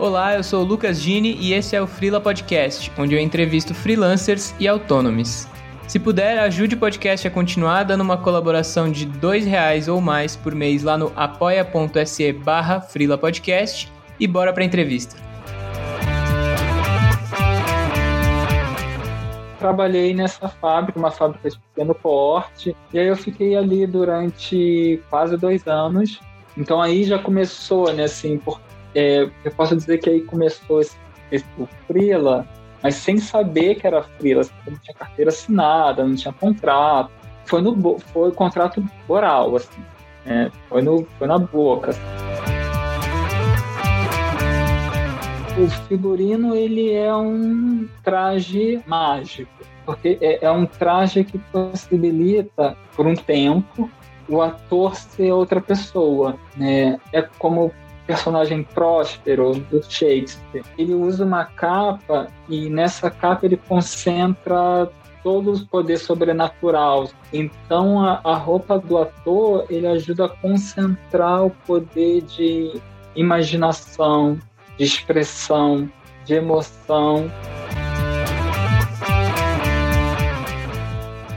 Olá, eu sou o Lucas Gini e esse é o Freela Podcast, onde eu entrevisto freelancers e autônomos. Se puder, ajude o podcast a continuar dando uma colaboração de R$ reais ou mais por mês lá no apoia.se barra Podcast e bora para entrevista. Trabalhei nessa fábrica, uma fábrica de pequeno porte, e aí eu fiquei ali durante quase dois anos. Então aí já começou, né, assim, por, é, eu posso dizer que aí começou esse, esse, o Freela, mas sem saber que era freela, não tinha carteira assinada, não tinha contrato. Foi no foi contrato oral, assim, né? foi, no, foi na boca. Assim. O figurino ele é um traje mágico, porque é, é um traje que possibilita, por um tempo, o ator ser outra pessoa, né? É como personagem próspero do Shakespeare. Ele usa uma capa e nessa capa ele concentra todo o poder sobrenatural. Então a, a roupa do ator ele ajuda a concentrar o poder de imaginação, de expressão, de emoção.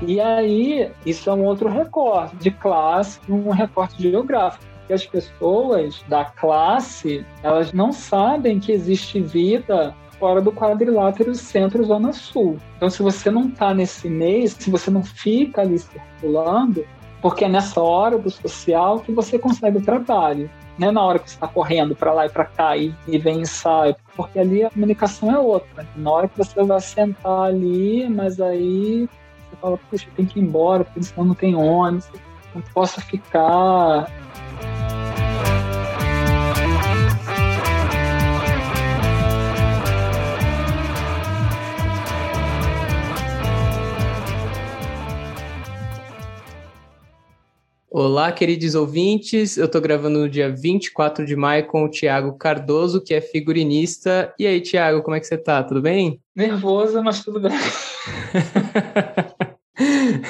E aí, isso é um outro recorte de classe, um recorte geográfico que as pessoas da classe elas não sabem que existe vida fora do quadrilátero centro-zona sul. Então, se você não está nesse mês, se você não fica ali circulando, porque é nessa hora do social que você consegue o trabalho. Não é na hora que você está correndo para lá e para cá e, e vem ensaio, porque ali a comunicação é outra. Na hora que você vai sentar ali, mas aí você fala, puxa, tem que ir embora, porque senão não tem ônibus, não posso ficar Olá, queridos ouvintes. Eu estou gravando no dia 24 de maio com o Tiago Cardoso, que é figurinista. E aí, Tiago, como é que você tá? Tudo bem? Nervoso, mas tudo bem.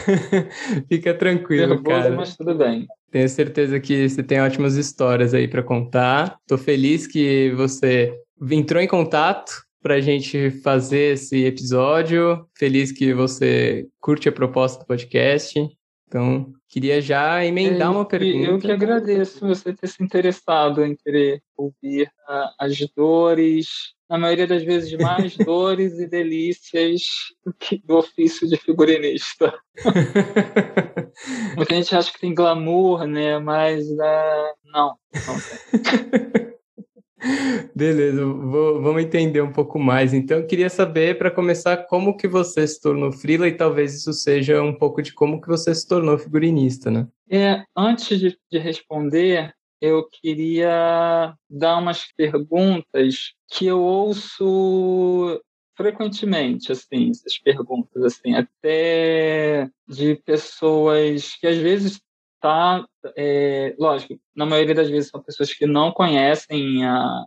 Fica tranquilo, Nervoso, cara. mas tudo bem. Tenho certeza que você tem ótimas histórias aí para contar. Estou feliz que você entrou em contato para a gente fazer esse episódio. Feliz que você curte a proposta do podcast. Então, queria já emendar é, uma pergunta. Eu que agradeço você ter se interessado em querer ouvir uh, as dores, na maioria das vezes mais dores e delícias do ofício de figurinista. Muita gente acha que tem glamour, né? Mas uh, não, não tem. Beleza, vou, vamos entender um pouco mais. Então, eu queria saber, para começar, como que você se tornou freela e talvez isso seja um pouco de como que você se tornou figurinista, né? É, antes de, de responder, eu queria dar umas perguntas que eu ouço frequentemente, assim, essas perguntas, assim, até de pessoas que às vezes tá, é, lógico, na maioria das vezes são pessoas que não conhecem a,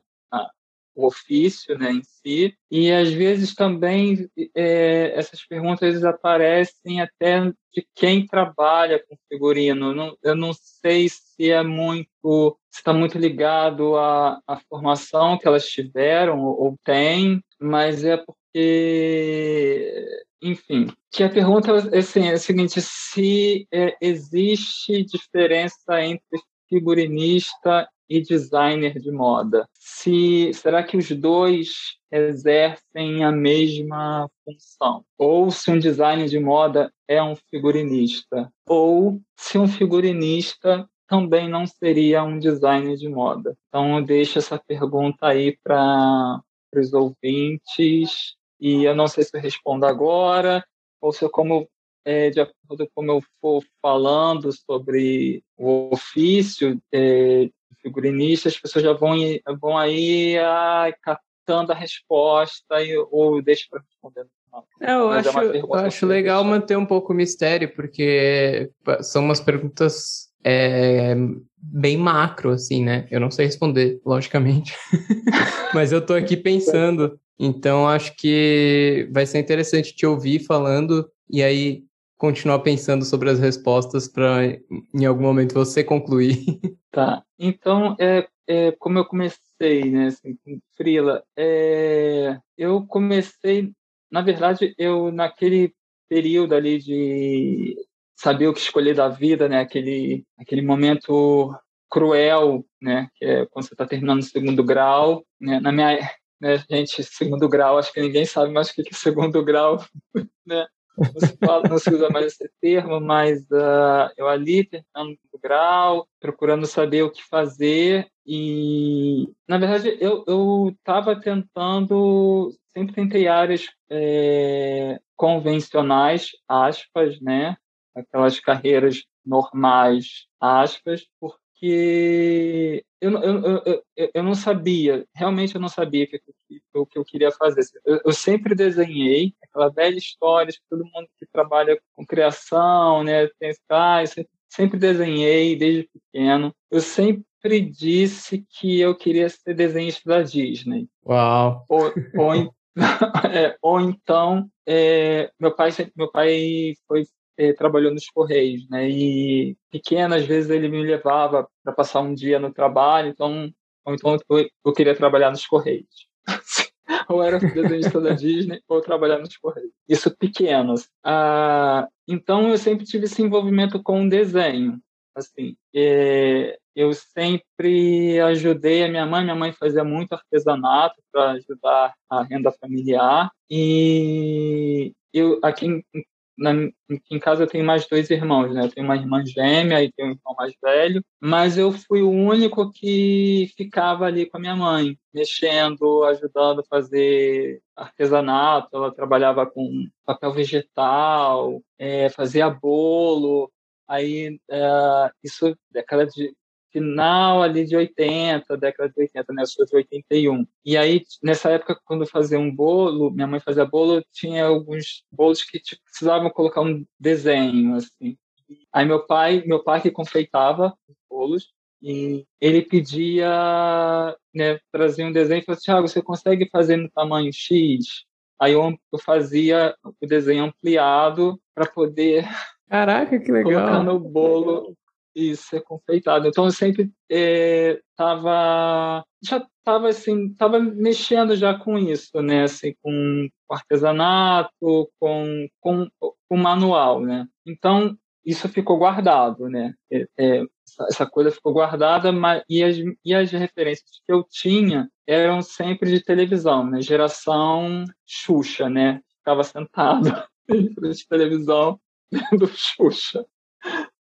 o ofício né, em si, e às vezes também é, essas perguntas aparecem até de quem trabalha com figurino. Não, eu não sei se é muito, está muito ligado à, à formação que elas tiveram ou, ou têm, mas é porque enfim, que a pergunta assim, é a seguinte: se é, existe diferença entre figurinista e designer de moda? Se será que os dois exercem a mesma função? Ou se um designer de moda é um figurinista? Ou se um figurinista também não seria um designer de moda? Então eu deixo essa pergunta aí para os ouvintes e eu não sei se eu respondo agora ou se eu como é, de acordo com como eu for falando sobre o ofício é, figurinista, as pessoas já vão, vão aí ai, catando a resposta e, ou deixa para responder. É, eu Mas acho, é eu acho legal deixar. manter um pouco o mistério, porque são umas perguntas é, bem macro, assim, né? Eu não sei responder, logicamente. Mas eu tô aqui pensando então, acho que vai ser interessante te ouvir falando e aí continuar pensando sobre as respostas para, em algum momento, você concluir. Tá. Então, é, é, como eu comecei, né, assim, Frila, é, eu comecei, na verdade, eu naquele período ali de saber o que escolher da vida, né, aquele, aquele momento cruel, né, que é quando você está terminando o segundo grau, né, na minha, né, gente, segundo grau, acho que ninguém sabe mais o que é segundo grau, né, não se, fala, não se usa mais esse termo, mas uh, eu ali terminando o grau, procurando saber o que fazer e, na verdade, eu estava tentando, sempre tentei áreas é, convencionais, aspas, né? Aquelas carreiras normais, aspas, porque eu, eu, eu, eu não sabia, realmente eu não sabia o que, o que eu queria fazer. Eu, eu sempre desenhei, aquela velha história de todo mundo que trabalha com criação, né? Tem, ah, sempre, sempre desenhei desde pequeno. Eu sempre disse que eu queria ser desenhista da Disney. Uau! Ou, ou, é, ou então, é, meu pai meu pai foi é, trabalhou nos Correios, né? E pequenas vezes ele me levava para passar um dia no trabalho, então, ou então eu, eu queria trabalhar nos Correios. ou era desenhista da Disney ou trabalhar nos Correios. Isso pequenos. Ah, então eu sempre tive esse envolvimento com o desenho. Assim, é, eu sempre ajudei a minha mãe. Minha mãe fazia muito artesanato para ajudar a renda familiar. E eu aqui em, na, em casa eu tenho mais dois irmãos, né? Eu tenho uma irmã gêmea e tenho um irmão mais velho, mas eu fui o único que ficava ali com a minha mãe, mexendo, ajudando a fazer artesanato. Ela trabalhava com papel vegetal, é, fazia bolo. Aí, é, isso década de final ali de 80, década de 80, né? Eu sou de 81. E aí, nessa época, quando eu fazia um bolo, minha mãe fazia bolo, tinha alguns bolos que tipo, precisavam colocar um desenho, assim. Aí meu pai, meu pai que confeitava os bolos, e ele pedia, né, trazia um desenho e falou assim, Thiago, você consegue fazer no tamanho X? Aí eu, eu fazia o desenho ampliado para poder Caraca, que legal. colocar no bolo e ser confeitado. Então eu sempre é, já estava assim, estava mexendo já com isso, né, assim, com artesanato, com com o manual, né. Então isso ficou guardado, né. É, é, essa coisa ficou guardada, mas e as, e as referências que eu tinha eram sempre de televisão, né, geração Xuxa, né. Ficava sentado em frente de televisão do Xuxa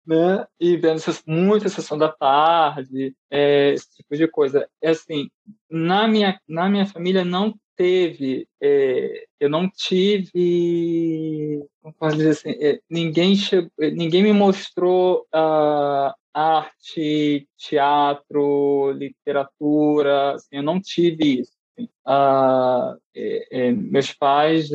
né? E vendo muita sessão da tarde, é, esse tipo de coisa. É assim, na minha na minha família não teve, é, eu não tive, como posso dizer assim, é, ninguém chegou, é, ninguém me mostrou uh, arte, teatro, literatura, assim, eu não tive isso. Assim. Uh, meus pais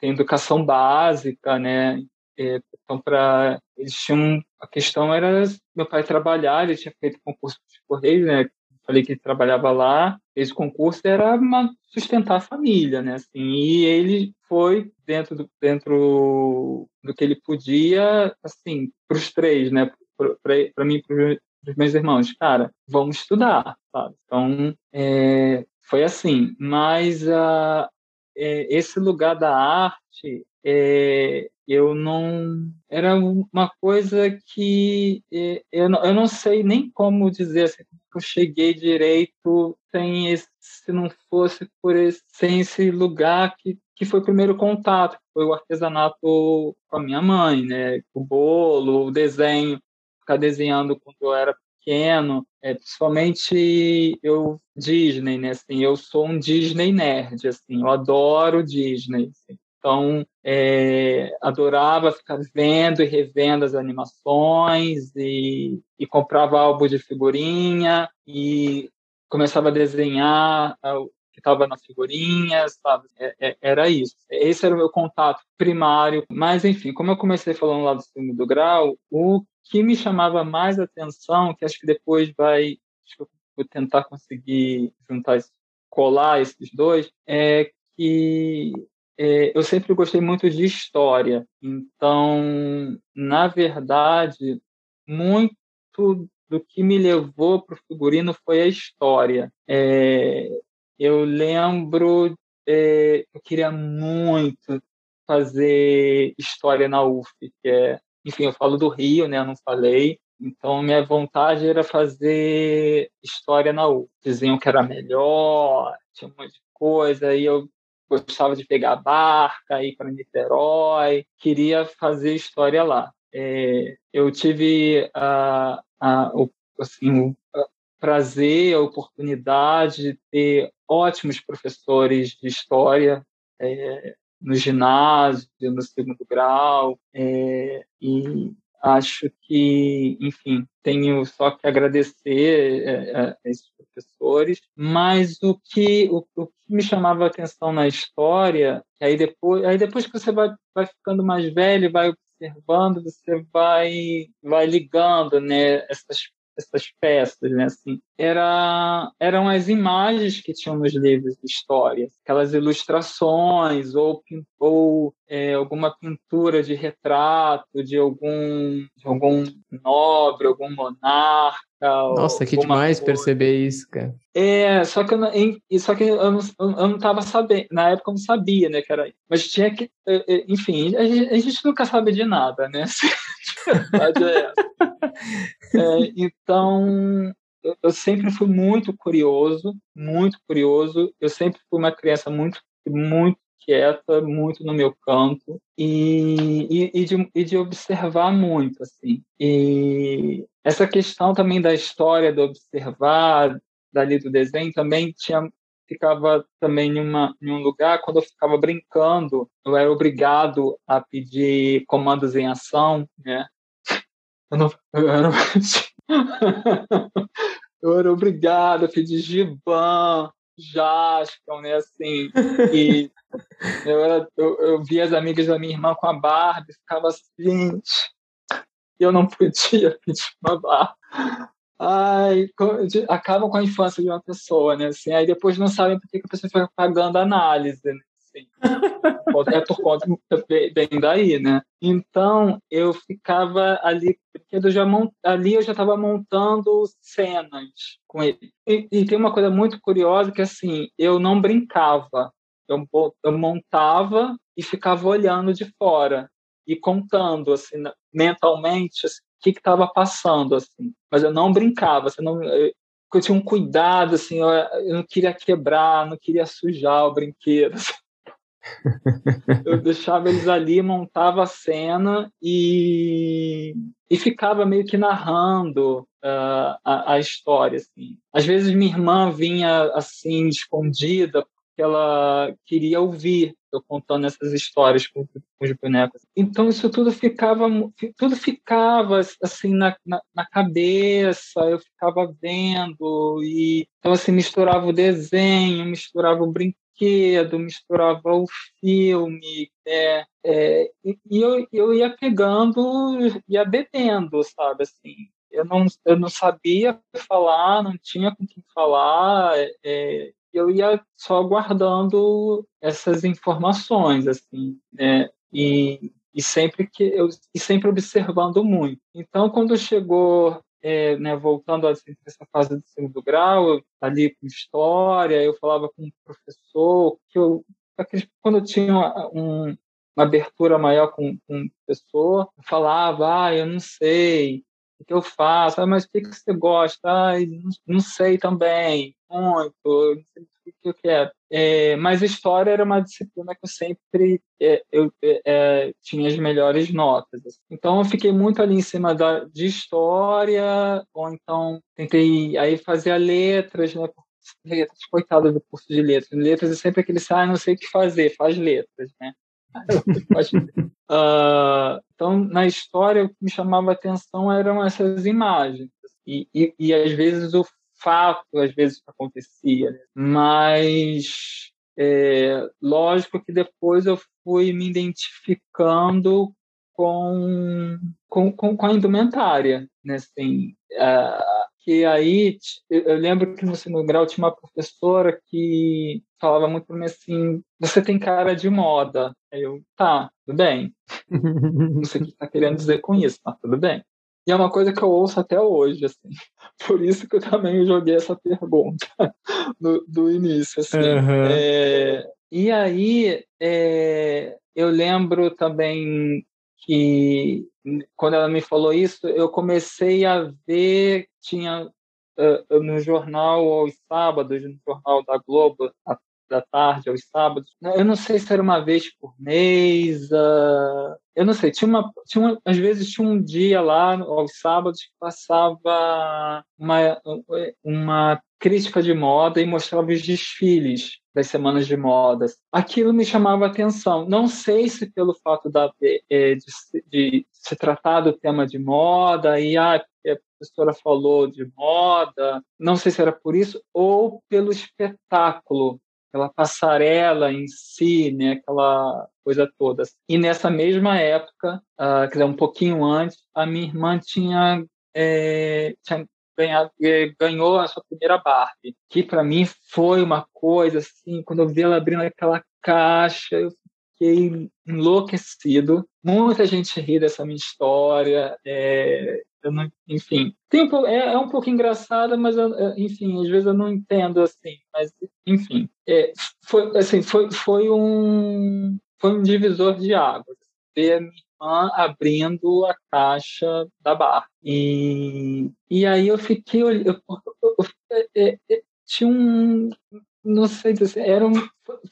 têm educação básica, né? Então, para eles tinham a questão era meu pai trabalhar, ele tinha feito concurso de correios, né? Falei que ele trabalhava lá, o concurso era uma, sustentar a família, né? Assim, e ele foi dentro do dentro do que ele podia, assim, para os três, né? Para mim, para os meus irmãos, cara, vamos estudar, sabe? Então, é, foi assim. Mas uh, é, esse lugar da arte é, eu não era uma coisa que eu não, eu não sei nem como dizer assim, eu cheguei direito sem esse, se não fosse por esse, sem esse lugar que que foi o primeiro contato, foi o artesanato com a minha mãe, né? O bolo, o desenho, ficar desenhando quando eu era pequeno, é, principalmente eu Disney, né? Assim, eu sou um Disney nerd, assim, eu adoro Disney. Assim. Então, é, adorava ficar vendo e revendo as animações e, e comprava álbum de figurinha e começava a desenhar o que estava nas figurinhas, sabe? É, é, era isso. Esse era o meu contato primário. Mas, enfim, como eu comecei falando lá do segundo grau, o que me chamava mais atenção, que acho que depois vai, acho que eu vou tentar conseguir juntar, colar esses dois, é que eu sempre gostei muito de história. Então, na verdade, muito do que me levou para o figurino foi a história. É, eu lembro, é, eu queria muito fazer história na UF, que é, enfim, eu falo do Rio, né? Eu não falei. Então, minha vontade era fazer história na UF. Diziam que era melhor, tinha um monte de coisa, e eu gostava de pegar a barca, ir para Niterói, queria fazer história lá. É, eu tive a, a, o, assim, o prazer, a oportunidade de ter ótimos professores de história é, no ginásio, no segundo grau, é, e acho que, enfim, tenho só que agradecer é, a esses professores, mas o que, o, o, que me chamava a atenção na história, aí depois, aí depois que você vai, vai ficando mais velho, vai observando, você vai, vai ligando né, essas essas peças, né? Assim, era, eram as imagens que tinham nos livros de história, aquelas ilustrações ou, ou é, alguma pintura de retrato de algum, de algum nobre, algum monarca. Nossa, que demais coisa. perceber isso, cara. É, só que eu não, só que eu não, eu não tava sabendo, na época eu não sabia, né, que era, mas tinha que, é, é, enfim, a gente, a gente nunca sabe de nada, né? verdade é essa. É, então, eu sempre fui muito curioso, muito curioso. Eu sempre fui uma criança muito, muito quieta, muito no meu canto e, e, e, de, e de observar muito, assim. E essa questão também da história, de observar, dali do desenho, também tinha ficava também em, uma, em um lugar, quando eu ficava brincando, eu era obrigado a pedir comandos em ação, né? Eu, não, eu, era, eu era obrigado a pedir Giban, Jaspion, né? Assim, e eu, era, eu, eu via as amigas da minha irmã com a Barbie, ficava assim, eu não podia pedir uma Barbie. Ai, acabam com a infância de uma pessoa, né? Assim, aí depois não sabem por que a pessoa fica pagando análise, né? Assim, é por conta bem daí, né? Então eu ficava ali, porque eu já mont, ali eu já estava montando cenas com ele. E, e, tem uma coisa muito curiosa que assim, eu não brincava, eu, eu montava e ficava olhando de fora e contando assim mentalmente assim, o que estava passando assim mas eu não brincava você não eu, eu tinha um cuidado assim eu, eu, não queria quebrar não queria sujar o brinquedo assim. Eu deixava eles ali montava a cena e e ficava meio que narrando uh, a, a história assim às vezes minha irmã vinha assim escondida que ela queria ouvir eu contando essas histórias com, com, os bonecos. Então isso tudo ficava tudo ficava assim na, na, na, cabeça, eu ficava vendo e então assim misturava o desenho, misturava o brinquedo, misturava o filme, é, é, e eu, eu ia pegando, ia bebendo, sabe assim. Eu não, eu não sabia falar, não tinha com quem falar, é, eu ia só guardando essas informações, assim, né? E, e sempre que eu e sempre observando muito. Então, quando chegou, é, né, voltando assim, essa fase do segundo grau, ali com história, eu falava com o professor que eu quando eu tinha um, uma abertura maior com, com o professor, eu falava, ah, eu não sei, o que eu faço? Ah, mas o que, você gosta? Ah, não, não sei também, muito, não sei o que quero. É, mas história era uma disciplina que eu sempre é, eu, é, é tinha as melhores notas. Assim. Então eu fiquei muito ali em cima da, de história, ou então tentei aí fazer letras, né? Letras, coitado do curso de letras. Letras é sempre aquele, ah, não sei o que fazer, faz letras, né? uh, então, na história, o que me chamava atenção eram essas imagens. E, e, e às vezes o fato, às vezes acontecia. Né? Mas, é, lógico que depois eu fui me identificando com, com, com, com a indumentária. Né? Assim, uh, que aí eu lembro que no segundo grau tinha uma professora que falava muito para mim assim: você tem cara de moda. Aí eu, tá, tudo bem. Não sei o que está querendo dizer com isso, mas tudo bem. E é uma coisa que eu ouço até hoje, assim. Por isso que eu também joguei essa pergunta do, do início, assim. Uhum. É, e aí, é, eu lembro também que quando ela me falou isso, eu comecei a ver, tinha uh, no jornal aos sábados, no jornal da Globo, da tarde aos sábados. Eu não sei se era uma vez por mês, uh, eu não sei. Tinha uma, tinha uma, às vezes tinha um dia lá aos sábados que passava uma, uma crítica de moda e mostrava os desfiles das semanas de modas. Aquilo me chamava atenção. Não sei se pelo fato da, de, de, de se tratar do tema de moda e ah, a professora falou de moda, não sei se era por isso ou pelo espetáculo aquela passarela em si, né, aquela coisa toda. E nessa mesma época, uh, quer dizer, um pouquinho antes, a minha irmã tinha, é, tinha ganhado, é, ganhou a sua primeira Barbie, que para mim foi uma coisa assim, quando eu vi ela abrindo aquela caixa, eu fiquei enlouquecido. Muita gente ri dessa minha história. É, não, enfim, tem, é, é, um pouco engraçada, mas eu, enfim, às vezes eu não entendo assim. Mas enfim, é, foi assim, foi, foi um foi um divisor de águas. Ver a minha irmã abrindo a caixa da barra e e aí eu fiquei eu, eu, eu, é, é, tinha um não sei dizer, era um,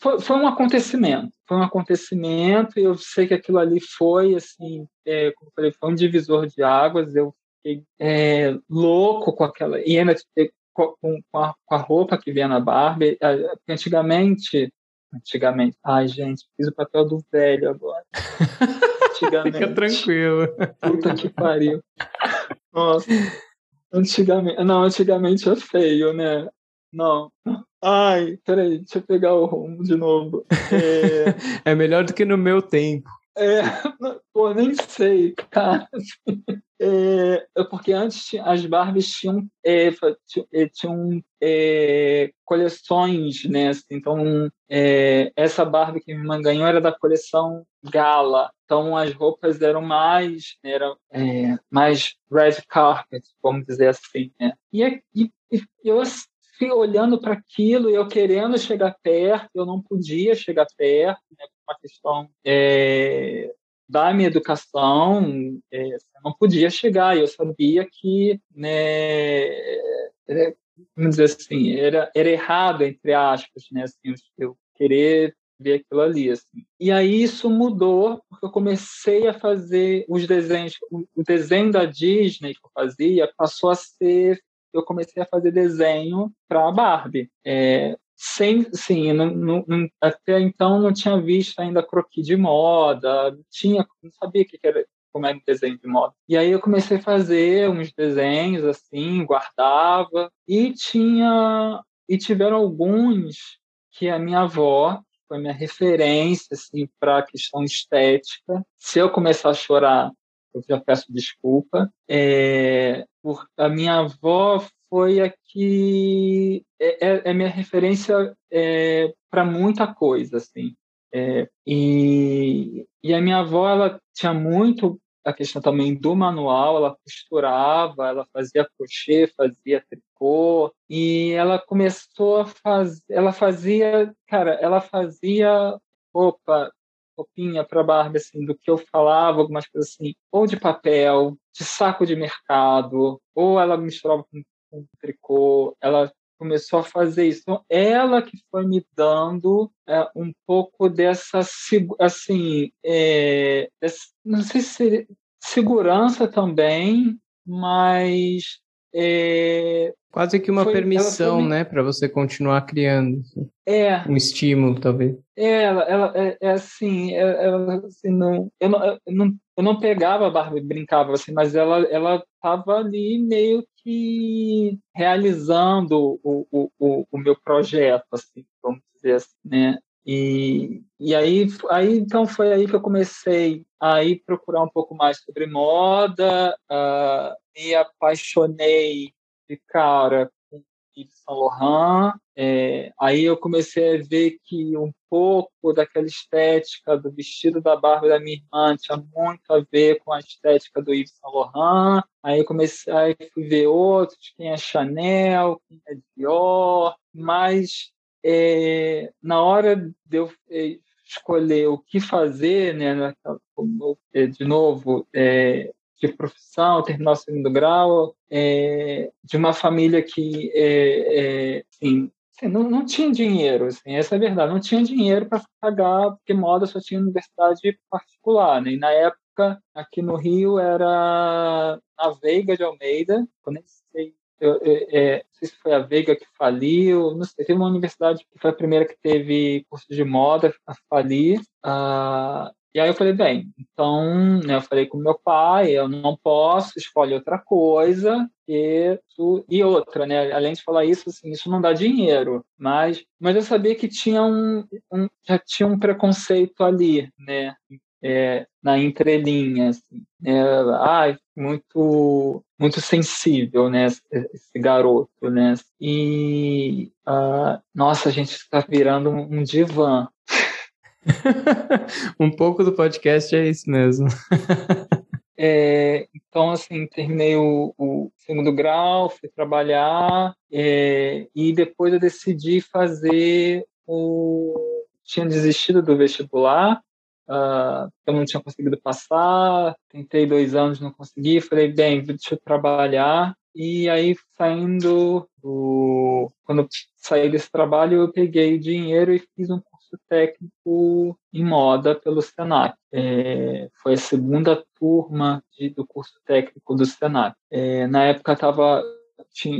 foi, foi um acontecimento, foi um acontecimento e eu sei que aquilo ali foi assim, é, como eu falei, foi um divisor de águas. Eu fiquei é, louco com aquela e ainda com, com, a, com a roupa que vinha na Barbie. Antigamente, antigamente, ai gente, fiz o papel do velho agora. Antigamente, Fica tranquilo. Puta que pariu. Nossa. Antigamente, não, antigamente é feio, né? Não. Ai, peraí, deixa eu pegar o rumo de novo. É, é melhor do que no meu tempo. É, pô, nem sei, cara. É, é, porque antes as Barbies tinham, é, é, tinham é, coleções, né? Assim, então, é, essa Barbie que minha irmã ganhou era da coleção Gala. Então, as roupas eram mais, eram é, mais red carpet, vamos dizer assim, né? E, e, e eu fui olhando para aquilo eu querendo chegar perto, eu não podia chegar perto, né, uma questão é, da minha educação, é, eu não podia chegar, eu sabia que, né, era, vamos dizer assim, era, era errado, entre aspas, né, assim, eu querer ver aquilo ali, assim. E aí isso mudou, porque eu comecei a fazer os desenhos, o desenho da Disney que eu fazia passou a ser eu comecei a fazer desenho para a Barbie. É, sem, sim, não, não, até então não tinha visto ainda croquis de moda, tinha, não sabia que era como era desenho de moda. E aí eu comecei a fazer uns desenhos assim, guardava e tinha e tiveram alguns que a minha avó foi minha referência assim para a questão estética. Se eu começar a chorar, eu já peço desculpa. É, por, a minha avó foi a que é, é, é minha referência é, para muita coisa, assim. É, e, e a minha avó, ela tinha muito a questão também do manual, ela costurava, ela fazia crochê, fazia tricô, e ela começou a fazer, ela fazia, cara, ela fazia roupa roupinha para Barbie, assim, do que eu falava, algumas coisas assim, ou de papel, de saco de mercado, ou ela misturava com, com tricô, ela começou a fazer isso. Então, ela que foi me dando é, um pouco dessa, assim, é, dessa, não sei se segurança também, mas é, Quase que uma foi, permissão, foi... né, para você continuar criando. É. Um estímulo, talvez. É, ela, ela é, é assim, é, ela, assim não, eu não, eu não, eu não pegava a Barbie, brincava assim, mas ela, ela tava ali meio que realizando o, o, o, o meu projeto, assim, vamos dizer assim, né? E, e aí, aí, então, foi aí que eu comecei a ir procurar um pouco mais sobre moda, uh, me apaixonei de cara com Yves Saint Laurent. É, aí eu comecei a ver que um pouco daquela estética do vestido da barba da minha irmã tinha muito a ver com a estética do Yves Saint Laurent. Aí comecei, aí fui ver outros, quem é Chanel, quem é Dior, mas é, na hora de eu é, escolher o que fazer, né, é, de novo, é, de profissão, terminar o segundo grau, é, de uma família que é, é, assim, assim, não, não tinha dinheiro, assim, essa é a verdade, não tinha dinheiro para pagar, porque moda só tinha universidade particular, né? E na época, aqui no Rio, era a Veiga de Almeida, eu nem sei, eu, é, não sei se foi a Veiga que faliu, não sei, teve uma universidade que foi a primeira que teve curso de moda a falir, e aí eu falei, bem, então, né, eu falei com meu pai, eu não posso, escolhe outra coisa, e, e outra, né, além de falar isso, assim, isso não dá dinheiro, mas, mas eu sabia que tinha um, um já tinha um preconceito ali, né, é, na entrelinha, assim, né, ai, muito, muito sensível, né, esse garoto, né, e, uh, nossa, a gente está virando um divã, um pouco do podcast é isso mesmo. É, então, assim, terminei o, o, segundo grau, fui trabalhar é, e depois eu decidi fazer o. Tinha desistido do vestibular, uh, eu não tinha conseguido passar, tentei dois anos, não consegui. Falei, bem, deixa eu trabalhar. E aí, saindo do. Quando saí desse trabalho, eu peguei o dinheiro e fiz um curso técnico em moda pelo Senac. É, foi a segunda turma de, do curso técnico do Senac. É, na época estava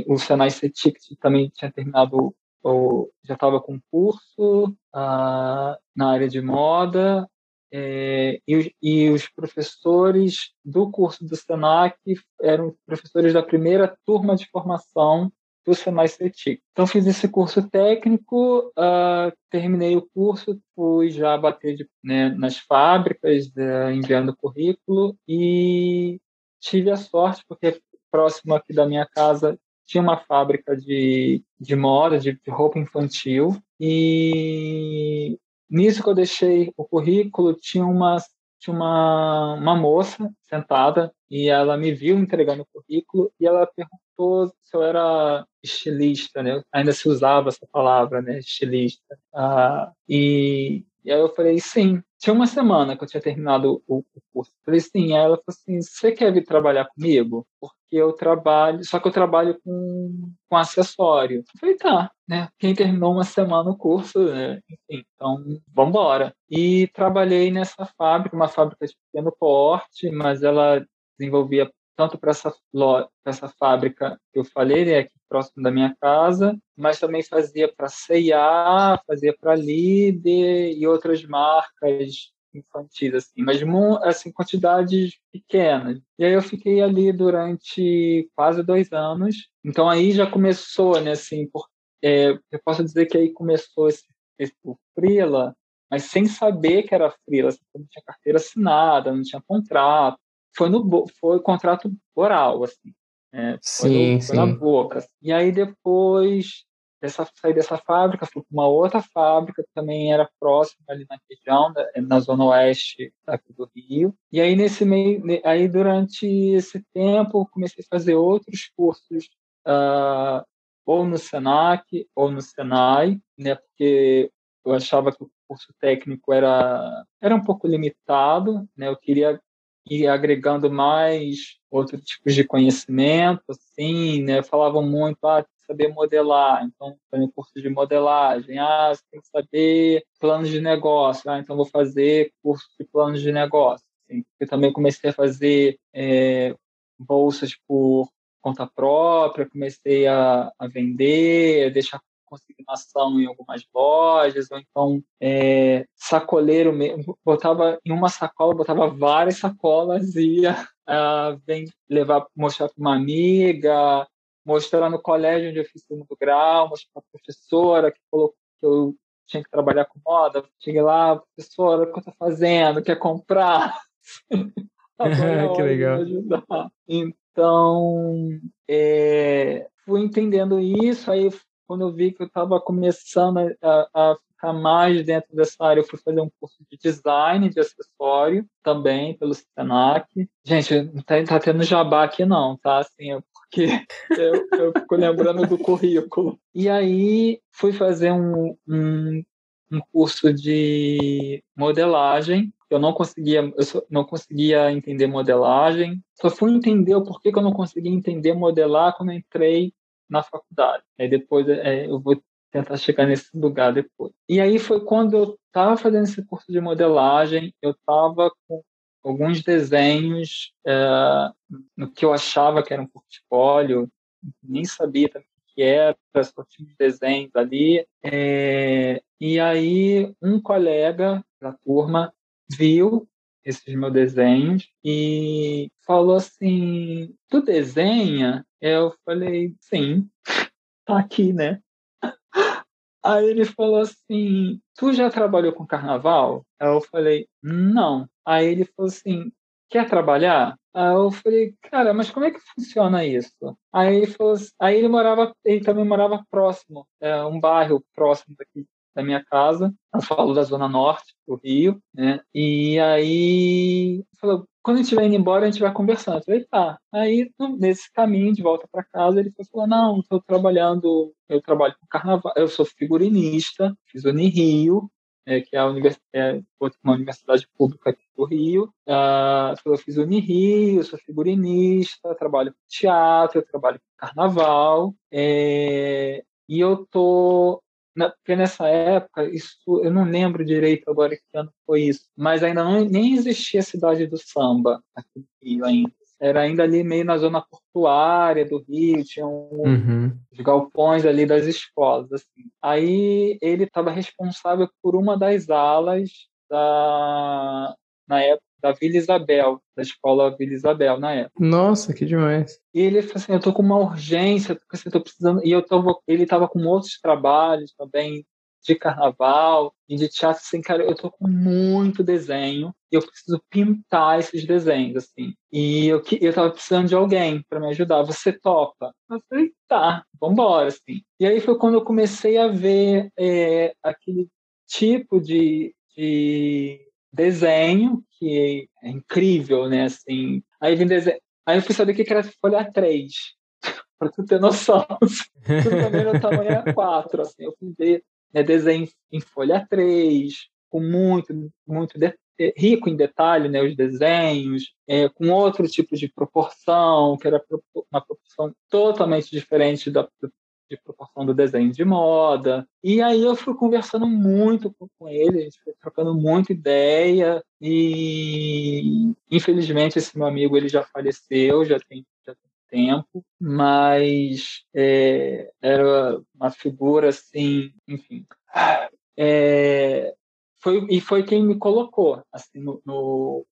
o Senai CETIC também tinha terminado ou já estava com curso ah, na área de moda é, e, e, os professores do curso do Senac eram professores da primeira turma de formação do Senai CETIC. Então, fiz esse curso técnico, uh, terminei o curso, fui já bater de, né, nas fábricas, uh, enviando currículo, e tive a sorte, porque próximo aqui da minha casa tinha uma fábrica de, de moda, de, de roupa infantil, e nisso que eu deixei o currículo, tinha uma, tinha uma, uma moça sentada, e ela me viu entregando o currículo, e ela perguntou se eu era estilista, né? Ainda se usava essa palavra, né? Estilista. Ah, e, e aí eu falei, sim. Tinha uma semana que eu tinha terminado o, o curso. Falei, sim. Aí ela falou assim, você quer vir trabalhar comigo? Porque eu trabalho, só que eu trabalho com, com acessório. Eu falei, tá, né? Quem terminou uma semana o curso, né? Enfim, então, vamos embora. E trabalhei nessa fábrica, uma fábrica de pequeno porte, mas ela desenvolvia tanto para essa, essa fábrica que eu falei, né, aqui próximo da minha casa, mas também fazia para C&A, fazia para Líder e outras marcas infantis, assim, mas assim, quantidades pequenas. E aí eu fiquei ali durante quase dois anos. Então aí já começou, né, assim, por, é, eu posso dizer que aí começou esse, esse o Frila, mas sem saber que era Frila, assim, não tinha carteira assinada, não tinha contrato foi no foi contrato oral, assim. É, sim, no, sim. na boca. E aí depois dessa, saí dessa fábrica, fui para uma outra fábrica que também era próxima ali na região, na zona oeste aqui do Rio. E aí nesse meio, aí durante esse tempo comecei a fazer outros cursos uh, ou no Senac ou no Senai, né? Porque eu achava que o curso técnico era era um pouco limitado, né? Eu queria e agregando mais outros tipos de conhecimento, assim, né? Falavam muito, ah, tem que saber modelar, então tem curso de modelagem, ah, você tem que saber planos de negócio, ah, então vou fazer curso de planos de negócio. Assim. Eu também comecei a fazer é, bolsas por conta própria, comecei a, a vender, deixar consignação em algumas lojas, ou então é, sacoleiro mesmo, botava em uma sacola, botava várias sacolas e ia uh, vem levar, mostrar para uma amiga, mostrar no colégio onde eu fiz segundo grau, mostrar para a professora que falou que eu tinha que trabalhar com moda. Cheguei lá, professora, o que eu estou fazendo? Quer comprar? que legal. Então, é, fui entendendo isso, aí quando eu vi que eu estava começando a, a, ficar mais dentro dessa área, eu fui fazer um curso de design de acessório também pelo Senac. Gente, não tá, tá tendo jabá aqui não, tá? Assim, é porque eu, eu fico lembrando do currículo. E aí fui fazer um, um, um curso de modelagem eu não conseguia eu não conseguia entender modelagem só fui entender o porquê que eu não conseguia entender modelar quando entrei na faculdade. Aí depois é, eu vou tentar chegar nesse lugar depois. E aí foi quando eu estava fazendo esse curso de modelagem, eu estava com alguns desenhos é, no que eu achava que era um portfólio, nem sabia o que era, só tinha desenhos ali. É, e aí um colega da turma viu esses meus desenhos e falou assim: Tu desenha? Eu falei: Sim, tá aqui, né? Aí ele falou assim: Tu já trabalhou com carnaval? Eu falei: Não. Aí ele falou assim: Quer trabalhar? Aí eu falei, cara, mas como é que funciona isso? Aí ele falou, aí ele morava, ele também morava próximo, é, um bairro próximo daqui da minha casa. Eu falo da zona norte do Rio, né? E aí falou, quando a gente vai indo embora, a gente vai conversando. Eu falei, tá. Aí, nesse caminho de volta para casa, ele falou, não, estou trabalhando, eu trabalho com carnaval, eu sou figurinista, fiz Unirio, é, que é, é uma universidade pública aqui do Rio. Uh, eu fiz Unirio, sou figurinista, trabalho com teatro, trabalho com carnaval. É... E eu tô porque nessa época, isso eu não lembro direito agora que ano foi isso, mas ainda não, nem existia a cidade do samba aqui no Rio ainda. Era ainda ali meio na zona portuária do Rio, tinha um, uhum. os galpões ali das escolas. Assim. Aí ele estava responsável por uma das alas da, na época da Vila Isabel, da escola Vila Isabel na época. Nossa, que demais. E ele falou assim, eu tô com uma urgência, porque assim, eu tô precisando, e eu tava, ele tava com outros trabalhos também de carnaval e de teatro, assim, cara, eu tô com muito desenho e eu preciso pintar esses desenhos, assim. E eu, eu tava precisando de alguém para me ajudar. Você topa? Eu falei, tá, vambora, assim. E aí foi quando eu comecei a ver é, aquele tipo de, de desenho que é incrível, né? Assim, aí vim desenho, aí eu fui saber o que era folha 3, para tu ter noção. Tudo também no tamanho era 4, assim, eu fui ver né, desenho em folha 3, com muito, muito de, rico em detalhe, né, os desenhos, é, com outro tipo de proporção, que era uma proporção totalmente diferente da, de proporção do desenho de moda. E aí eu fui conversando muito com ele, a gente foi trocando muita ideia e infelizmente esse meu amigo ele já faleceu, já tem, já tem tempo, mas é, era uma figura assim, enfim. É, foi, e foi quem me colocou assim no, no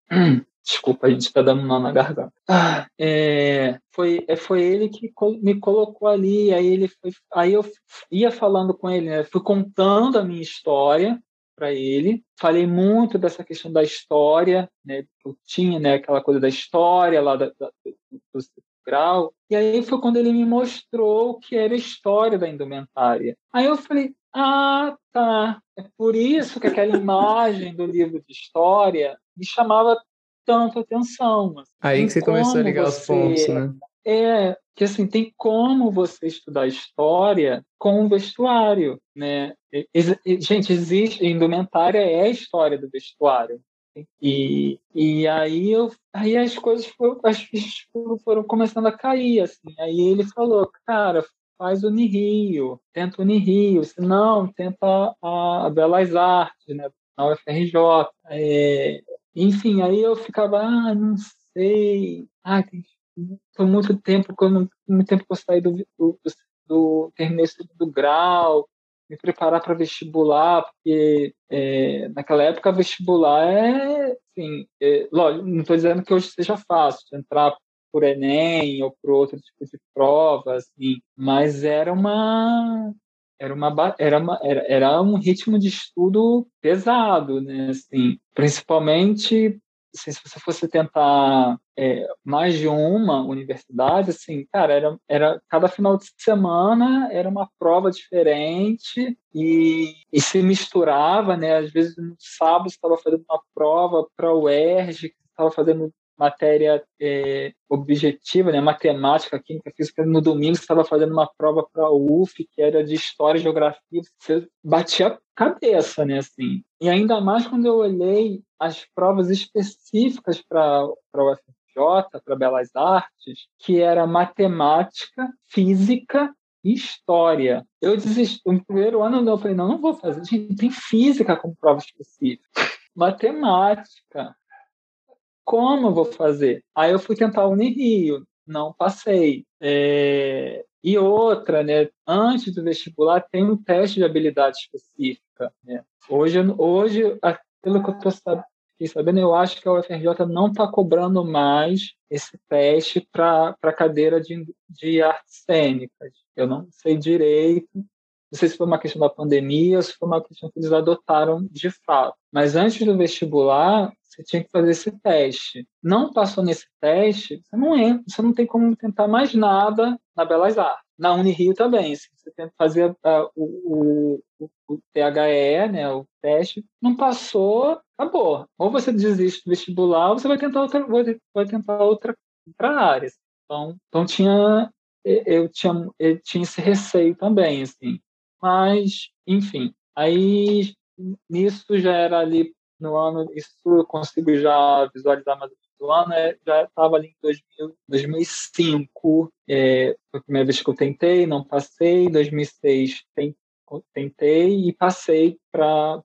Desculpa, a gente está dando nó na garganta. Ah, é, foi, é, foi ele que me colocou ali, aí ele foi, aí eu ia falando com ele, né? fui contando a minha história para ele, falei muito dessa questão da história, né? Eu tinha, né, aquela coisa da história lá da, da, do grau, e aí foi quando ele me mostrou o que era a história da indumentária. Aí eu falei, ah, tá. É por isso que aquela imagem do livro de história me chamava tanta atenção. Assim, Aí que você começou a ligar você... os pontos, né? É, que assim, tem como você estudar história com o vestuário, né? Gente, existe, indumentária é a história do vestuário. E, e aí, eu, aí as coisas foram, as fichas foram começando a cair, assim. Aí ele falou, cara, faz o Unirio, tenta o Unirio, se não, tenta a, a Belas Artes, né? Na UFRJ. É, enfim, aí eu ficava, ah, não sei. Ah, foi muito tempo que eu muito tempo que eu saí do, do, do terminei do grau, me preparar para vestibular, porque é, naquela época vestibular é, assim, é, lógico, não estou dizendo que hoje seja fácil entrar por Enem ou por outro tipo de prova, assim, mas era uma era uma era, uma, era, era um ritmo de estudo pesado, né? Assim, principalmente assim, se você fosse tentar é, mais de uma universidade, assim, cara, era, era cada final de semana era uma prova diferente e, e se misturava, né? Às vezes no sábado estava fazendo uma prova para o ERJ, estava fazendo matéria é, objetiva, né, matemática, química, física, no domingo você estava fazendo uma prova para a UF, que era de história e geografia, você batia a cabeça, né, assim. E ainda mais quando eu olhei as provas específicas para o UFJ, para Belas Artes, que era matemática, física história. Eu desisti, no primeiro ano eu falei, não, não vou fazer, gente, tem física como prova específica. Matemática, como eu vou fazer? Aí eu fui tentar Unirio, não passei. É... E outra, né? Antes do vestibular tem um teste de habilidade específica. Né? Hoje, hoje, pelo que eu estou sabendo, eu acho que a UFRJ não está cobrando mais esse teste para a cadeira de, de artes cênicas. Eu não sei direito, não sei se foi uma questão da pandemia ou se foi uma questão que eles adotaram de fato. Mas antes do vestibular, você tinha que fazer esse teste. Não passou nesse teste, você não entra, você não tem como tentar mais nada na Belas Artes. Na Unirio também, se você tenta fazer uh, o, o, o, THE, né, o teste, não passou, acabou. Ou você desiste do vestibular, ou você vai tentar outra, vai tentar outra, outra área. Então, então tinha eu tinha, eu tinha esse receio também, assim. Mas, enfim, aí nisso já era ali no ano, isso eu consigo já visualizar mais do ano, é, já estava ali em 2000, 2005, é, foi a primeira vez que eu tentei, não passei, 2006 tentei e passei para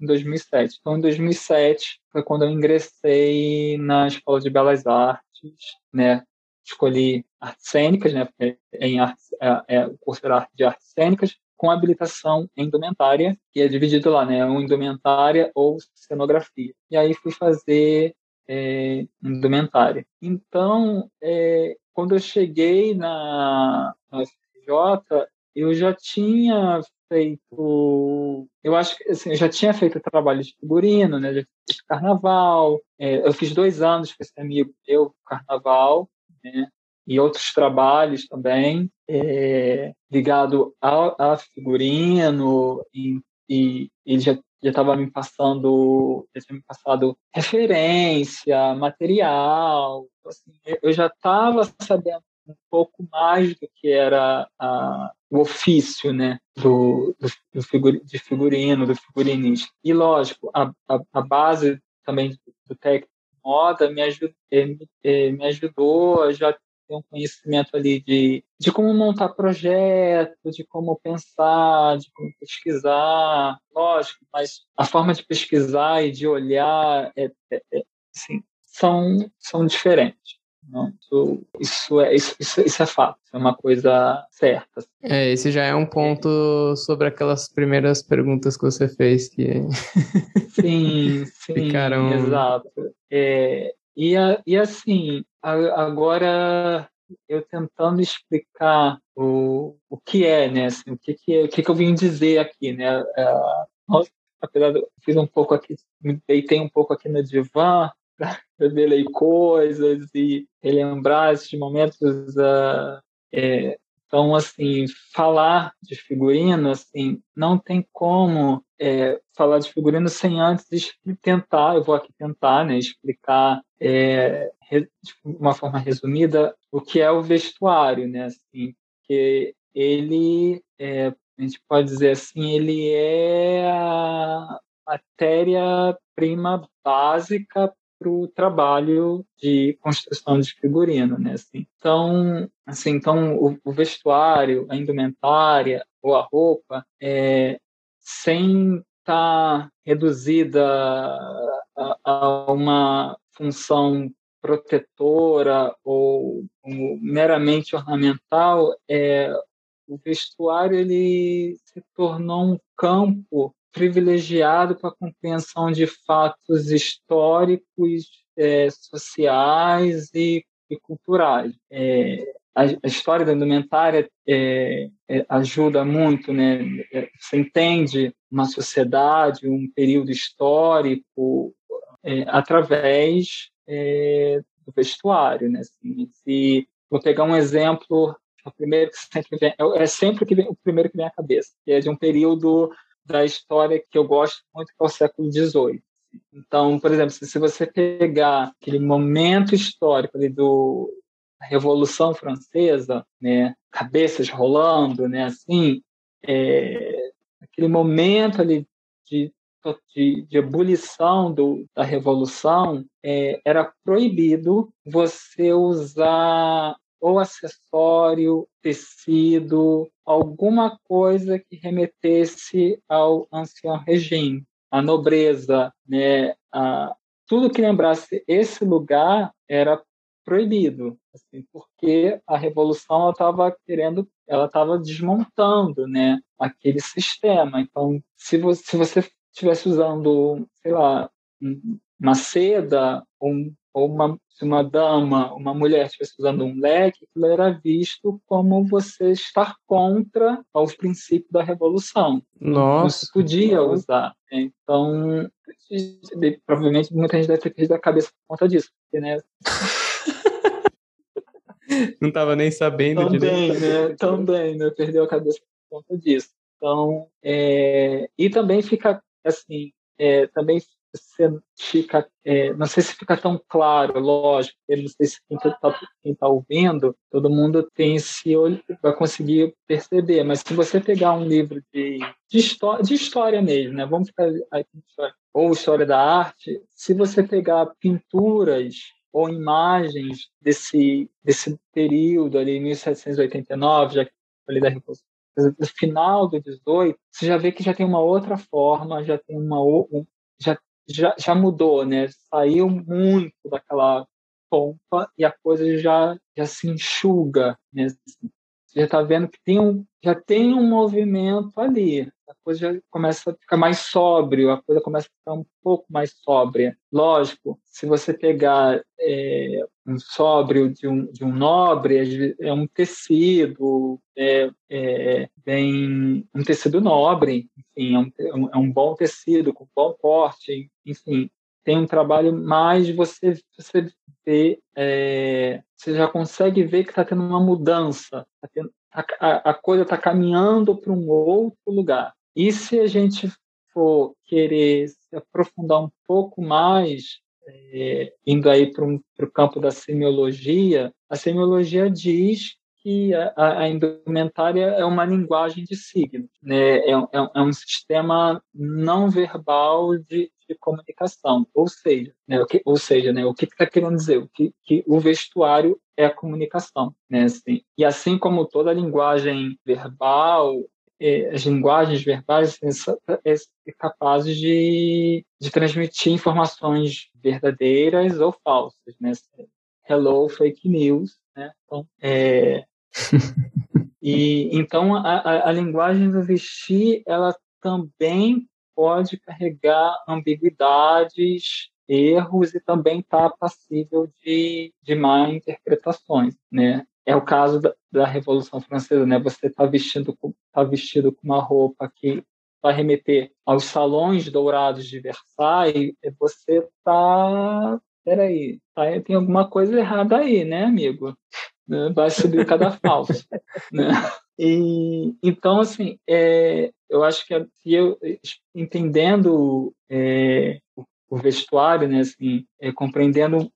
em 2007. Então, em 2007 foi quando eu ingressei na Escola de Belas Artes, né? Escolhi artes cênicas, né? Porque em artes, é, é, o curso era arte de artes cênicas, com habilitação em indumentária, que é dividido lá, né? Um indumentária ou cenografia. E aí fui fazer é, indumentária. Então, é, quando eu cheguei na, na FJ, eu já tinha feito, eu acho que assim, eu já tinha feito trabalho de figurino, né? Já fiz carnaval. É, eu fiz dois anos com esse amigo eu carnaval, né? e outros trabalhos também é, ligado a, a figurino e, e ele já já estava me passando, já tinha me passado referência, material, então, assim, eu já estava sabendo um pouco mais do que era a, o ofício, né, do, do, do figurino, de figurino, do figurinista. E lógico, a, a, a base também do técnico de moda me, eh, me, eh, me ajudou já ter um conhecimento ali de, de como montar projeto, de como pensar, de como pesquisar, lógico, mas a forma de pesquisar e de olhar é, é, é assim, são, são diferentes. Não, isso, isso, é, isso, isso, é fato, é uma coisa certa. É, esse já é um ponto sobre aquelas primeiras perguntas que você fez que sim, sim, ficaram exato. É, e, e assim, agora eu tentando explicar o, o que é, né? Assim, o que, que, é, o que, que eu vim dizer aqui, né? Nossa, apesar de eu fiz um pouco aqui, me deitei um pouco aqui no divã, revelei coisas e relembrar esses momentos. Uh, é, então, assim, falar de figurino, assim, não tem como é, falar de figurino sem antes tentar, eu vou aqui tentar, né, explicar é, de uma forma resumida o que é o vestuário, né, assim, que ele, é, a gente pode dizer assim, ele é a matéria-prima básica para o trabalho de construção de figurino, né? Assim, então, assim, então o, o, vestuário, a indumentária ou a roupa, é, sem estar tá reduzida a, a, uma função protetora ou, ou meramente ornamental, é, o vestuário ele se tornou um campo privilegiado para a compreensão de fatos históricos, é, sociais e, e culturais. É, a, a, história da indumentária é, é ajuda muito, né? É, você entende uma sociedade, um período histórico, é, através do vestuário, né? Assim, se vou pegar um exemplo, o primeiro que sempre vem, é sempre que vem, o primeiro que vem à cabeça, que é de um período da história que eu gosto muito, que é o século XVIII. Então, por exemplo, se você pegar aquele momento histórico ali do da Revolução Francesa, né, cabeças rolando, né, assim, é, aquele momento ali de de, de ebulição do, da revolução, é, era proibido você usar ou acessório, tecido, alguma coisa que remetesse ao ancião regime, a nobreza, né? A, tudo que lembrasse esse lugar era proibido, assim, porque a revolução estava querendo, ela estava desmontando, né, aquele sistema. Então, se você, se você estivesse usando, sei lá, uma seda ou, ou uma, se uma dama, uma mulher estivesse usando um leque, aquilo era visto como você estar contra os princípios da revolução. Nossa. Não se podia usar. Então, provavelmente muita gente deve ter perdido a cabeça por conta disso. Porque, né? Não estava nem sabendo Também, direito. né? Também, né? Perdeu a cabeça por conta disso. Então, é... e também fica assim, é, também você fica, é, não sei se fica tão claro, lógico, eu não sei se quem está tá ouvindo, todo mundo tem esse olho, vai conseguir perceber, mas se você pegar um livro de, de, história, de história mesmo, né, vamos ficar ou história da arte, se você pegar pinturas ou imagens desse, desse período ali, 1789, já que falei da Revolução no final do 18, você já vê que já tem uma outra forma, já tem uma já já, já mudou, né? Saiu muito daquela pompa e a coisa já já se enxuga, né? Você já está vendo que tem um, já tem um movimento ali. A coisa já começa a ficar mais sóbrio, a coisa começa a ficar um pouco mais sóbria. Lógico, se você pegar é, um sóbrio de um, de um nobre, é um tecido, é, é bem, um tecido nobre, enfim, é um, é um bom tecido, com bom corte, enfim, tem um trabalho mais você, você ver, é, você já consegue ver que está tendo uma mudança, tá tendo, a, a, coisa está caminhando para um outro lugar. E se a gente for querer se aprofundar um pouco mais, é, indo aí para o campo da semiologia, a semiologia diz que a, a indumentária é uma linguagem de signos, né? é, é, é um sistema não verbal de, de comunicação, ou seja, né, o que, ou seja, né, o que está que querendo dizer? O que, que o vestuário é a comunicação, né? Assim, e assim como toda linguagem verbal, é, as linguagens verbais são é, é capazes de, de transmitir informações verdadeiras ou falsas, né? Hello, fake news, né? Então, é, e então a, a, a, linguagem do vestir ela também pode carregar ambiguidades, erros e também está passível de, de má interpretações, né? É o caso da, da Revolução Francesa, né? Você está vestindo tá vestido com uma roupa que vai remeter aos salões dourados de Versailles, você está peraí, tá, tem alguma coisa errada aí, né, amigo? né? vai subir cada falso. né? E, então, assim, é, eu acho que se eu entendendo é, o vestuário, né, assim, é, compreendendo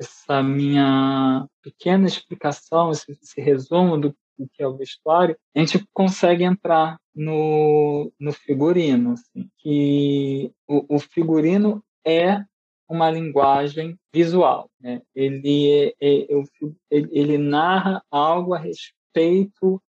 essa minha pequena explicação, esse, esse resumo do, do, que é o vestuário, a gente consegue entrar no, no figurino, assim, que o, o figurino é uma linguagem visual. Né? Ele, é, é, ele, ele narra algo a respeito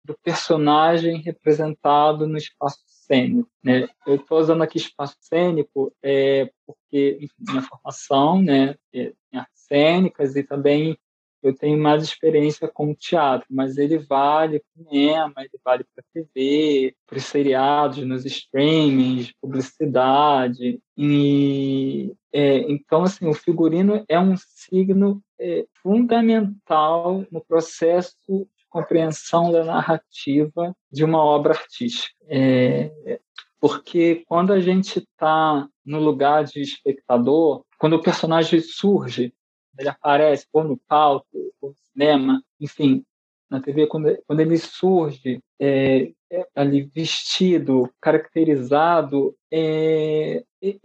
do personagem representado no espaço cênico. Né? Eu estou usando aqui espaço cênico é, porque, enfim, minha formação né, é em artes cênicas e também eu tenho mais experiência com teatro, mas ele vale para cinema, ele vale para TV, para os seriados, nos streamings, publicidade. E, é, então, assim, o figurino é um signo é, fundamental no processo compreensão da narrativa de uma obra artística. É, Porque quando a gente está no lugar de espectador, quando o personagem surge, ele aparece, ou no palco, ou no cinema, enfim, na TV, quando, quando ele surge é, é, ali vestido, caracterizado, é, é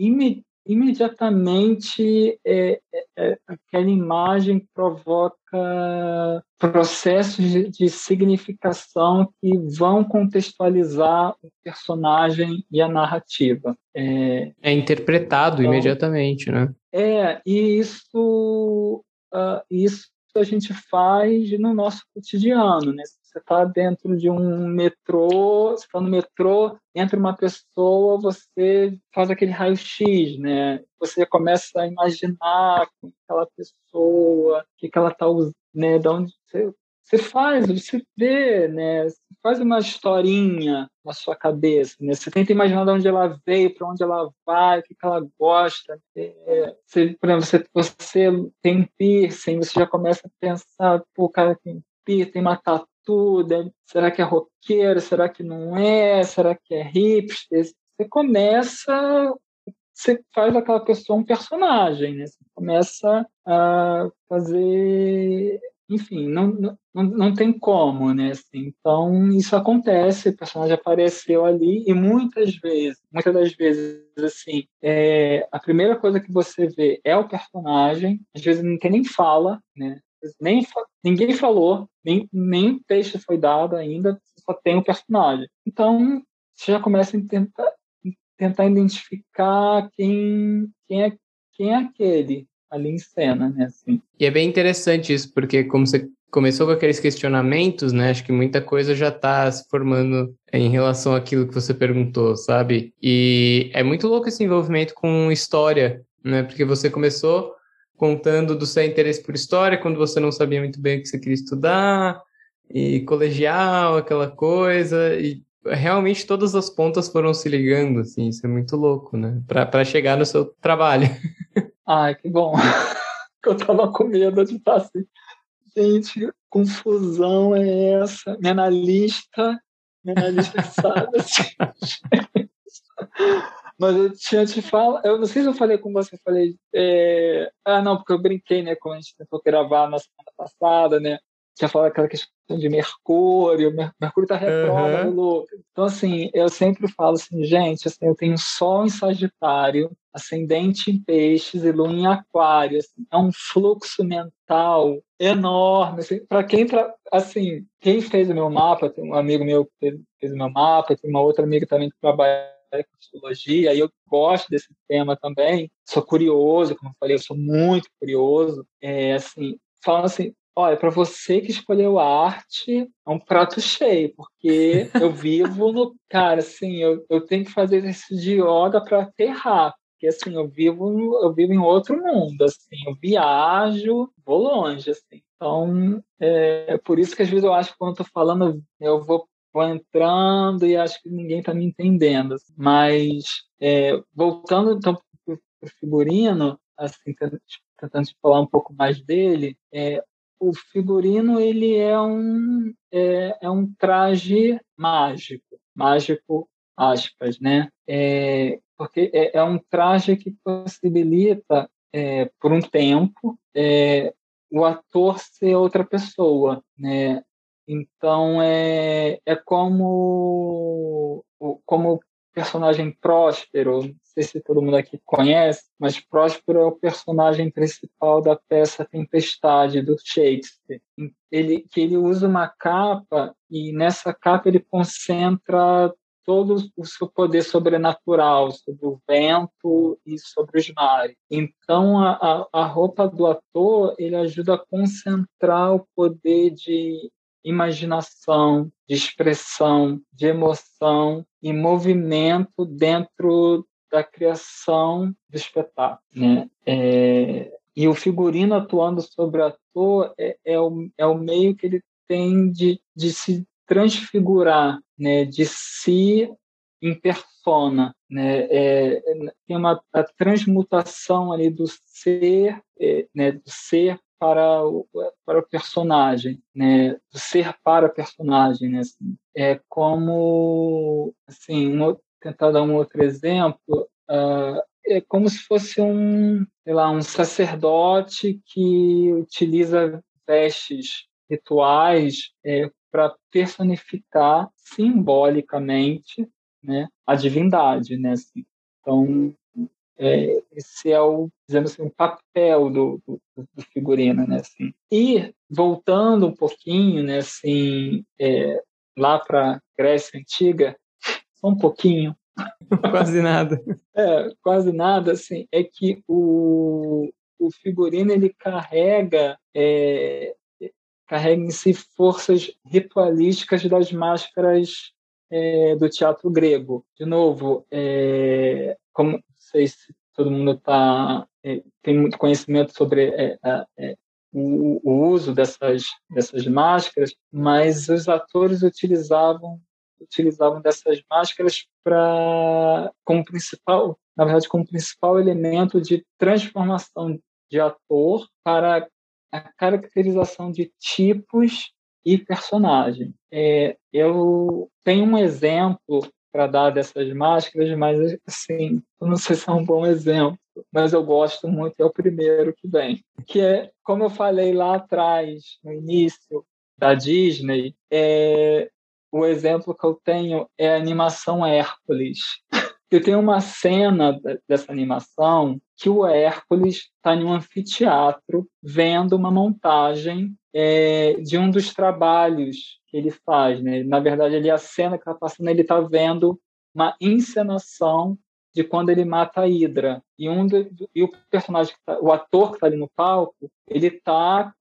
imediatamente é, é, é, aquela imagem provoca processos de, de, significação que vão contextualizar o personagem e a narrativa. É, é interpretado então, imediatamente, né? É, e isso, uh, isso a gente faz no nosso cotidiano, né? Você está dentro de um metrô, você está no metrô, entra uma pessoa, você faz aquele raio-x, né? Você começa a imaginar aquela pessoa, o que, que ela está usando, né? De onde você, você faz, você vê, né? Você faz uma historinha na sua cabeça, né? Você tenta imaginar de onde ela veio, para onde ela vai, o que, que ela gosta. É, você, por exemplo, você, você tem piercing, você já começa a pensar, pô, o cara tem piercing, tem uma tatu, tudo? Será que é roqueiro? Será que não é? Será que é hipster? Você começa, você faz aquela pessoa um personagem, né? Você começa a fazer, enfim, não, não, não tem como, né? Assim, então isso acontece, o personagem apareceu ali e muitas vezes, muitas das vezes, assim, é, a primeira coisa que você vê é o personagem, às vezes não tem nem fala, né? Nem ninguém falou, nem, nem texto foi dado ainda, só tem o personagem. Então, você já começa a tentar, tentar identificar quem, quem, é, quem é aquele ali em cena, né? Assim. E é bem interessante isso, porque como você começou com aqueles questionamentos, né? Acho que muita coisa já está se formando em relação àquilo que você perguntou, sabe? E é muito louco esse envolvimento com história, né? Porque você começou contando do seu interesse por história, quando você não sabia muito bem o que você queria estudar, e colegial, aquela coisa, e realmente todas as pontas foram se ligando, assim, isso é muito louco, né? Para chegar no seu trabalho. Ai, que bom. Eu tava com medo de estar assim. Gente, confusão é essa? Minha analista, minha analista sabe assim. Mas eu tinha te falado, eu não sei se eu falei com você, falei, é... ah, não, porque eu brinquei, né, quando a gente tentou gravar na semana passada, né, tinha falado aquela questão de Mercúrio, Mercúrio tá retrógrado, uhum. louco. Então, assim, eu sempre falo assim, gente, assim, eu tenho Sol em Sagitário, ascendente em Peixes e Lua em Aquário, assim, é um fluxo mental enorme, assim, para quem, tra... assim, quem fez o meu mapa, tem um amigo meu que fez, fez o meu mapa, tem uma outra amiga também que trabalha com psicologia, e eu gosto desse tema também. Sou curioso, como eu falei, eu sou muito curioso. É, assim, falando assim, olha, para você que escolheu arte, é um prato cheio, porque eu vivo no. Cara, assim, eu, eu tenho que fazer exercício de yoga para aterrar. Porque, assim, eu vivo, eu vivo em outro mundo, assim, eu viajo, vou longe, assim. Então, é, é por isso que às vezes eu acho que quando eu tô falando, eu vou vou entrando e acho que ninguém está me entendendo. Mas, é, voltando então para o figurino, assim, tentando falar um pouco mais dele, é, o figurino ele é um, é, é um traje mágico, mágico, aspas, né? É, porque é, é um traje que possibilita, é, por um tempo, é, o ator ser outra pessoa, né? Então é, é como como personagem Próspero, não sei se todo mundo aqui conhece, mas Próspero é o personagem principal da peça Tempestade do Shakespeare. Ele que ele usa uma capa e nessa capa ele concentra todo o seu poder sobrenatural sobre o vento e sobre os mares. Então, a, a, roupa do ator ele ajuda a concentrar o poder de imaginação, de expressão, de emoção e movimento dentro da criação do espetáculo. Né? É, e o figurino atuando sobre o ator é, é, o, é o meio que ele tem de, de se transfigurar, né? de se em persona, né? É, tem uma a transmutação ali do ser, é, né? Do ser para o, para o personagem, né? Do ser para o personagem, né? Assim, é como, assim, tentar dar um outro exemplo, uh, é como se fosse um, sei lá, um sacerdote que utiliza vestes rituais é, para personificar simbolicamente né, a divindade, né? Assim. Então, é, esse é o, dizemos assim, o papel do, do, do, figurino, né? Assim. E voltando um pouquinho, né? Assim, é, lá para Grécia antiga, só um pouquinho. quase nada. É, quase nada, assim, é que o, o figurino ele carrega é, carrega em si forças ritualísticas das máscaras é, do teatro grego. De novo, é, como não sei se todo mundo tá, é, tem muito conhecimento sobre é, é, o, o, uso dessas, dessas máscaras, mas os atores utilizavam utilizavam dessas máscaras para como principal, na verdade, como principal elemento de transformação de ator para a caracterização de tipos e personagem. É, eu tenho um exemplo para dar dessas máscaras, mas assim, eu não sei se é um bom exemplo, mas eu gosto muito, é o primeiro que vem. Que é, como eu falei lá atrás, no início da Disney, é, o exemplo que eu tenho é a animação Hércules. Eu tenho uma cena dessa animação que o Hércules está em um anfiteatro vendo uma montagem é, de um dos trabalhos que ele faz. Né? Na verdade, ele a cena que está passando, ele está vendo uma encenação de quando ele mata a Hydra. E, um do, e o personagem, tá, o ator que está ali no palco, ele está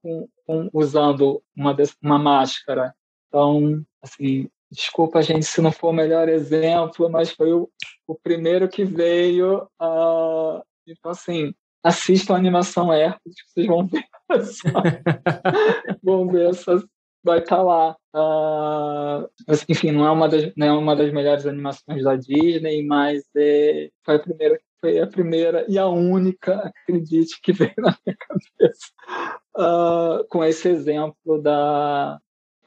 usando uma, uma máscara. Então, assim, desculpa, gente, se não for o melhor exemplo, mas foi o, o primeiro que veio. Uh, então, assim, assistam a animação Hércules, vocês vão ver vão ver essa, vai estar tá lá. Uh, mas, enfim, não é, uma das, não é uma das melhores animações da Disney, mas é, foi, a primeira, foi a primeira e a única, acredite, que veio na minha cabeça uh, com esse exemplo da,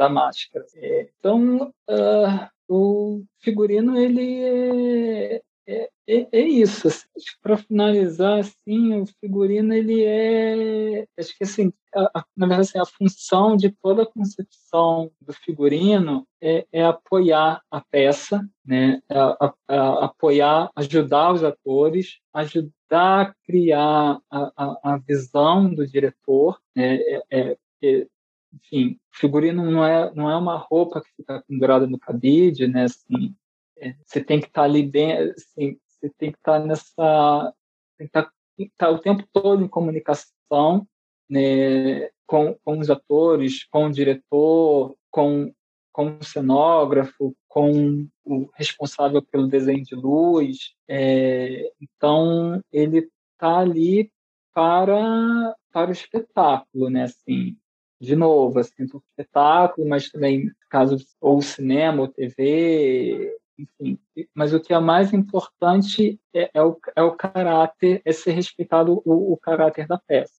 da máscara. É, então, uh, o figurino ele é, é, é, é isso. Assim, Para finalizar, assim, o figurino ele é, acho que assim, a, a, na verdade, assim, a função de toda a concepção do figurino é, é apoiar a peça, né? É a, apoiar, ajudar os atores, ajudar a criar a, visão do diretor, né? É, é, enfim, figurino não é não é uma roupa que fica pendurada no cabide, né? Assim, é, você tem que estar tá ali dentro, assim, você tem que estar tá nessa, tem que tá, estar o tempo todo em comunicação, né? Com, com os atores, com o diretor, com com o cenógrafo, com o responsável pelo desenho de luz. É, então ele está ali para para o espetáculo, né? Assim, de novo, assim, um espetáculo, mas também casos ou cinema ou TV, enfim. Mas o que é mais importante é, é, o, é o caráter, é ser respeitado o, o caráter da peça.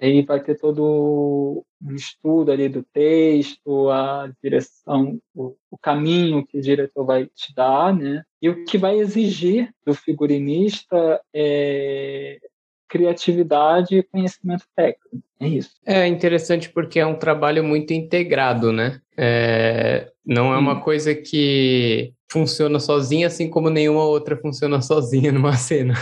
Aí vai ter todo um estudo ali do texto, a direção, o, o caminho que o diretor vai te dar, né? E o que vai exigir do figurinista é criatividade e conhecimento técnico. É isso. É interessante porque é um trabalho muito integrado, né? É, não é uma coisa que funciona sozinha, assim como nenhuma outra funciona sozinha numa cena.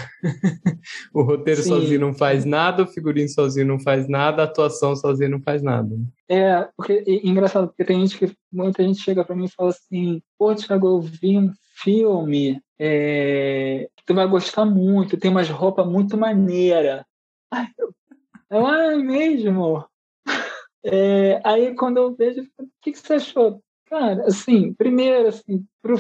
o roteiro Sim. sozinho não faz nada, o figurino sozinho não faz nada, a atuação sozinha não faz nada. É, porque é engraçado, porque tem gente que muita gente chega para mim e fala assim: "Pô, Thiago, eu vi um filme é, tu vai gostar muito, tem umas roupas muito maneira. Ai, eu, é mesmo? É, aí quando eu vejo, o que, que você achou? Cara, assim, primeiro, assim, pro,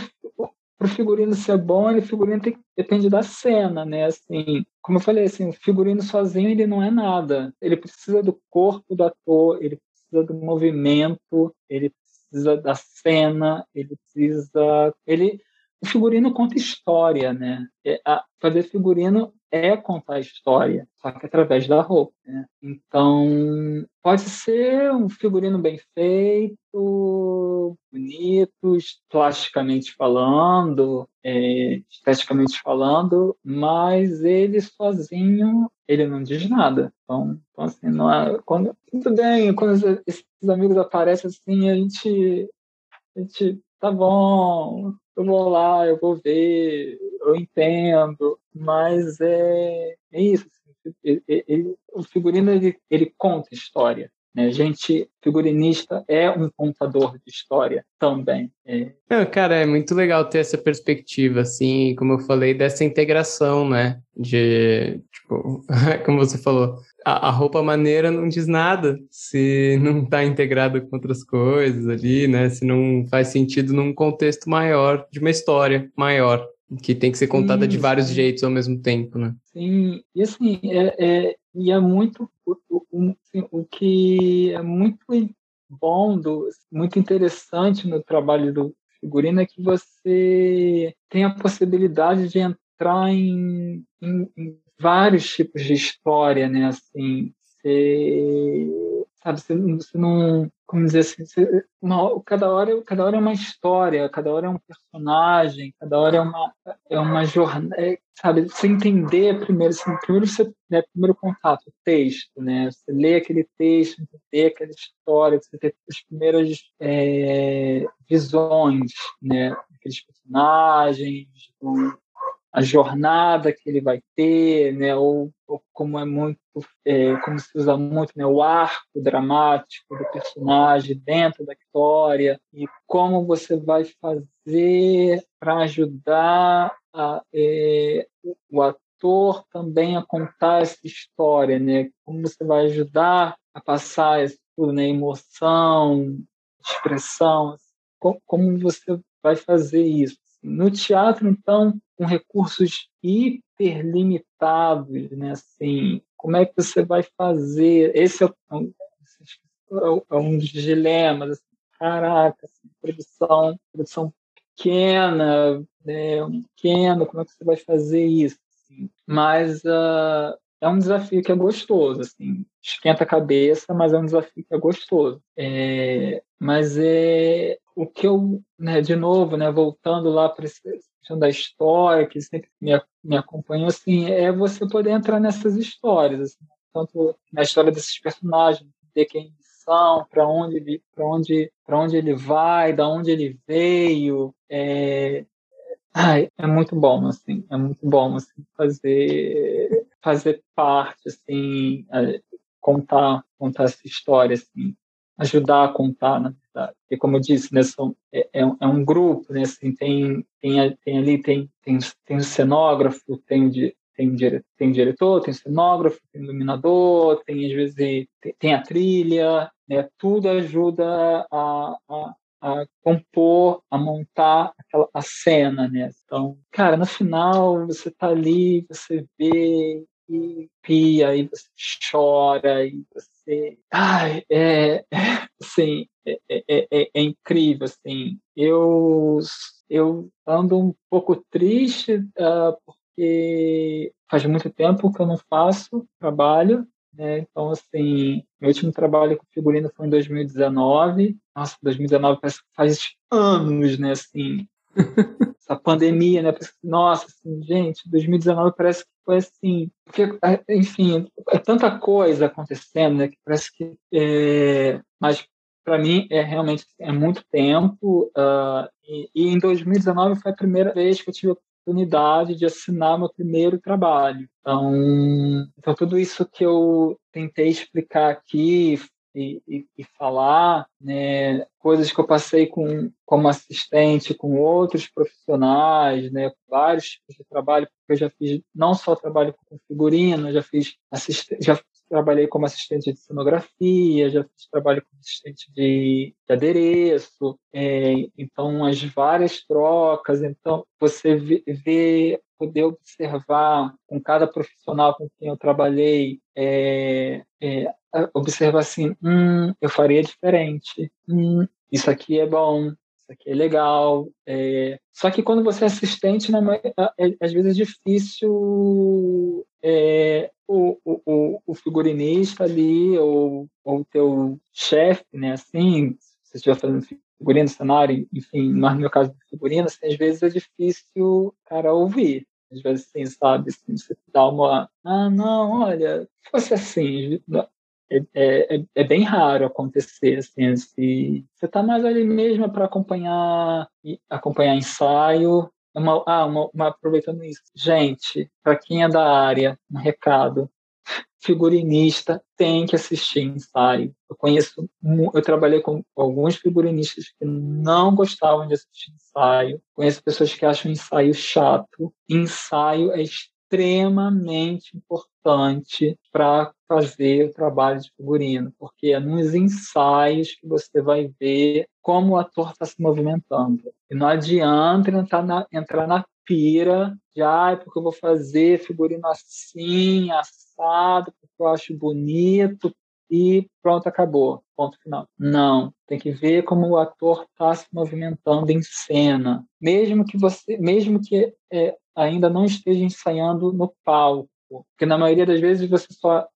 pro figurino ser bom, ele figurino tem, depende da cena, né? Assim, como eu falei, assim, o figurino sozinho ele não é nada. Ele precisa do corpo do ator, ele precisa do movimento, ele precisa da cena, ele precisa, ele o figurino conta história, né? É, a, fazer figurino é contar história, só que através da roupa. Né? Então, pode ser um figurino bem feito, bonito, plasticamente falando, é, esteticamente falando, mas ele sozinho, ele não diz nada. Então, então assim, não é, quando, tudo bem, quando esses amigos aparecem assim, a gente, a gente tá bom, eu vou lá, eu vou ver, eu entendo, mas é, é isso. Assim, ele, ele, o figurino ele, ele conta história. Né? Gente, figurinista, é um contador de história também. É. Não, cara, é muito legal ter essa perspectiva, assim, como eu falei, dessa integração, né? De, tipo, como você falou, a, a roupa maneira não diz nada se não está integrado com outras coisas ali, né? Se não faz sentido num contexto maior, de uma história maior que tem que ser contada sim, de vários sim. jeitos ao mesmo tempo, né? Sim, e assim, é, é, e é muito o, o, o que é muito bom, do, muito interessante no trabalho do figurino é que você tem a possibilidade de entrar em, em, em vários tipos de história, né? Assim, você, sabe, você, você não como dizer assim, uma, cada hora cada hora é uma história, cada hora é um personagem, cada hora é uma é uma jornada, é, sabe? Você entender primeiro, assim, primeiro você, né, primeiro contato, o texto, né? Você lê aquele texto, entender aquela história, você ter as primeiras é, visões, né? Aqueles personagens, a jornada que ele vai ter, né? Ou, ou como é muito, é, como se usa muito, né? O arco dramático do personagem dentro da história e como você vai fazer para ajudar a, é, o ator também a contar essa história, né? Como você vai ajudar a passar isso né? Emoção, expressão, como, como você vai fazer isso? No teatro, então, com recursos hiperlimitados, né? Assim, como é que você vai fazer? Esse é um, é um dos dilemas. Assim, caraca, assim, produção, produção pequena, né? pequena, como é que você vai fazer isso? Assim? Mas uh, é um desafio que é gostoso, assim, esquenta a cabeça, mas é um desafio que é gostoso. É, mas é o que eu, né, de novo, né, voltando lá para essa questão da história, que sempre me, me acompanhou, assim, é você poder entrar nessas histórias, assim, tanto na história desses personagens, ver quem são, para onde onde onde ele vai, da onde ele veio, é, ai, é muito bom, assim, é muito bom assim, fazer fazer parte, assim, contar contar essa história, assim, ajudar a contar, na verdade. Porque, como eu disse, né, são, é, é, um é grupo, né, assim, tem, tem, tem ali, tem, tem, tem o cenógrafo, tem, tem, tem diretor, tem cenógrafo, tem iluminador, tem, às vezes, tem, tem a trilha, né, tudo ajuda a, a, a compor, a montar aquela, a cena, né? Então, cara, no final você tá ali, você vê e pia, e você chora, e você. Ai, é, é assim, é, é, é, é, incrível, assim. Eu, eu ando um pouco triste uh, porque faz muito tempo que eu não faço trabalho, né? Então, assim, meu último trabalho com figurino foi em 2019. Nossa, 2019 parece que faz anos, né? Assim, essa pandemia, né? Nossa, assim, gente, 2019 parece que foi assim, porque, é, enfim, é tanta coisa acontecendo, né? Que parece que, é, mas para mim é realmente é muito tempo. Uh, e, e, em 2019 foi a primeira vez que eu tive a oportunidade de assinar meu primeiro trabalho. Então, então tudo isso que eu tentei explicar aqui e, e, e, falar, né, coisas que eu passei com, como assistente com outros profissionais, né, vários tipos de trabalho, porque eu já fiz não só trabalho com figurino, já fiz já trabalhei como assistente de cenografia, já fiz trabalho como assistente de, de adereço, é, então as várias trocas, então você vê, vê poder observar com cada profissional com quem eu trabalhei, é, é, observar assim, hum, eu faria diferente, hum, isso aqui é bom, isso aqui é legal. É... Só que quando você é assistente, não é, às vezes é difícil é, o, o, o, figurinista ali, ou o teu chefe, né, assim, se você estiver fazendo figurino, cenário, enfim, mas no meu caso de figurino, assim, às vezes é difícil, cara, ouvir. Às vezes, assim, sabe, assim, você dá uma, ah, não, olha, fosse assim, é, é, é, é, bem raro acontecer assim, se você está mais ali mesmo para acompanhar acompanhar ensaio uma, ah uma, uma, aproveitando isso. Gente para quem é da área um recado figurinista tem que assistir ensaio eu conheço eu trabalhei com alguns figurinistas que não gostavam de assistir ensaio. Conheço pessoas que acham ensaio chato. Ensaio é extremamente importante para fazer o trabalho de figurino, porque é nos ensaios que você vai ver como o ator está se movimentando. E não adianta entrar na, entrar na pira de, ah, porque eu vou fazer figurino assim, assado, porque eu acho bonito, e pronto, acabou, ponto final. Não, tem que ver como o ator está se movimentando em cena, mesmo que você, mesmo que é, ainda não esteja ensaiando no palco, porque na maioria das vezes você só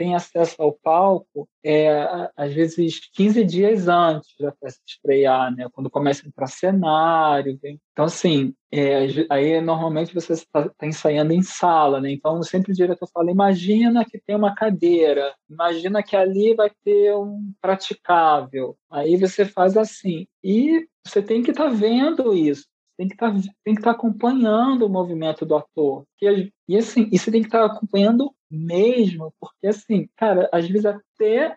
tem acesso ao palco, é, às vezes 15 dias antes da festa estrear, né? quando começa a entrar cenário. Vem... Então, assim, é, aí normalmente você está tá ensaiando em sala, né? então sempre o diretor fala: imagina que tem uma cadeira, imagina que ali vai ter um praticável. Aí você faz assim. E você tem que estar tá vendo isso tem que tá, estar tá acompanhando o movimento do ator. E, e assim, e você tem que estar tá acompanhando mesmo, porque assim, cara, às vezes até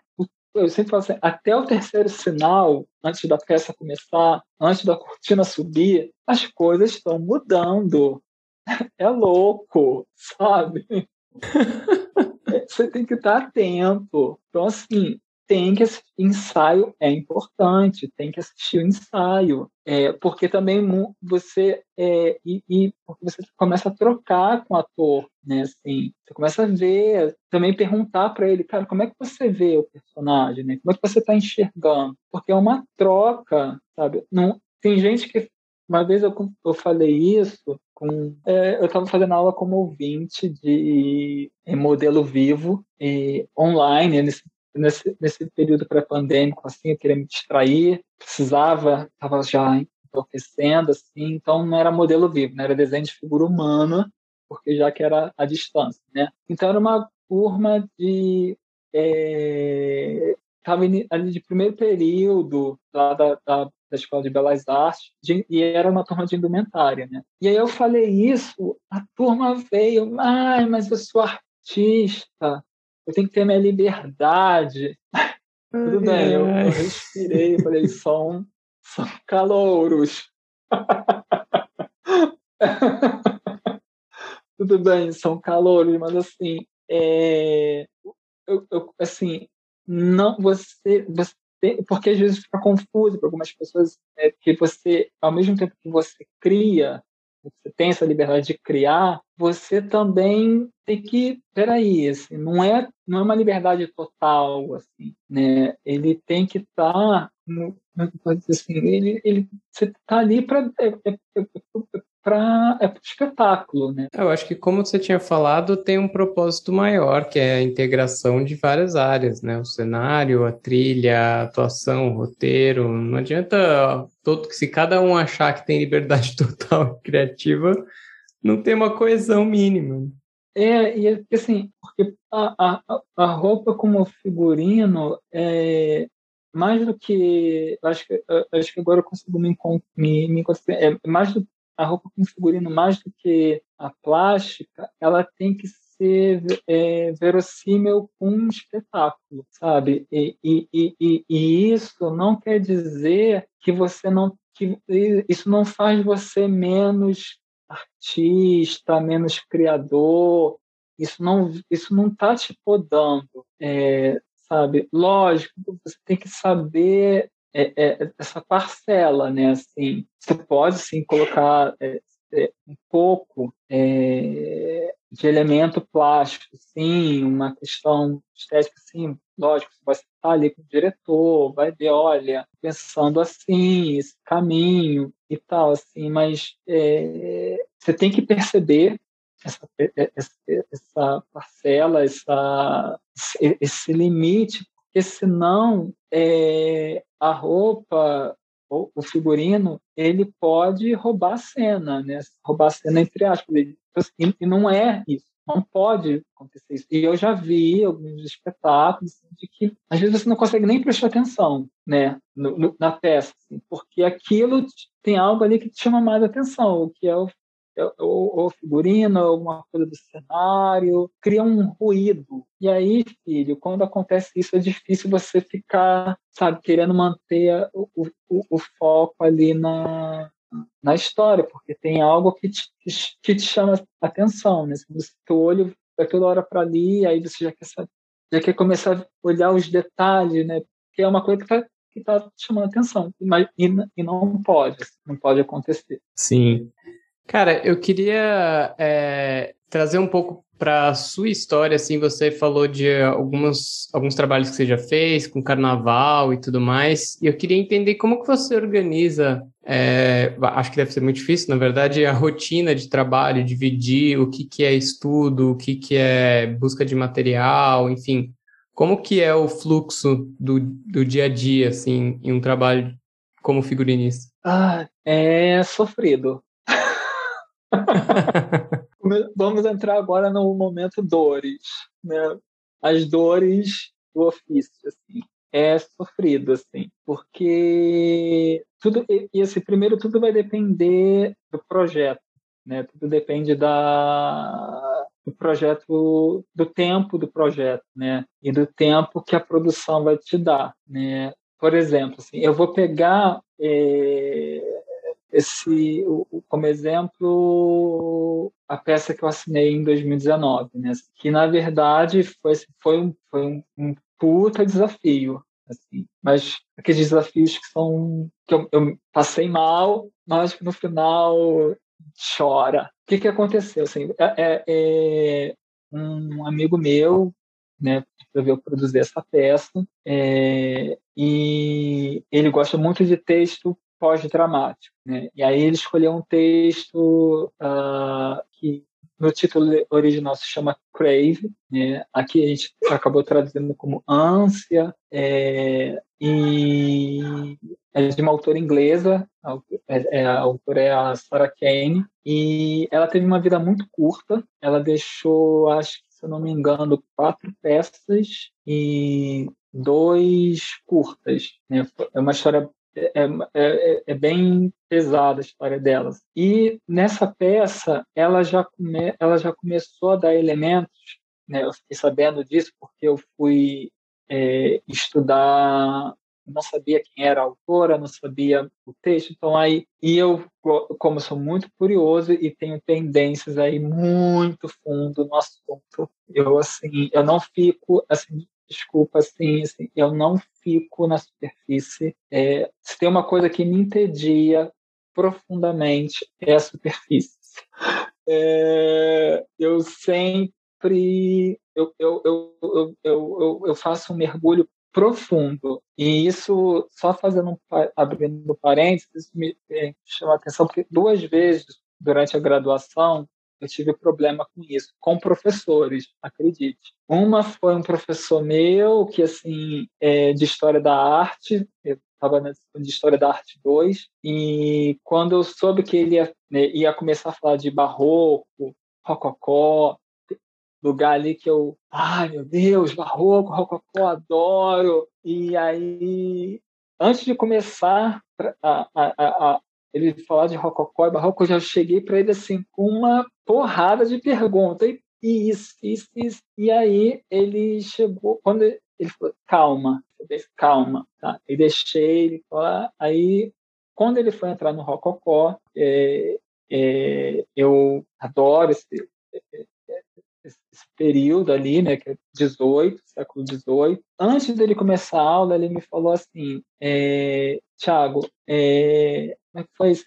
eu sempre falo assim, até o terceiro sinal, antes da peça começar, antes da cortina subir, as coisas estão mudando. É louco, sabe? Você tem que estar atento. Então, assim, tem que assistir. ensaio é importante, tem que assistir o ensaio, é, porque também você é, e, e, você começa a trocar com o ator, né? Assim, você começa a ver, também perguntar para ele, cara, como é que você vê o personagem, né? Como é que você está enxergando? Porque é uma troca, sabe? Não tem gente que uma vez eu, eu falei isso com, é, eu estava fazendo aula como ouvinte de modelo vivo e online nesse nesse, nesse período pré-pandêmico, assim, eu queria me distrair, precisava, estava já enlouquecendo, assim, então não era modelo vivo, né? era desenho de figura humana, porque já que era a distância, né? Então era uma turma de estava é, ali de primeiro período lá da, da, da Escola de Belas Artes de, e era uma turma de indumentária, né? E aí eu falei isso, a turma veio, ai, mas eu sou artista, eu tenho que ter minha liberdade. Tudo bem, eu, eu respirei, falei, são, são calouros. Tudo bem, são calouros, mas assim, é, eu, eu, assim, não você, você porque às vezes fica confuso para algumas pessoas é, que você, ao mesmo tempo que você cria você tem essa liberdade de criar, você também tem que, peraí, assim, não é não é uma liberdade total, assim, né? Ele tem que estar, tá pode dizer assim, ele, ele você está ali para é, é, é, para é espetáculo, né? Eu acho que como você tinha falado, tem um propósito maior, que é a integração de várias áreas, né? O cenário, a trilha, a atuação, o roteiro. Não adianta todo se cada um achar que tem liberdade total criativa, não tem uma coesão mínima. É, e é assim, porque a, a, a roupa como figurino é mais do que acho que acho que agora eu consigo me me, me é mais do a roupa com figurino, mais do que a plástica, ela tem que ser é, verossímil com um espetáculo, sabe? E, e, e, e, isso não quer dizer que você não que isso não faz você menos artista, menos criador. Isso não isso não está te podando, é, sabe? Lógico, você tem que saber é, é, essa parcela, né? Assim, você pode sim colocar, é, ter um pouco é, de elemento plástico, sim, uma questão estética, sim, lógico, você vai estar ali com o diretor, vai ver, olha, pensando assim, esse caminho e tal, assim, mas é, você tem que perceber essa, essa parcela, essa, esse limite, porque senão é, a roupa o figurino ele pode roubar a cena, né? Roubar a cena entre aspas. E não é isso. Não pode acontecer isso. E eu já vi alguns espetáculos assim, de que às vezes você não consegue nem prestar atenção, né, no, no, na peça, assim, porque aquilo tem algo ali que te chama mais atenção, que é o ou, ou figurino, alguma coisa do cenário, cria um ruído. E aí, filho, quando acontece isso, é difícil você ficar, sabe, querendo manter o, o, o foco ali na, na história, porque tem algo que te, que te chama atenção, né? O olho vai toda hora para ali, aí você já quer, saber, já quer começar a olhar os detalhes, né? Que é uma coisa que está que tá chamando atenção, mas, e, e não pode, não pode acontecer. Sim. Cara, eu queria é, trazer um pouco para a sua história, assim, você falou de alguns, alguns trabalhos que você já fez, com carnaval e tudo mais, e eu queria entender como que você organiza, é, acho que deve ser muito difícil, na verdade, a rotina de trabalho, dividir o que, que é estudo, o que, que é busca de material, enfim, como que é o fluxo do, do dia a dia, assim, em um trabalho como figurinista? Ah, é sofrido. Vamos entrar agora no momento dores, né? As dores do ofício, assim. É sofrido, assim, porque tudo e esse primeiro tudo vai depender do projeto, né? Tudo depende da do projeto, do tempo do projeto, né? E do tempo que a produção vai te dar, né? Por exemplo, assim, eu vou pegar é, esse, como exemplo, a peça que eu assinei em 2019, né? que na verdade foi, foi, um, foi um, um puta desafio, assim. Mas aqueles desafios que são que eu, eu passei mal, mas que no final chora. O que que aconteceu? Assim, é, é, é um amigo meu, né, para eu produzir essa peça, é, e ele gosta muito de texto pós-dramático. Né? E aí ele escolheu um texto uh, que no título original se chama Crave, né? aqui a gente acabou traduzindo como ânsia, é, e é de uma autora inglesa, a, é, é, a autora é a Sarah Kane, e ela teve uma vida muito curta, ela deixou, acho que se eu não me engano, quatro peças e dois curtas. Né? É uma história é, é, é, é, bem pesada a história delas. E nessa peça, ela já, come, ela já começou a dar elementos, né, eu fiquei sabendo disso porque eu fui é, estudar, não sabia quem era a autora, não sabia o texto, então aí, e eu, como sou muito curioso e tenho tendências aí muito fundo no assunto, eu, assim, eu não fico, assim, desculpa, assim, assim, eu não fico na superfície. É, se tem uma coisa que me entedia profundamente é a superfície. É, eu sempre eu, eu, eu, eu, eu, eu faço um mergulho profundo e isso só fazendo um, abrindo parênteses me, me chama a atenção porque duas vezes durante a graduação eu tive problema com isso, com professores, acredite. Uma foi um professor meu, que, assim, é de História da Arte, eu estava de História da Arte 2, e quando eu soube que ele ia, né, ia começar a falar de barroco, rococó, lugar ali que eu, ai meu Deus, barroco, rococó, adoro. E aí, antes de começar a, a, a, ele falar de rococó e barroco, eu já cheguei para ele assim uma porrada de perguntas. E isso, isso, isso. E aí ele chegou, quando ele, falou, calma, calma, tá? E deixei ele falar. Aí, quando ele foi entrar no rococó, é, é, eu adoro esse, esse, período ali, né, que é 18, século 18. Antes dele começar a aula, ele me falou assim, é, Tiago, é, como é que foi isso?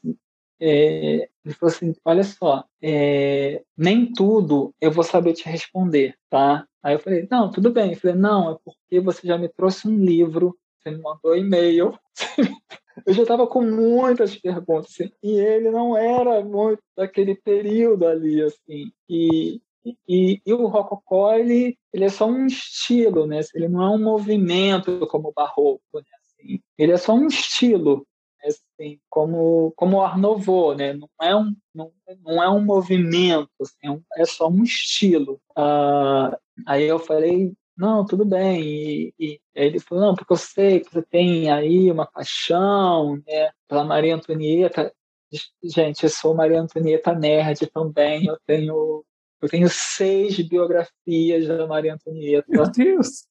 é, ele falou assim, olha só, é, nem tudo eu vou saber te responder, tá? Aí eu falei, não, tudo bem. Eu falei, não, é porque você já me trouxe um livro, você me mandou e-mail, eu já estava com muitas perguntas, assim, e ele não era muito daquele período ali, assim, e, e, e, o rococó, ele, ele é só um estilo, né? Ele não é um movimento como o barroco, né? Assim, ele é só um estilo, assim, como como o Art Nouveau, né? Não é um não, não é um movimento, assim, é, é só um estilo. Uh, aí eu falei não, tudo bem. E, e ele falou, não, porque eu sei que você tem aí uma paixão, né, pela Maria Antonieta. Gente, eu sou Maria Antonieta nerd também. Eu tenho eu tenho seis biografias da Maria Antonieta. Meu Deus!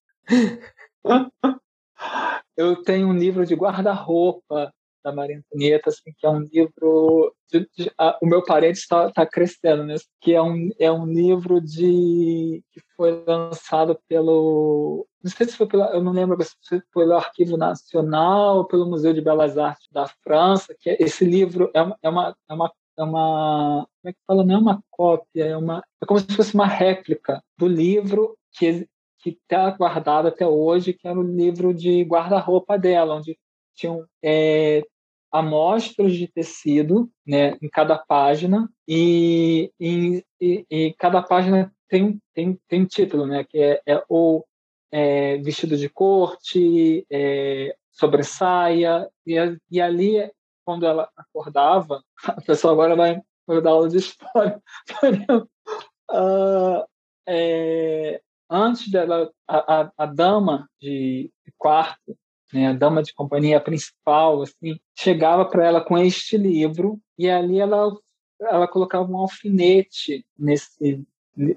eu tenho um livro de guarda-roupa da Maria Antonieta, assim, que é um livro. De, de, a, o meu parente está tá crescendo, né? Que é um, é um livro de que foi lançado pelo. Não sei se foi pela. Eu não lembro se foi pelo Arquivo Nacional ou pelo Museu de Belas Artes da França, que é, esse livro é é uma, é uma é uma como é que fala? Não é uma cópia é uma é como se fosse uma réplica do livro que está guardado até hoje que era o livro de guarda-roupa dela onde tinham é, amostras de tecido né, em cada página e, e, e, e cada página tem, tem, tem título, né, que é, é ou é, vestido de corte, é, sobressaia, e, e ali, quando ela acordava, a pessoa agora vai, vai dar aula de história, uh, é, antes dela, a, a, a dama de quarto né, a dama de companhia principal, assim, chegava para ela com este livro e ali ela ela colocava um alfinete nesse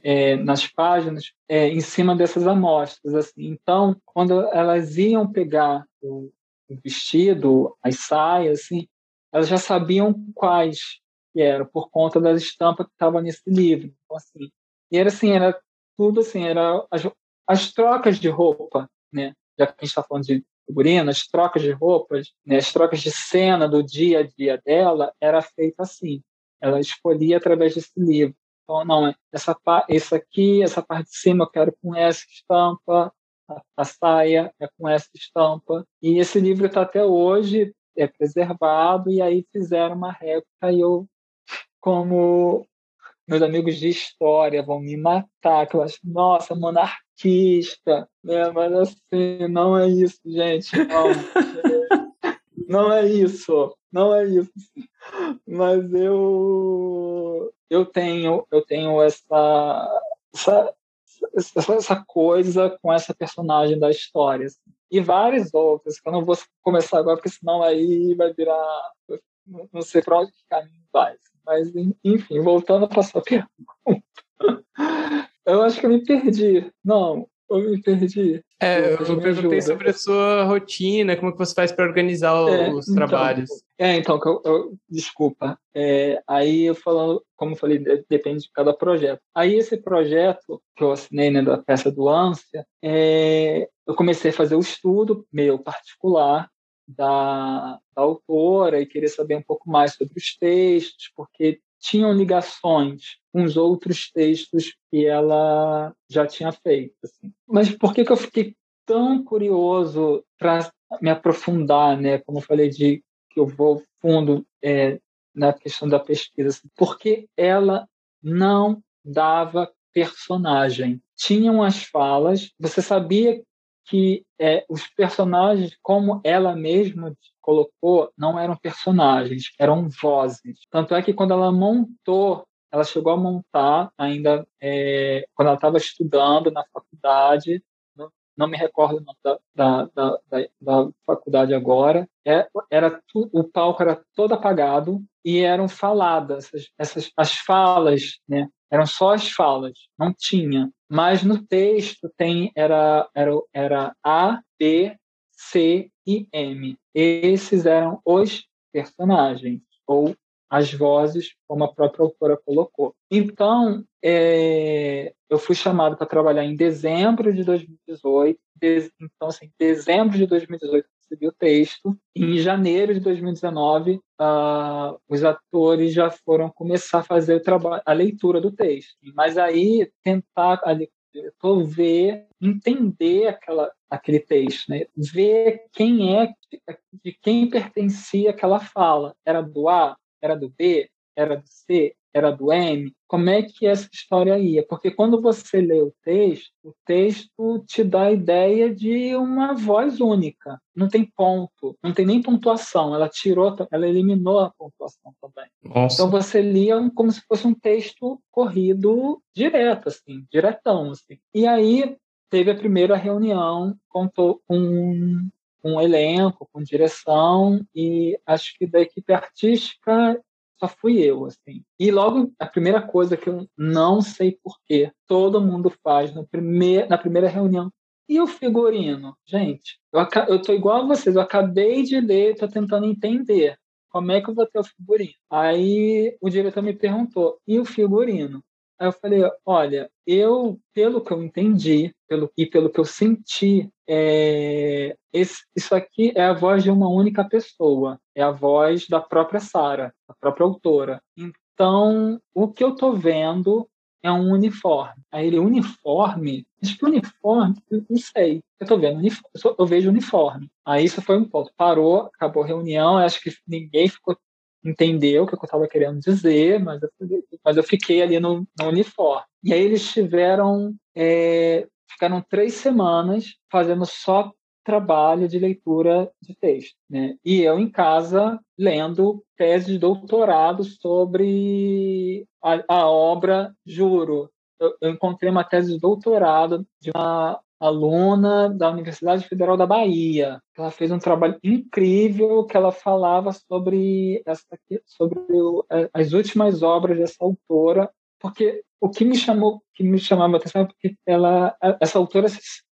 é, nas páginas é, em cima dessas amostras assim. Então quando elas iam pegar o, o vestido as saias assim elas já sabiam quais eram por conta das estampas que estavam nesse livro então, assim e era assim era tudo assim era as, as trocas de roupa né já que a gente está falando de figurino, as trocas de roupas, né, as trocas de cena do dia a dia dela era feita assim. Ela escolhia através desse livro. Então, não, essa esse aqui, essa parte de cima eu quero com essa estampa, a, a saia é com essa estampa. E esse livro está até hoje é preservado e aí fizeram uma réplica e eu como meus amigos de história vão me matar, que eu acho, nossa, monarquista, né? Mas assim, não é isso, gente, não. não é isso, não é isso. Mas eu eu tenho eu tenho essa essa, essa, coisa com essa personagem da história. Assim. E várias outras, que eu não vou começar agora, porque senão aí vai virar. Não sei para onde que caminho vai. Mas, enfim, voltando para sua pergunta. Eu acho que eu me perdi. Não, eu me perdi. É, eu, eu perguntei sobre a sua rotina, como que você faz para organizar é, os então, trabalhos. É, então, eu, eu, desculpa. É, aí eu falando, como eu falei, depende de cada projeto. Aí esse projeto que eu assinei né, da peça do Ânsia, é, eu comecei a fazer o estudo meu particular da, da autora e querer saber um pouco mais sobre os textos, porque tinham ligações com os outros textos que ela já tinha feito. Assim. Mas por que, que eu fiquei tão curioso para me aprofundar, né? Como eu falei de que eu vou fundo é, na questão da pesquisa, assim, porque ela não dava personagem. Tinham as falas, você sabia que é, os personagens, como ela mesma colocou, não eram personagens, eram vozes. Tanto é que quando ela montou, ela chegou a montar ainda é, quando ela estava estudando na faculdade, não, não me recordo da, da, da, da, faculdade agora, é, era tu, o palco era todo apagado e eram faladas essas, essas as falas, né? Eram só as falas, não tinha. Mas no texto tem era era, era A, B, C e M. Esses eram os personagens ou as vozes, como a própria autora colocou. Então, é, eu fui chamado para trabalhar em dezembro de 2018. De, então, assim, dezembro de 2018, recebi o texto. Em janeiro de 2019, uh, ah, os atores já foram começar a fazer o trabalho, a leitura do texto. Mas aí tentar ali, ver, entender aquela, aquele texto, né? ver quem é, de quem pertencia aquela fala. Era do A? Era do B? Era do C? era do M, como é que essa história ia? Porque quando você lê o texto, o texto te dá a ideia de uma voz única. Não tem ponto, não tem nem pontuação. Ela tirou, ela eliminou a pontuação também. Nossa. Então você lia como se fosse um texto corrido direto, assim, diretão, assim. E aí teve a primeira reunião com, um, um elenco, com direção e acho que da equipe artística só fui eu, assim. E logo, a primeira coisa que eu não sei porquê, todo mundo faz no primeir, na primeira reunião. E o figurino? Gente, eu, eu tô igual a vocês, eu acabei de ler, tô tentando entender como é que eu vou ter o figurino. Aí o diretor me perguntou, e o figurino? Aí eu falei, olha, eu, pelo que eu entendi, pelo e pelo que eu senti, é, esse, isso aqui é a voz de uma única pessoa, é a voz da própria Sara, a própria autora. Então, o que eu estou vendo é um uniforme. Aí ele, uniforme? Acho que uniforme, não sei. Eu estou vendo uniforme, eu vejo uniforme. Aí isso foi um ponto. Parou, acabou a reunião, acho que ninguém ficou entendeu o que eu estava querendo dizer, mas eu, mas eu fiquei ali no, no uniforme. E aí eles tiveram, é, ficaram três semanas fazendo só trabalho de leitura de texto, né? E eu em casa lendo tese de doutorado sobre a, a obra Juro. Eu, eu encontrei uma tese de doutorado de uma aluna da Universidade Federal da Bahia. Ela fez um trabalho incrível que ela falava sobre essa sobre é, as últimas obras dessa autora, porque o que me chamou, que me chamava a atenção é porque ela, essa autora,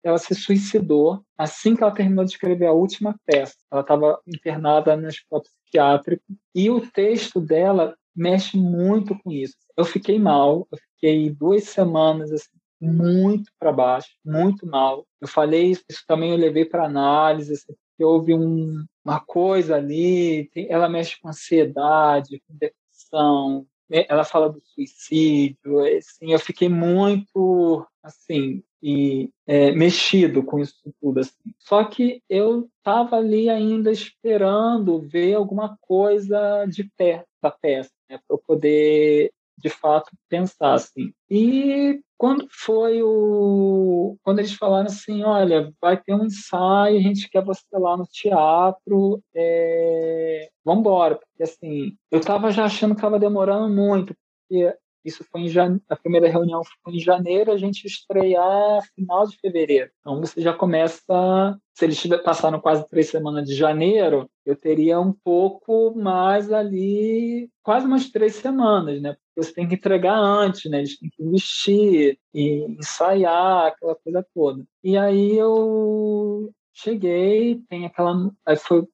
ela se suicidou assim que ela terminou de escrever a última peça. Ela estava internada no hospital psiquiátrico e o texto dela mexe muito com isso. Eu fiquei mal, eu fiquei duas semanas assim, muito para baixo, muito mal. Eu falei isso, isso também eu levei para análise, assim, houve um, uma coisa ali, tem, ela mexe com ansiedade, com depressão, né, ela fala do suicídio, assim, eu fiquei muito assim e é, mexido com isso tudo assim. Só que eu estava ali ainda esperando ver alguma coisa de pé da peça, né, para eu poder de fato pensar assim. E quando foi o quando eles falaram assim, olha, vai ter um ensaio, a gente quer você lá no teatro, é... embora, porque assim, eu estava já achando que estava demorando muito, porque isso foi em jane... a primeira reunião foi em janeiro, a gente estrear final de fevereiro. Então você já começa, se eles passaram quase três semanas de janeiro, eu teria um pouco mais ali, quase umas três semanas, né? Porque você tem que entregar antes, né? Eles têm que investir e ensaiar aquela coisa toda. E aí eu cheguei, tem aquela, aí foi,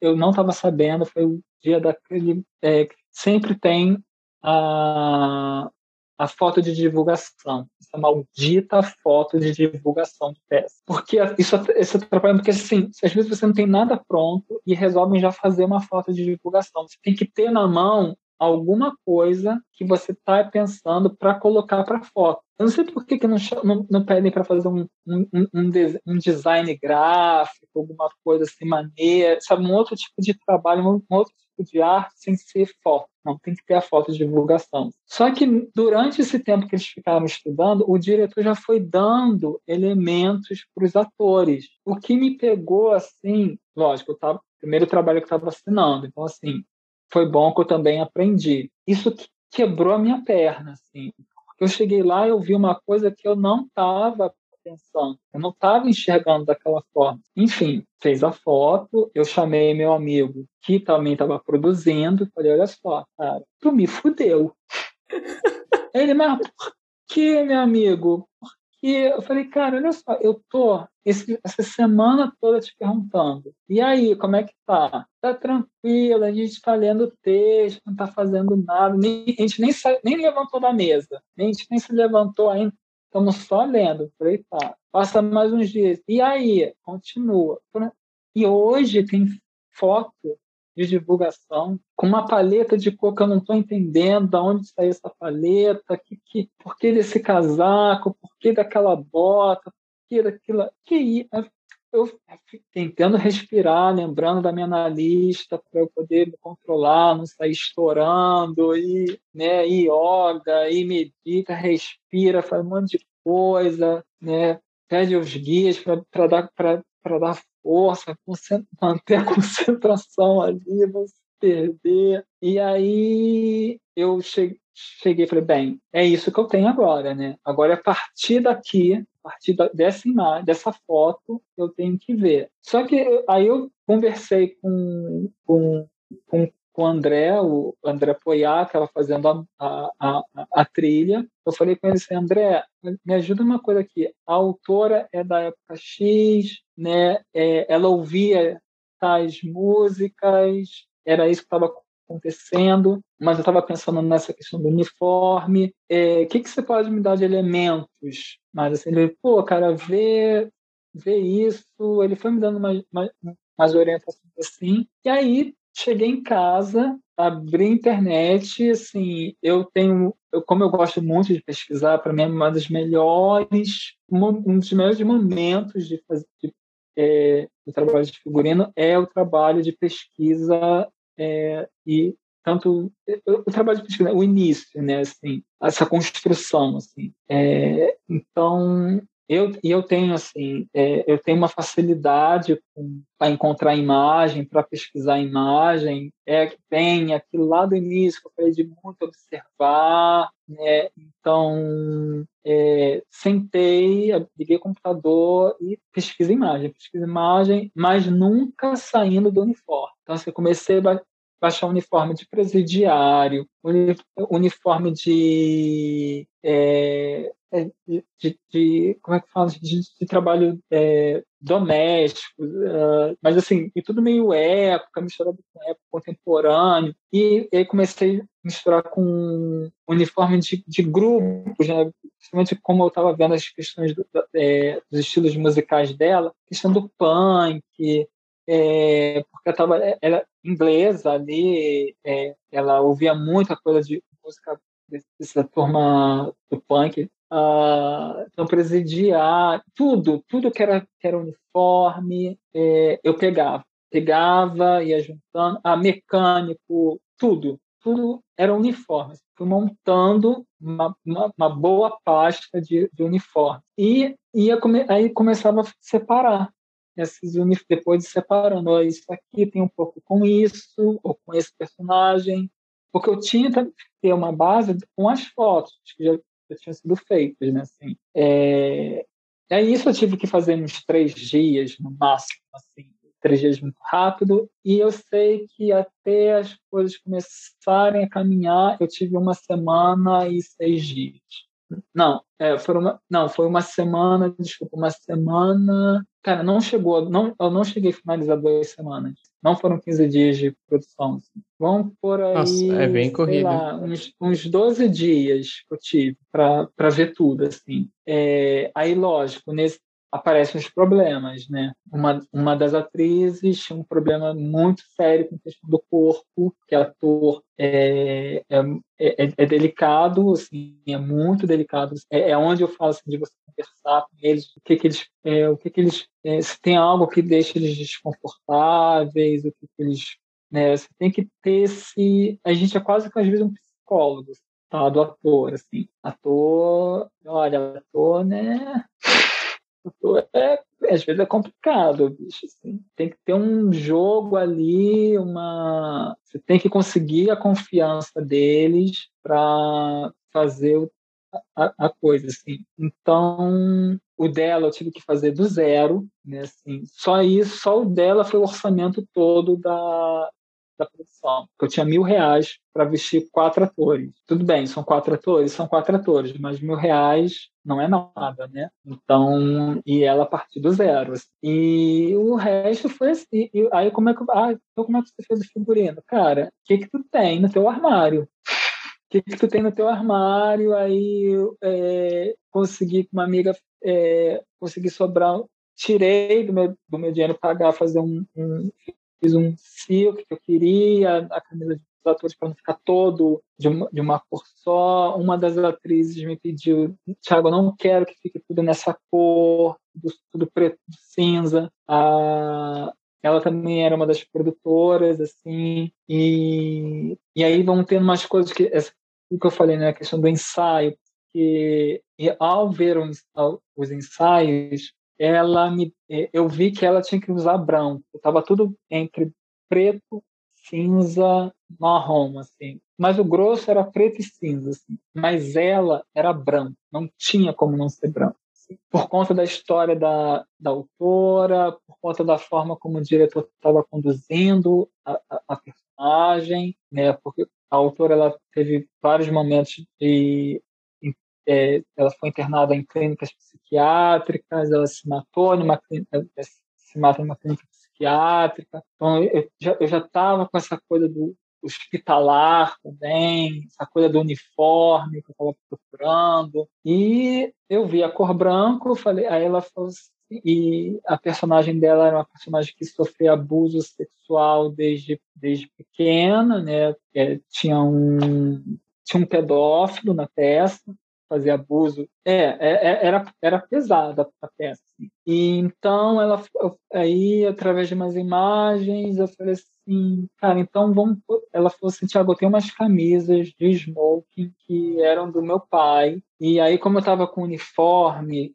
eu não estava sabendo, foi o dia daquele, é, sempre tem a, a foto de divulgação, essa maldita foto de divulgação de peça. Porque isso, isso atrapalha, porque assim, às vezes você não tem nada pronto e resolvem já fazer uma foto de divulgação. Você tem que ter na mão alguma coisa que você está pensando para colocar para foto. Eu não sei por que, que não, não, não pedem para fazer um, um, um, um, design gráfico, alguma coisa assim maneira, sabe? Um outro tipo de trabalho, um outro tipo de arte sem ser foto. Não, tem que ter a foto de divulgação. Só que durante esse tempo que eles ficaram estudando, o diretor já foi dando elementos para os atores. O que me pegou assim, lógico, eu tava, primeiro trabalho que eu estava assinando, então assim, foi bom que eu também aprendi. Isso quebrou a minha perna, assim. Eu cheguei lá e eu vi uma coisa que eu não estava pensando, eu não estava enxergando daquela forma. Enfim, fez a foto, eu chamei meu amigo que também estava produzindo, falei, olha só, cara, tu me fudeu. Ele, mas por que, meu amigo? Por e eu falei, cara, olha só, eu tô esse, essa semana toda te perguntando. E aí, como é que tá? Tá tranquilo, a gente tá lendo texto, não tá fazendo nada, nem, a gente nem, nem levantou da mesa, a gente nem se levantou ainda, estamos só lendo. Falei, tá, passa mais uns dias. E aí, continua. E hoje tem foto de divulgação com uma paleta de cor que eu não estou entendendo de onde saiu essa paleta, que, que, por que desse casaco, por que daquela bota, por que daquilo. Que eu tentando respirar, lembrando da minha analista para eu poder me controlar, não sair estourando, e, né, e yoga, e medita, respira, faz um monte de coisa, né, pede os guias para dar, dar força, manter a concentração ali, se perder. E aí eu cheguei, e falei, bem, é isso que eu tenho agora, né? Agora, é a partir daqui, a partir dessa imagem, dessa foto, eu tenho que ver. Só que aí eu conversei com, com, com, com o André, o André Poiá, que estava fazendo a, a, a, a, trilha. Eu falei com ele assim, André, me ajuda uma coisa aqui. A autora é da época X, né? É, ela ouvia tais músicas, era isso que estava acontecendo, mas eu estava pensando nessa questão do uniforme. O é, que, que você pode me dar de elementos? Mas assim, ele, pô, cara, vê, vê isso. Ele foi me dando mais, mais, mais orientações assim. E aí cheguei em casa, abri a internet, assim, eu tenho, eu, como eu gosto muito de pesquisar, para mim é uma das melhores, um dos melhores momentos de fazer de, é, do trabalho de figurino é o trabalho de pesquisa é, e tanto o trabalho de pesquisa, o início, né, assim, essa construção, assim. É, então eu eu tenho assim, é, eu tenho uma facilidade para encontrar imagem, para pesquisar imagem, é que tem aquilo lá do início que eu falei de muito observar, né? Então é, sentei, liguei o computador e pesquisa imagem, pesquisa imagem, mas nunca saindo do uniforme. Então, assim, comecei a baixar uniforme de presidiário, uniforme de, é, é, de, de, como é que fala, de, de trabalho é, doméstico, uh, mas assim, e tudo meio época, misturado com época contemporâneo, e, e aí comecei a misturar com uniforme de, de grupos, né? principalmente como eu estava vendo as questões do, é, dos estilos musicais dela, questão do punk, é, porque ela tava, ela inglesa ali, é, ela ouvia muita coisa de música dessa turma do punk, uh, então presidiar, tudo, tudo que era, que era uniforme, é, eu pegava, pegava, ia juntando, a mecânico, tudo, tudo era uniforme. Fui montando uma, uma, uma boa pasta de, de uniforme. E ia come, aí começava a separar esses depois de separando, isso aqui tem um pouco com isso, ou com esse personagem, porque eu tinha que ter uma base com as fotos que já, já tinham sido feitas, né, assim. É, aí isso eu tive que fazer uns três dias, no máximo, assim, três dias muito rápido, e eu sei que até as coisas começarem a caminhar, eu tive uma semana e seis dias. Não, é, foi uma, não, foi uma semana, desculpa, uma semana. Cara, não chegou, não, eu não cheguei a finalizar duas semanas. Não foram 15 dias de produção. Assim. Vamos por aí. Nossa, é bem corrido. Lá, uns, uns 12 dias que eu tive para ver tudo, assim. É, aí, lógico, nesse, aparecem os problemas, né? Uma, uma das atrizes tinha um problema muito sério com a questão do corpo, que ator é, é, é, é, delicado, assim, é muito delicado. É, é, onde eu falo assim, de você conversar com eles, o que, que eles, é, o que, que eles, é, se tem algo que deixa eles desconfortáveis, o que, que eles, né? Você tem que ter esse, a gente é quase que às vezes um psicólogo, tá? Do ator, assim, ator, olha, ator, né? É, às vezes é complicado, bicho. Assim. Tem que ter um jogo ali, uma. Você tem que conseguir a confiança deles para fazer a, a, coisa, assim. Então, o dela eu tive que fazer do zero, né? Assim, só isso, só o dela foi o orçamento todo da, da produção. Eu tinha mil reais para vestir quatro atores. Tudo bem, são quatro atores, são quatro atores, mas mil reais não é nada, né? Então, e ela partiu do zero. Assim. E o resto foi assim. E aí, como é que, ah, então como é que você fez o figurino? Cara, o que que tu tem no teu armário? O que que tu tem no teu armário? Aí, é, consegui com uma amiga, é, consegui sobrar tirei do meu, do meu dinheiro pagar, fazer um, um fiz um silk que eu queria, a camisa dos atores para não ficar todo de uma, de uma cor só. Uma das atrizes me pediu, Thiago, eu não quero que fique tudo nessa cor, tudo, tudo preto, cinza. Ah, ela também era uma das produtoras, assim, e, e aí vão tendo umas coisas que, essa, o que eu falei, né, a questão do ensaio, que ao ver os, os ensaios, ela me, é, eu vi que ela tinha que usar branco. Estava tudo entre preto, cinza, marrom, assim. Mas o grosso era preto e cinza, assim. Mas ela era branco. Não tinha como não ser branco. Assim. Por conta da história da, da autora, por conta da forma como o diretor estava conduzindo a, a, a personagem, né? Porque a autora ela teve vários momentos de é, ela foi internada em clínicas psiquiátricas, ela se matou numa clínica, se mata numa clínica psiquiátrica. Então eu já estava com essa coisa do hospitalar também, essa coisa do uniforme que eu estava procurando. E eu vi a cor branco, falei, aí ela falou assim, e a personagem dela era uma personagem que sofreu abuso sexual desde, desde pequena, né? É, tinha um tinha um pedófilo na peça fazer abuso. É, é, é, era, era pesada a peça. Assim. E então, ela, aí, através de umas imagens, eu falei assim, cara, então vamos. Ela falou assim: Tiago, eu tenho umas camisas de smoking que eram do meu pai. E aí, como eu estava com uniforme,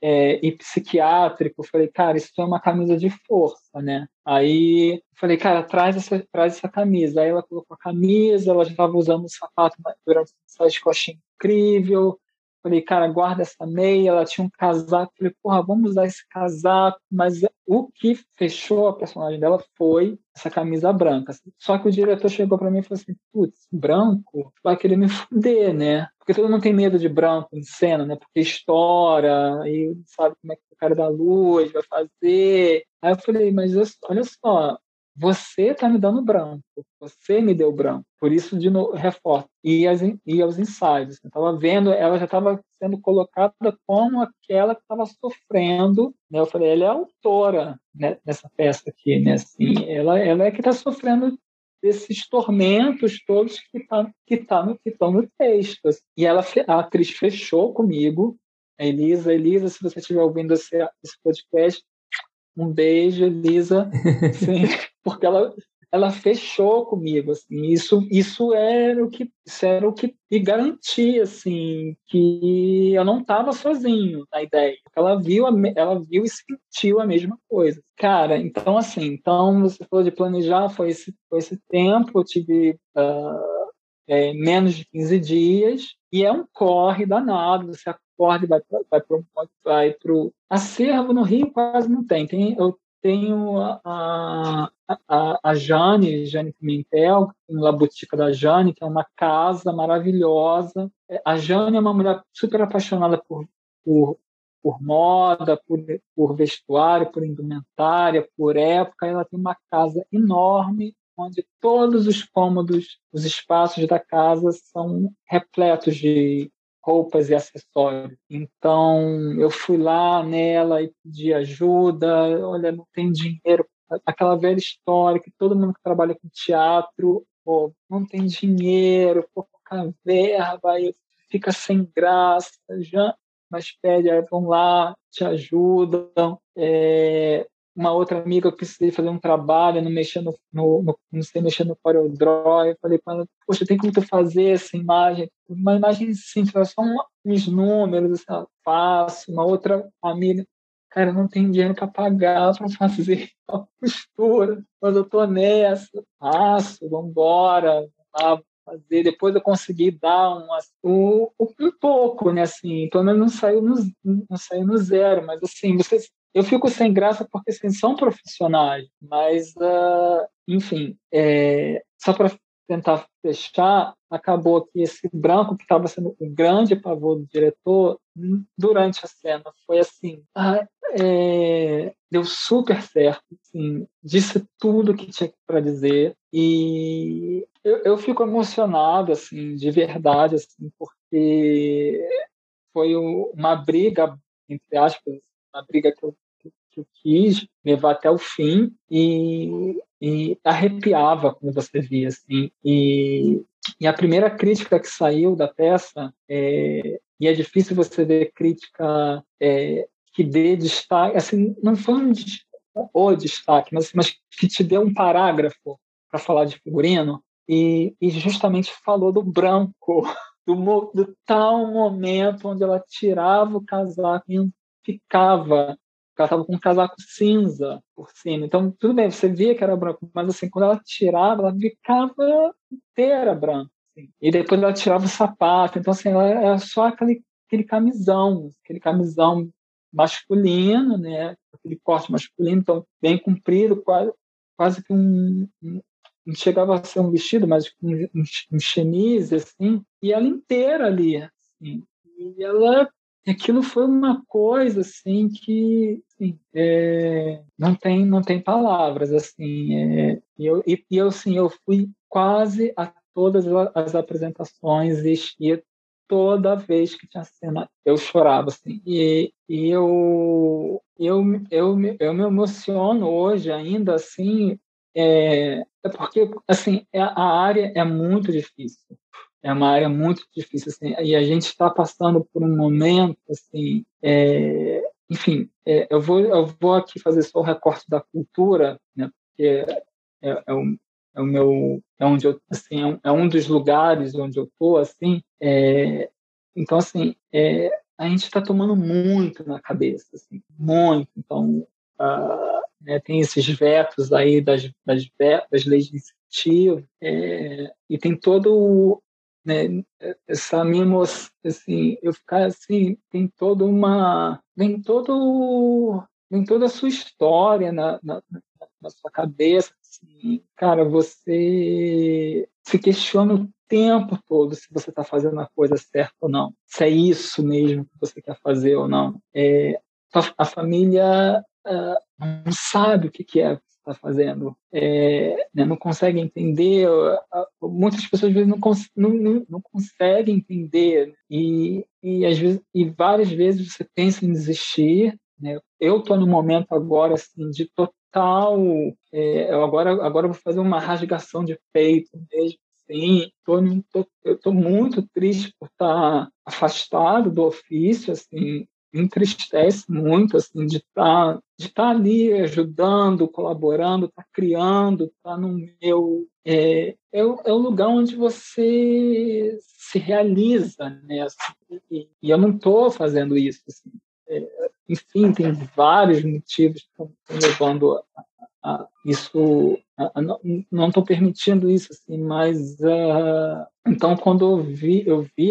é, e psiquiátrico, falei, cara, isso é uma camisa de força, né? Aí falei, cara, traz essa, traz essa camisa. Aí ela colocou a camisa, ela já estava usando o sapato durante essa coxinha incrível. Falei, cara, guarda essa meia. Ela tinha um casaco. Falei, porra, vamos usar esse casaco. Mas o que fechou a personagem dela foi essa camisa branca. Só que o diretor chegou para mim e falou assim: putz, branco vai querer me fuder, né? Porque todo mundo tem medo de branco em cena, né? Porque estoura, e sabe como é que o cara da luz vai fazer. Aí eu falei, mas olha só, você está me dando branco, você me deu branco. Por isso, de novo, reforço. E, as, e aos ensaios. Eu estava vendo, ela já estava sendo colocada como aquela que estava sofrendo. Né? Eu falei, ela é autora né, nessa peça aqui. Né? Assim, ela, ela é que está sofrendo desses tormentos todos que estão que tá no, que no texto. E ela, a atriz fechou comigo, a Elisa. Elisa, se você estiver ouvindo esse, esse podcast, um beijo, Elisa. Sim, porque ela, ela fechou comigo, assim. Isso, isso era o que, isso era o que me garantia, assim, que eu não estava sozinho na ideia. Ela viu, ela viu e sentiu a mesma coisa. Cara, então assim, então você falou de planejar, foi esse, foi esse tempo, eu tive uh, é, menos de 15 dias, e é um corre danado, você acorda e vai para vai o acervo no Rio quase não tem. tem eu tenho a, a, a Jane, Jane Pimentel, em La Botica da Jane, que é uma casa maravilhosa. É, a Jane é uma mulher super apaixonada por, por, por moda, por, por vestuário, por indumentária, por época. Ela tem uma casa enorme onde todos os cômodos, os espaços da casa são repletos de roupas e acessórios. Então, eu fui lá nela e pedi ajuda. Olha, não tem dinheiro. Aquela velha história que todo mundo que trabalha com teatro, pô, não tem dinheiro, pouca verba, fica sem graça, já, mas pede, aí vão lá, te ajudam. É, uma outra amiga, eu precisei fazer um trabalho, não mexer no, no, não sei mexer no CorelDRAW, eu falei para poxa, tem como tu fazer essa imagem? Uma imagem simples, só uns números, assim, faço. Uma outra amiga, cara, não tem dinheiro para pagar para fazer a costura, mas eu tô nessa, faço, vambora, lá, fazer. Depois eu consegui dar um, um, um pouco, né? Assim, pelo menos não saiu no, não saiu no zero, mas assim, vocês eu fico sem graça porque assim, são profissionais, mas, uh, enfim, é, só para tentar fechar, acabou que esse branco que estava sendo o grande pavor do diretor durante a cena. Foi assim, ah, é, deu super certo, assim, disse tudo que tinha para dizer e eu, eu fico emocionado assim, de verdade, assim, porque foi uma briga entre aspas uma briga que eu, que eu quis levar até o fim e, e arrepiava quando você via assim. E, e a primeira crítica que saiu da peça é, e é difícil você ver crítica é, que dê destaque, assim, não foi um o destaque, mas, mas que te deu um parágrafo para falar de figurino e, e justamente falou do branco, do, do tal momento onde ela tirava o casaco ficava ela estava com um casaco cinza por cima. Então, tudo bem, você via que era branco, mas assim, quando ela tirava, ela ficava inteira branca. Assim. E depois ela tirava o sapato. Então, assim, ela era só aquele, aquele camisão, aquele camisão masculino, né? Aquele corte masculino, então bem comprido, quase, quase que um, um não chegava a ser um vestido, mas um, um, um chemise, assim, e ela inteira ali, assim. E ela aquilo foi uma coisa assim que assim, é, não tem não tem palavras assim é, e eu e, eu assim eu fui quase a todas as apresentações e, e toda vez que tinha cena eu chorava assim e, e eu, eu eu eu me emociono hoje ainda assim é, é porque assim é, a área é muito difícil é uma área muito difícil assim e a gente está passando por um momento assim é, enfim é, eu vou eu vou aqui fazer só o recorte da cultura né porque é, é, é um, é o meu é onde eu assim é um, é um dos lugares onde eu tô assim é, então assim é, a gente está tomando muito na cabeça assim muito então uh, né, tem esses vetos aí das das, das leis de incentivo é, e tem todo né, essa minha emoção, assim, eu ficar assim, tem toda uma, vem todo, vem toda a sua história na, na, na sua cabeça, assim, cara, você se questiona o tempo todo se você está fazendo a coisa certa ou não, se é isso mesmo que você quer fazer ou não. É, a, família uh, não sabe o que, que é está fazendo, é, né, não consegue entender, muitas pessoas às vezes não, cons não, não, não conseguem entender e, e, às vezes, e várias vezes você pensa em desistir. Né? Eu estou no momento agora assim, de total, é, eu agora, agora vou fazer uma rasgação de peito mesmo, Sim, tô, tô, eu estou muito triste por estar afastado do ofício, assim, entristece muito assim de estar tá, de tá ali ajudando, colaborando, tá criando, tá no meu é, é, o, é o lugar onde você se realiza, né? Assim, e, e, eu não estou fazendo isso. Assim. É, enfim, tem vários motivos que estão levando a, a, isso não estou permitindo isso assim mas uh, então quando eu vi eu vi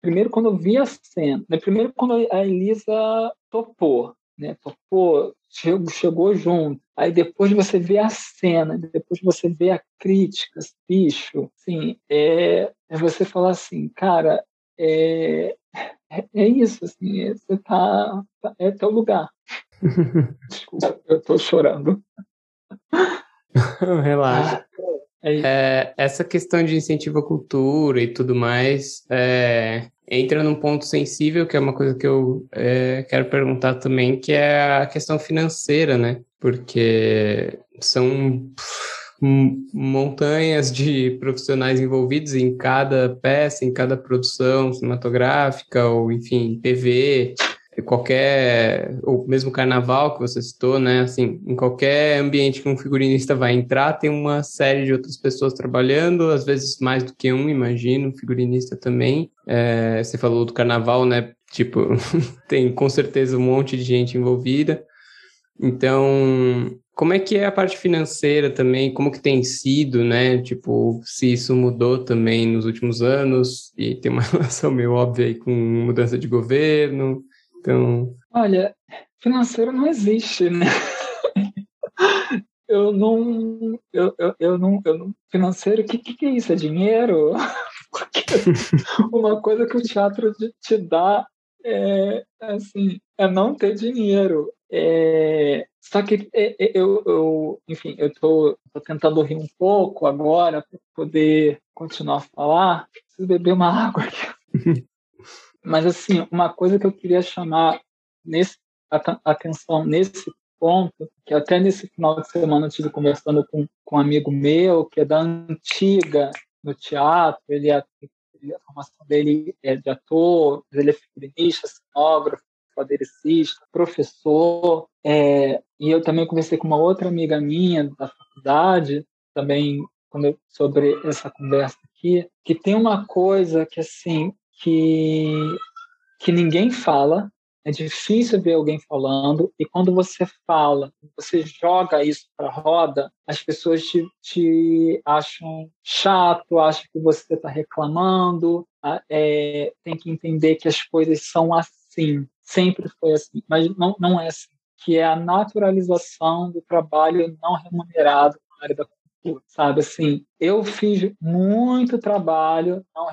primeiro quando eu vi a cena né, primeiro quando a Elisa topou né topou chegou, chegou junto aí depois você vê a cena depois você vê a crítica bicho assim é, é você falar assim cara é, é, é isso assim é, você tá, tá é teu lugar Desculpa, eu estou chorando. Relaxa. É, é, essa questão de incentivo à cultura e tudo mais é, entra num ponto sensível, que é uma coisa que eu é, quero perguntar também, que é a questão financeira, né? Porque são montanhas de profissionais envolvidos em cada peça, em cada produção cinematográfica, ou enfim, TV, qualquer, ou mesmo carnaval que você citou, né? Assim, em qualquer ambiente que um figurinista vai entrar, tem uma série de outras pessoas trabalhando, às vezes mais do que um, imagino, figurinista também. É, você falou do carnaval, né? Tipo, tem com certeza um monte de gente envolvida. Então, como é que é a parte financeira também? Como que tem sido, né? Tipo, se isso mudou também nos últimos anos e tem uma relação meio óbvia aí com mudança de governo. Então. Olha, financeiro não existe, né? eu não. Eu, eu, eu, não, eu não. Financeiro, o que, que, é isso? É dinheiro? Uma coisa que o teatro te dá é, assim, é não ter dinheiro. É, só que é, é, eu, eu, enfim, eu estou tentando rir um pouco agora para poder continuar a falar. Preciso beber uma água aqui. Mas, assim, uma coisa que eu queria chamar nesse, atenção nesse ponto, que até nesse final de semana eu estive conversando com, com um amigo meu, que é da antiga no teatro, ele é, a formação dele é de ator, ele é figurinista, cenógrafo, adericista, professor, é, e eu também conversei com uma outra amiga minha da faculdade, também eu, sobre essa conversa aqui, que tem uma coisa que assim que que ninguém fala, é difícil ver alguém falando, e quando você fala, você joga isso para a roda, as pessoas te, te, acham chato, acham que você está reclamando, é, tem que entender que as coisas são assim, sempre foi assim, mas não, não é assim, que é a naturalização do trabalho não remunerado na área da cultura, sabe? Assim, eu fiz muito trabalho não.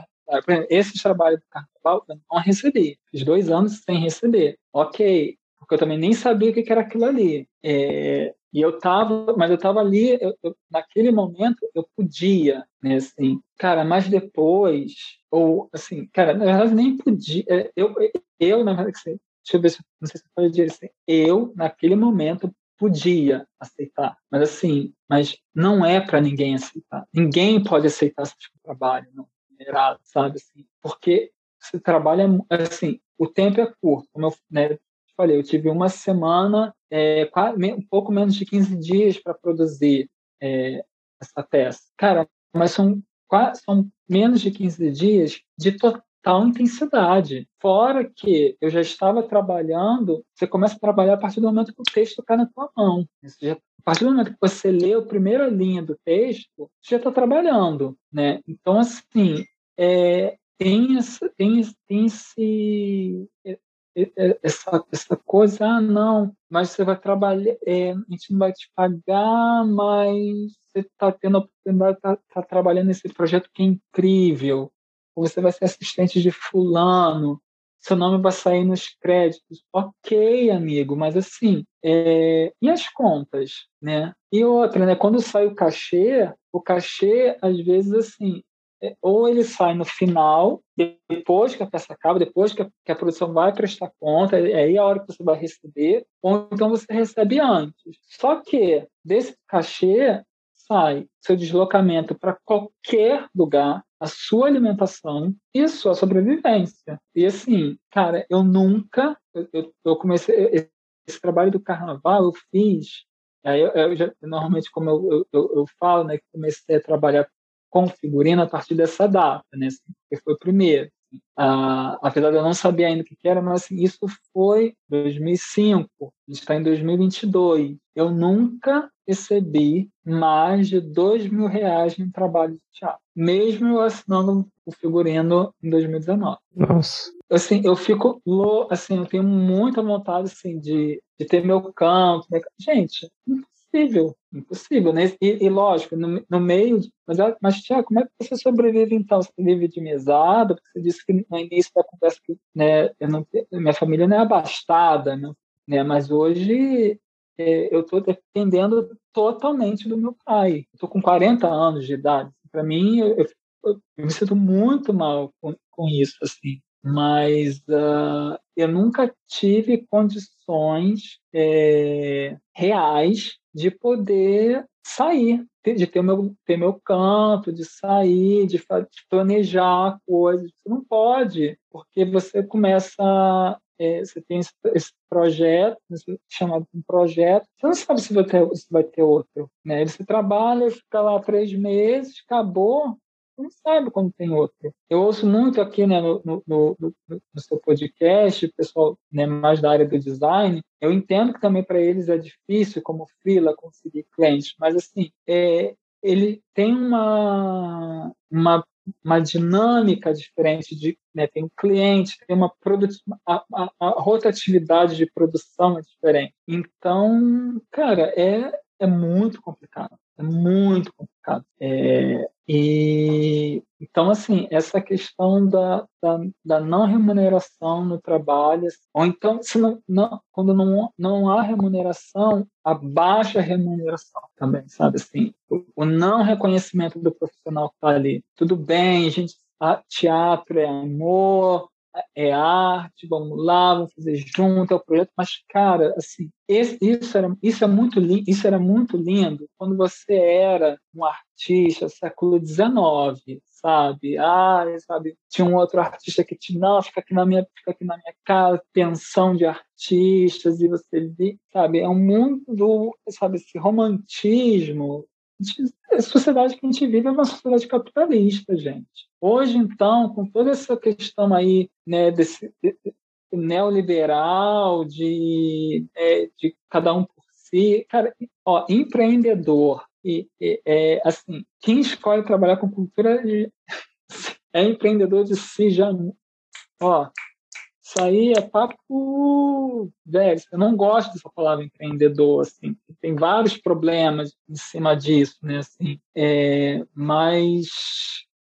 Esse trabalho do carnaval eu não recebi. Fiz dois anos sem receber. Ok, porque eu também nem sabia o que era aquilo ali. É, e eu tava, mas eu tava ali, eu, eu, naquele momento eu podia, né, assim, cara, mas depois, ou assim, cara, na verdade nem podia, é, eu, eu na verdade, deixa eu ver se, não sei se eu pode dizer assim, eu, naquele momento, podia aceitar, mas assim, mas não é para ninguém aceitar. Ninguém pode aceitar esse tipo de trabalho não remunerado, sabe assim? Porque você trabalha assim, o tempo é curto, como eu né, falei, eu tive uma semana, é, um pouco menos de 15 dias para produzir é, essa peça. Cara, mas são, são menos de 15 dias de total tal intensidade. Fora que eu já estava trabalhando, você começa a trabalhar a partir do momento que o texto cai na tua mão. Já, a partir do momento que você lê a primeira linha do texto, você já está trabalhando, né? Então, assim, é, tem, essa, tem, tem esse, é, é, é, essa, essa coisa, ah, não, mas você vai trabalhar, é, a gente não vai te pagar, mas você está tendo a oportunidade de estar tá, tá trabalhando nesse projeto que é incrível você vai ser assistente de fulano, seu nome vai sair nos créditos. Ok, amigo, mas assim, é... e as contas, né? E outra, né? Quando sai o cachê, o cachê, às vezes, assim, é... ou ele sai no final, depois que a peça acaba, depois que a, que a produção vai prestar conta, é aí a hora que você vai receber, ou então você recebe antes. Só que desse cachê sai seu deslocamento para qualquer lugar, a sua alimentação e a sua sobrevivência. E assim, cara, eu nunca, eu, eu comecei esse trabalho do carnaval, eu fiz. Aí eu, eu já, normalmente, como eu, eu, eu falo, né, que comecei a trabalhar com figurino a partir dessa data, né, assim, que foi o primeiro. Ah, apesar de eu não saber ainda o que era, mas assim, isso foi 2005, a gente está em 2022. Eu nunca recebi mais de dois mil reais em trabalho de teatro, mesmo eu assinando o figurino em 2019. Nossa. Assim, eu fico louco, assim, eu tenho muita vontade assim de, de ter meu. Né? Gente, impossível, impossível, né? E, e lógico, no, no meio, mas, mas Tiago, como é que você sobrevive então? Você vive de mesada? Você disse que no início da conversa que né, não, minha família não é abastada, né? né? Mas hoje é, eu estou dependendo totalmente do meu pai. Estou com 40 anos de idade. Para mim, eu, eu, eu, me sinto muito mal com, com isso, assim mas uh, eu nunca tive condições é, reais de poder sair, de ter meu, ter meu canto, de sair, de, de planejar coisas. Você não pode, porque você começa é, você tem esse, esse projeto, chamado de um projeto, você não sabe se vai ter, se vai ter outro. Né? Você trabalha, fica lá três meses, acabou, não sabe quando tem outro. Eu ouço muito aqui né, no, no, no, no seu podcast, o pessoal né, mais da área do design, eu entendo que também para eles é difícil, como freela, conseguir clientes, mas assim, é, ele tem uma, uma, uma dinâmica diferente de né, tem um cliente, tem uma a, a, a, rotatividade de produção é diferente. Então, cara, é, é muito complicado. É muito complicado. É, e então, assim, essa questão da, da, da, não remuneração no trabalho, ou então, se não, não, quando não, não há remuneração, a baixa remuneração também, sabe? Assim, o, o não reconhecimento do profissional que está ali. Tudo bem, gente, teatro é amor, é arte, vamos lá, vamos fazer junto, é o projeto. Mas, cara, assim, esse, isso, era, isso, é muito isso era muito lindo quando você era um artista século XIX, sabe? Ah, sabe, tinha um outro artista que te não, fica aqui na minha, fica aqui na minha casa, tensão de artistas e você vê, sabe? É um mundo do, sabe, esse romantismo. A sociedade que a gente vive é uma sociedade capitalista, gente. Hoje, então, com toda essa questão aí, né, desse, neoliberal, de, é, de cada um por si, cara, ó, empreendedor, e, e é, assim, quem escolhe trabalhar com cultura é empreendedor de si já. Ó, isso aí é papo velho. Eu não gosto dessa palavra empreendedor, assim. Tem vários problemas em cima disso, né? Assim, é, mas,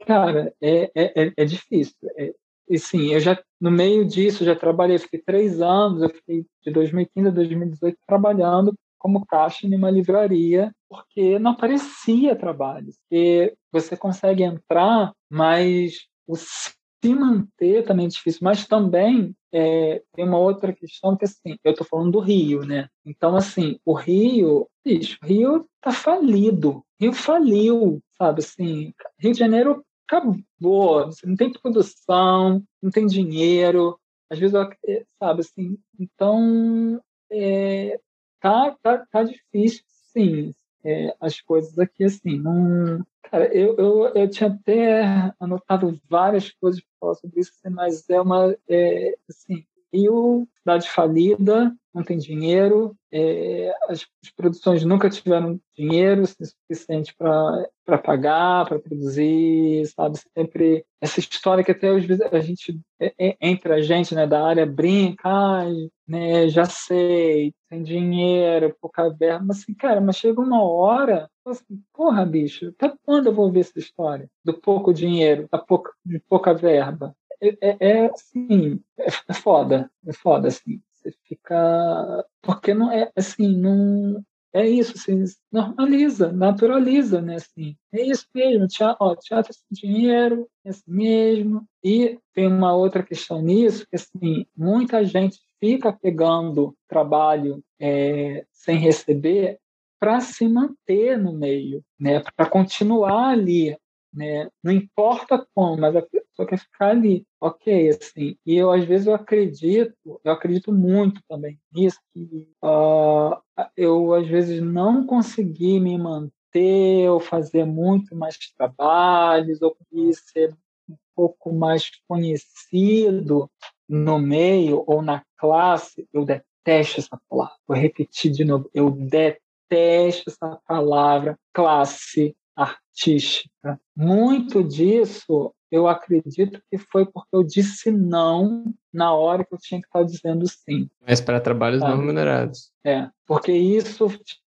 cara, é, é, é, é difícil. É, e sim, eu já no meio disso já trabalhei, fiquei três anos, eu fiquei de 2015 a 2018 trabalhando como caixa em uma livraria, porque não aparecia trabalho. E você consegue entrar, mas o se manter também é difícil. Mas também é, tem uma outra questão que, assim, eu estou falando do Rio, né? Então, assim, o Rio, bicho, o Rio tá falido. Rio faliu, sabe? Assim, Rio de Janeiro acabou. Não tem produção, não tem dinheiro. Às vezes, é, sabe, assim, então... É, tá, tá, tá difícil, sim. É, as coisas aqui, assim, não... Cara, eu, eu, eu tinha até anotado várias coisas para falar sobre isso, mas é uma... É, assim, Rio, cidade falida, não tem dinheiro, é, as, as, produções nunca tiveram dinheiro suficiente para pagar, para produzir, sabe? Sempre essa história que até vezes a gente, é, é, entre a gente né, da área, brinca, né, já sei, tem dinheiro, pouca verba, mas assim, cara, mas chega uma hora, assim, porra, bicho, até quando eu vou ver essa história? Do pouco dinheiro, da pouca, de pouca verba? É, é, é assim, é, é foda, é foda, assim. Você fica. Porque não é assim, não. É isso, assim, normaliza, naturaliza, né? Assim, é isso mesmo, teatro, ó, teatro sem dinheiro, é assim mesmo. E tem uma outra questão nisso, que assim, muita gente fica pegando trabalho é, sem receber para se manter no meio, né? para continuar ali né? Não importa como, mas a pessoa quer ficar ali, ok, assim. E eu às vezes eu acredito, eu acredito muito também nisso que uh, eu às vezes não consegui me manter ou fazer muito mais trabalhos ou ser um pouco mais conhecido no meio ou na classe, eu detesto essa palavra. Vou repetir de novo, eu detesto essa palavra classe artística. Muito disso eu acredito que foi porque eu disse não na hora que eu tinha que estar dizendo sim. Mas para trabalhos sabe? não remunerados. É, porque isso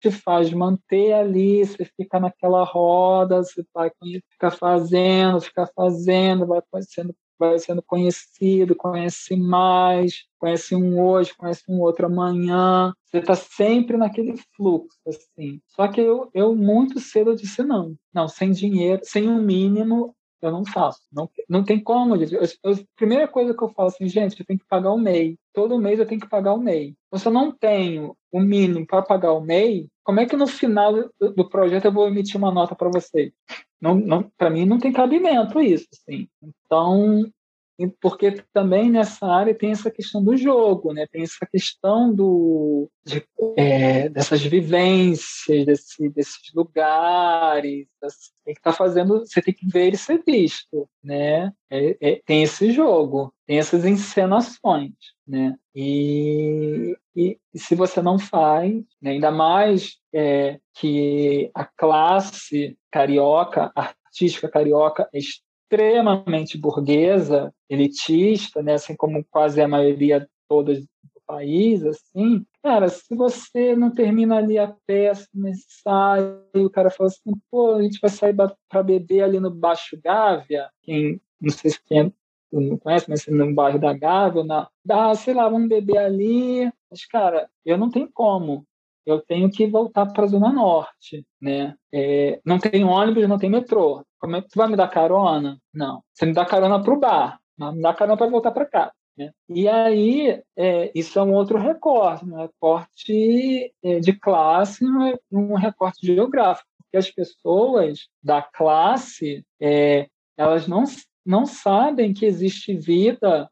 te faz manter ali, você fica naquela roda, você vai ficar fazendo, ficar fazendo, vai sendo vai sendo conhecido, conhece mais, conhece um hoje, conhece um outro amanhã. Você está sempre naquele fluxo, assim. Só que eu, eu muito cedo disse não. Não, sem dinheiro, sem o um mínimo, eu não faço. Não, não tem como. A primeira coisa que eu falo assim, gente, eu tenho que pagar o MEI. Todo mês eu tenho que pagar o MEI. Se eu não tenho o mínimo para pagar o MEI, como é que no final do, projeto eu vou emitir uma nota para vocês? Não, não, para mim não tem cabimento isso, assim. Então, porque também nessa área tem essa questão do jogo, né? Tem essa questão do de, é, dessas vivências, desse, desses lugares. Assim, tem que estar tá fazendo, você tem que ver e ser visto, né? É, é, tem esse jogo, tem essas encenações, né? E, e, e se você não faz, né? ainda mais é, que a classe carioca, artística carioca, extremamente burguesa, elitista, né, assim como quase a maioria toda do país, assim, cara, se você não termina ali a peça, mas sai, o cara fala assim, pô, a gente vai sair para beber ali no Baixo Gávea, quem, não sei se quem não conhece, mas no bairro da Gávea, na, dá, sei lá, vamos beber ali, mas, cara, eu não tenho como, eu tenho que voltar para a Zona Norte, né? É, não tem ônibus, não tem metrô. Como é que tu vai me dar carona? Não. Você me dá carona para o bar. mas não dá carona para voltar para cá. Né? E aí, é, isso é um outro recorte, um recorte é, de classe, um recorte geográfico, porque as pessoas da classe, é, elas não, não sabem que existe vida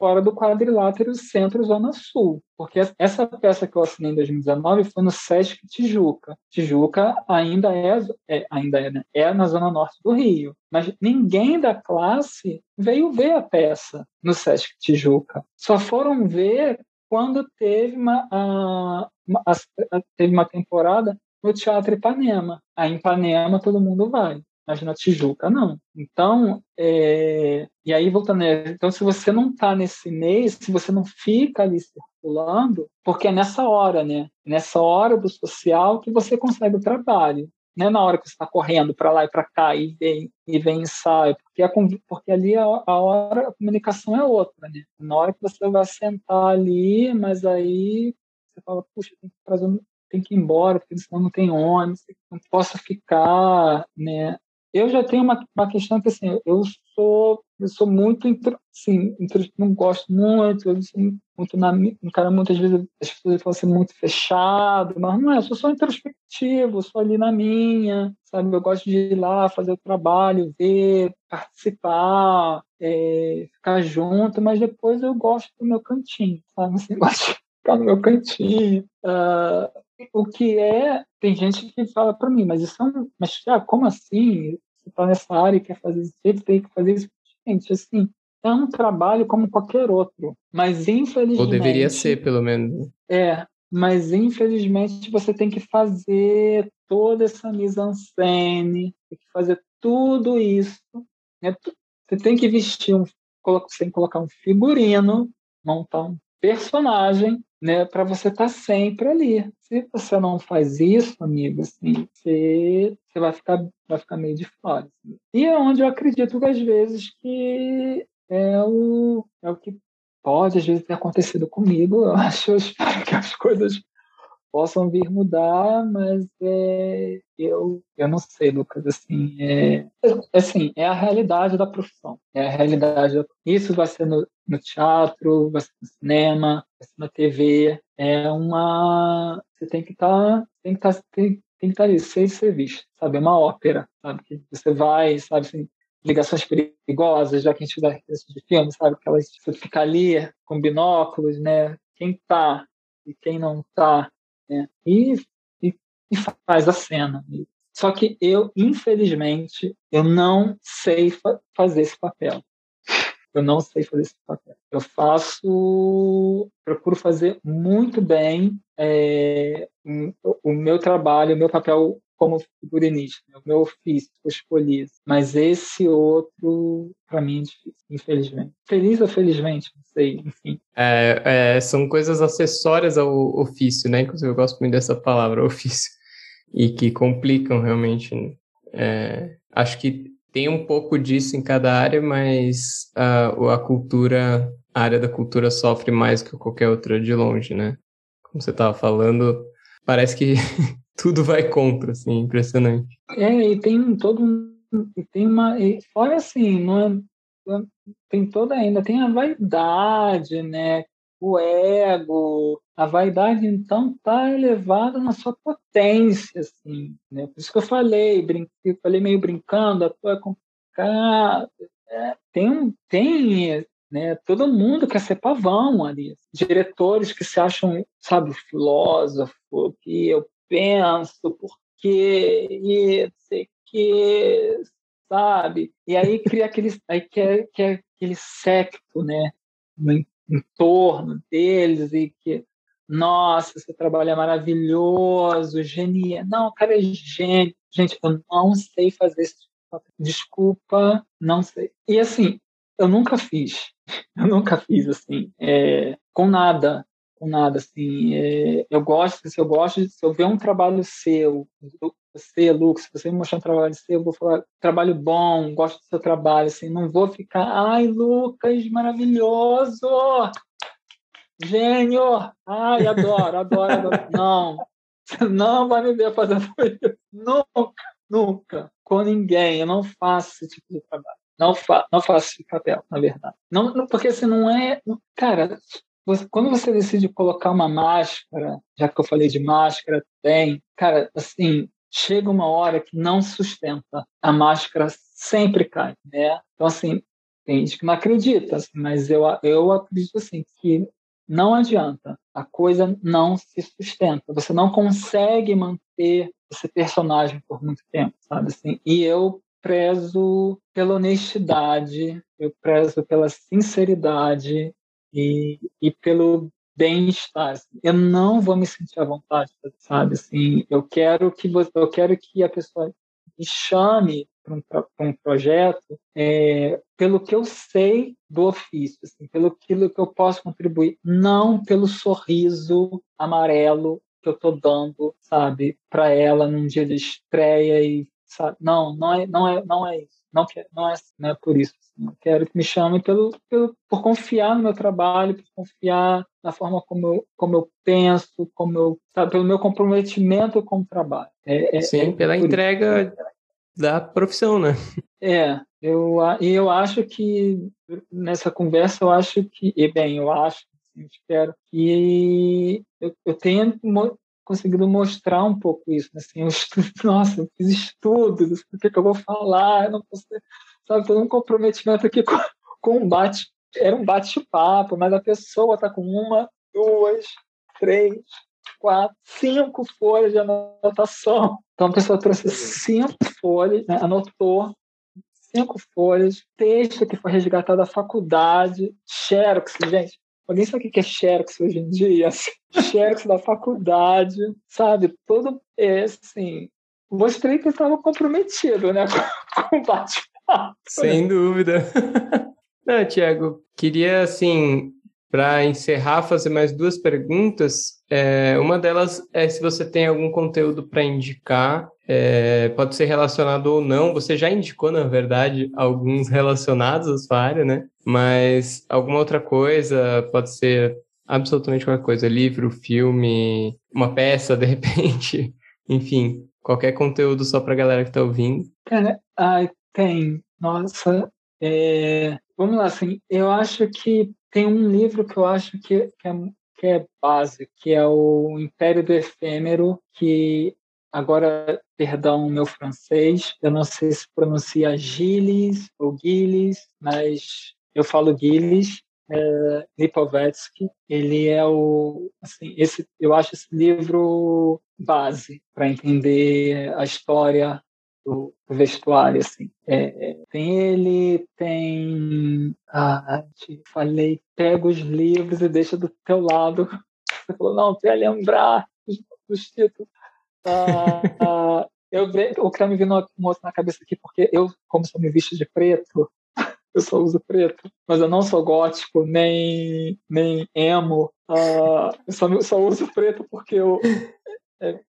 fora do quadrilátero Centro-Zona Sul, porque essa peça que eu assinei em 2019 foi no Sesc Tijuca. Tijuca ainda é, é ainda é, né? é na zona norte do Rio, mas ninguém da classe veio ver a peça no Sesc Tijuca. Só foram ver quando teve uma, a, a, teve uma temporada no Teatro Ipanema. Em Ipanema todo mundo vai mas na Tijuca não. Então, é... e aí voltando, então se você não está nesse mês, se você não fica ali circulando, porque é nessa hora, né? Nessa hora do social que você consegue o trabalho. Não é na hora que você está correndo para lá e para cá e vem, e vem ensaio, porque, a, porque ali a, a hora, a comunicação é outra, né? Na hora que você vai sentar ali, mas aí você fala, puxa, tem que trazer tem que ir embora, porque senão não tem ônibus, não posso ficar, né? Eu já tenho uma, uma questão que assim, eu sou eu sou muito assim, não gosto muito, eu sou muito na um cara muitas vezes as pessoas falam assim muito fechado, mas não é, eu sou só introspectivo, sou ali na minha, sabe? Eu gosto de ir lá fazer o trabalho, ver, participar, é, ficar junto, mas depois eu gosto do meu cantinho, sabe? Assim, gosto de ficar no meu cantinho. Uh, o que é, tem gente que fala para mim, mas isso é um, mas ah, como assim? Você está nessa área e quer fazer isso, você tem que fazer isso. Gente, assim, é um trabalho como qualquer outro, mas infelizmente... Ou deveria ser, pelo menos. É, mas infelizmente você tem que fazer toda essa mise-en-scène, tem que fazer tudo isso. Né? Você tem que vestir um, você tem que colocar um figurino, montar um personagem, né, para você estar tá sempre ali. Se você não faz isso, amigo, assim, você, você vai ficar vai ficar meio de fora. Assim. E é onde eu acredito que às vezes que é o é o que pode às vezes ter acontecido comigo. Eu acho, eu espero que as coisas possam vir mudar, mas é, eu, eu não sei, Lucas, assim, é, assim, é a realidade da profissão, é a realidade, da, isso vai ser no, no teatro, vai ser no cinema, vai ser na TV, é uma, você tem que estar, tá, tem que estar, tá, tem, tem que estar tá ali, sem ser visto, sabe, é uma ópera, sabe, que você vai, sabe, assim, ligações perigosas, já que a gente dá de filme, sabe, aquelas, você fica ali com binóculos, né, quem tá e quem não tá né? e, e, e faz a cena. Só que eu, infelizmente, eu não sei fa fazer esse papel. Eu não sei fazer esse papel. Eu faço, procuro fazer muito bem é, o meu trabalho, o meu papel como figurinista, né? o meu ofício eu escolhi. Mas esse outro, para mim, é difícil, infelizmente. Feliz ou felizmente, não sei, enfim. É, é, são coisas acessórias ao ofício, né? Inclusive, eu gosto muito dessa palavra, ofício. E que complicam realmente. Né? É, acho que tem um pouco disso em cada área, mas a, a cultura, a área da cultura sofre mais que qualquer outra de longe, né? Como você estava falando, parece que tudo vai contra, assim, impressionante. É, e tem todo um. Tem uma. Fora assim, não é, tem toda ainda, tem a vaidade, né? O ego, a vaidade então tá elevada na sua potência, assim, né? Por isso que eu falei, brinquei, falei meio brincando, a tua é complicada. É, tem tem, né? Todo mundo quer ser pavão ali, diretores que se acham, sabe, filósofo, que eu penso, porque e sei que, sabe? E aí cria aquele, aí quer, quer aquele secto, né? No entorno deles e que nossa, esse trabalho é maravilhoso, genial. Não, cara é gênio. Gente, eu não sei fazer isso. Desculpa, não sei. E assim, eu nunca fiz. Eu nunca fiz assim, é, com nada com nada, assim. É, eu gosto, se eu gosto, se eu ver um trabalho seu, você, Lucas, se você me mostrar um trabalho seu, eu vou falar, trabalho bom, gosto do seu trabalho, assim, não vou ficar, ai, Lucas, maravilhoso! Gênio! Ai, adoro, adoro, adoro. Não, você não vai me ver fazendo isso. Nunca, nunca. Com ninguém. Eu não faço esse tipo de trabalho. não, fa não faço esse papel, na verdade. Não, não porque você não é. Cara, quando você decide colocar uma máscara, já que eu falei de máscara, tem, cara, assim, chega uma hora que não sustenta. A máscara sempre cai, né? Então, assim, tem gente que não acredita, assim, mas eu, eu acredito, assim, que não adianta. A coisa não se sustenta. Você não consegue manter esse personagem por muito tempo, sabe? Assim, e eu prezo pela honestidade, eu prezo pela sinceridade e, e pelo bem-estar. Eu não vou me sentir à vontade, sabe? Assim, eu quero que você, eu quero que a pessoa me chame para um, um, projeto é, pelo que eu sei do ofício, assim, pelo que eu posso contribuir, não pelo sorriso amarelo que eu estou dando, sabe, para ela num dia de estreia e sabe? Não, não é, não é, não é isso. Não, quer, não, é, não é por isso. Assim. Eu quero que me chamem pelo, pelo, por confiar no meu trabalho, por confiar na forma como eu, como eu penso, como eu, sabe, pelo meu comprometimento com o trabalho. É, é, Sim, é pela entrega isso. da profissão, né? É, eu, e eu acho que nessa conversa, eu acho que, e bem, eu acho, assim, espero que eu, eu tenha conseguido mostrar um pouco isso. Né? Assim, eu estudo, nossa, eu fiz estudos, o que, eu vou falar? Eu não posso sabe, todo um comprometimento aqui com, com um bate, era um bate-papo, mas a pessoa está com uma, duas, três, quatro, cinco folhas de anotação. Então a pessoa trouxe cinco folhas, né? anotou cinco folhas, texto que foi resgatado da faculdade, xerox, gente, Alguém sabe o que é Xerox hoje em dia? Xerox da faculdade, sabe? Todo, é, assim, mostrei que eu estava comprometido, né, com o bate-papo. Sem dúvida. Não, Tiago, queria, assim, para encerrar, fazer mais duas perguntas. É, uma delas é se você tem algum conteúdo para indicar, é, pode ser relacionado ou não. Você já indicou, na verdade, alguns relacionados à sua área, né? Mas alguma outra coisa, pode ser absolutamente qualquer coisa, livro, filme, uma peça, de repente, enfim, qualquer conteúdo só para a galera que está ouvindo. Cara, tem. Nossa, é... vamos lá, assim, eu acho que tem um livro que eu acho que, que, é, que é básico, que é o Império do Efêmero, que agora, perdão meu francês, eu não sei se pronuncia Gilles ou Gilles, mas eu falo Gilles, é, Lipovetsky, ele é o, assim, esse, eu acho esse livro base para entender a história do, vestuário, assim. É, tem ele, tem, ah, te falei, pega os livros e deixa do teu lado. Você falou, não, ia lembrar dos títulos. Ah, ah, eu, o que está me vindo na cabeça aqui, porque eu, como sou me visto de preto, eu só uso preto, mas eu não sou gótico, nem, nem emo. Uh, eu só, só uso preto porque eu, é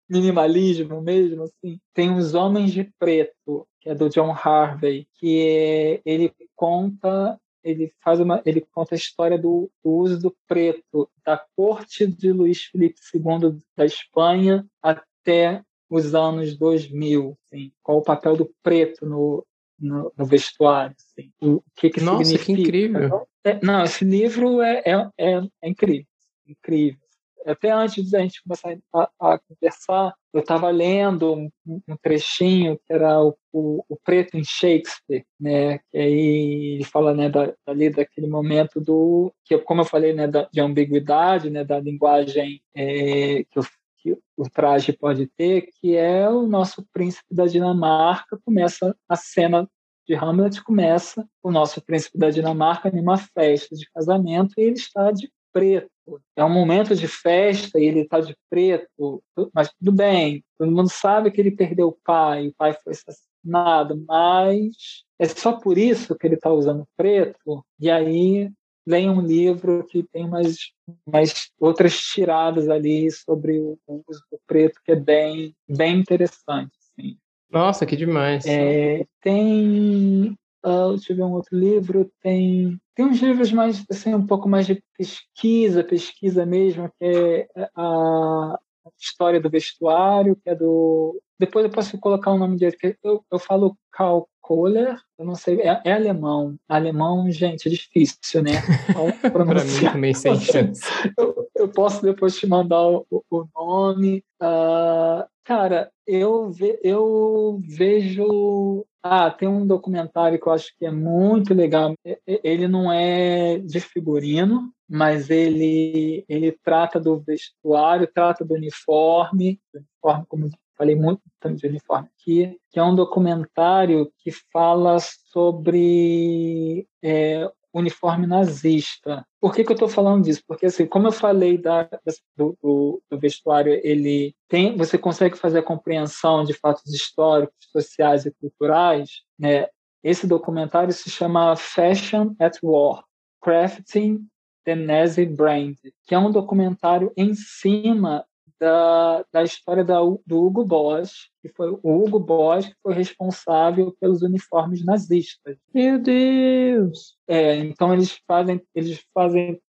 minimalismo mesmo, assim. Tem os Homens de Preto, que é do John Harvey, que é, ele conta ele faz uma ele conta a história do, do, uso do preto da corte de Luís Felipe II da Espanha até os anos 2000, assim, qual o papel do preto no, no, no vestuário. Assim. O que, que Nossa, significa. que incrível! É, não, esse livro é, é, é, é incrível. incrível. Até antes da gente começar a, a conversar, eu estava lendo um, um, trechinho que era o, o, o, Preto em Shakespeare, né? Que aí ele fala, né, da, ali daquele momento do que, como eu falei, né, da, de ambiguidade, né, da linguagem é, que o que o traje pode ter, que é o nosso príncipe da Dinamarca, começa a cena de Hamlet, começa o nosso príncipe da Dinamarca numa festa de casamento e ele está de preto. É um momento de festa e ele está de preto, mas tudo bem, todo mundo sabe que ele perdeu o pai, o pai foi assassinado, mas é só por isso que ele está usando preto, e aí leia um livro que tem mais, mais outras tiradas ali sobre o uso do preto, que é bem, bem interessante. Assim. Nossa, que demais. É, tem. Uh, deixa eu ver um outro livro. Tem, tem uns livros mais, assim, um pouco mais de pesquisa, pesquisa mesmo, que é a, História do Vestuário, que é do. Depois eu posso colocar o nome dele, que eu, eu falo Cal Kohler, eu não sei, é, é alemão. Alemão, gente, é difícil, né? Para mim também sem chance. Eu, eu, posso depois te mandar o, o nome. Uh, cara, eu, ve, eu vejo ah, tem um documentário que eu acho que é muito legal. Ele não é de figurino, mas ele, ele trata do vestuário, trata do uniforme, do uniforme, como falei muito de uniforme aqui, que é um documentário que fala sobre é, uniforme nazista. Por que, que eu estou falando disso? Porque, assim, como eu falei da, do, do, do, vestuário, ele tem, você consegue fazer a compreensão de fatos históricos, sociais e culturais. Né? Esse documentário se chama Fashion at War: Crafting the Nazi Brand, que é um documentário em cima da, da história da, do Hugo Boss, que foi o Hugo Boss que foi responsável pelos uniformes nazistas. Meu Deus! É, então eles fazem, eles fazem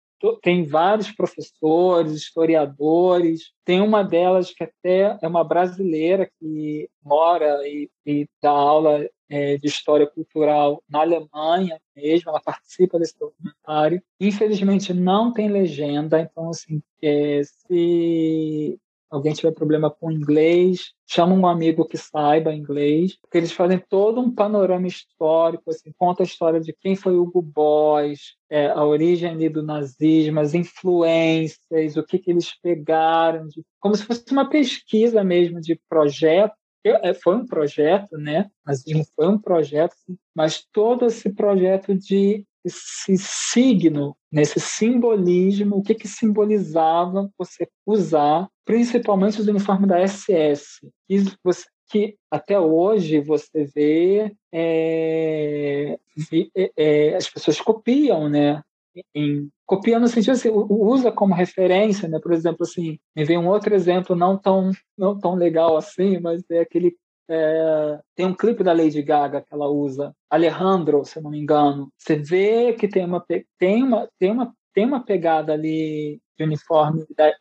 tem vários professores, historiadores. Tem uma delas que até é uma brasileira que mora e, e dá aula é, de história cultural na Alemanha mesmo. Ela participa desse documentário. Infelizmente não tem legenda, então assim, é, se alguém tiver problema com inglês, chama um amigo que saiba inglês, porque eles fazem todo um panorama histórico, assim, conta a história de quem foi Hugo Boss, é, a origem do nazismo, as influências, o que, que eles pegaram, de, como se fosse uma pesquisa mesmo de projeto, foi um projeto, né? Nazismo foi um projeto, mas todo esse projeto de esse signo, nesse simbolismo, o que, que simbolizava você usar, principalmente os uniformes da SS, que, você, que até hoje você vê é, é, é, as pessoas copiam, né? Em, copiam no sentido assim, usa como referência, né? Por exemplo, assim, me vem um outro exemplo não tão não tão legal assim, mas é aquele é, tem um clipe da Lady Gaga que ela usa, Alejandro, se eu não me engano. Você vê que tem uma, tem uma, tem uma, tem uma pegada ali de uniforme, da,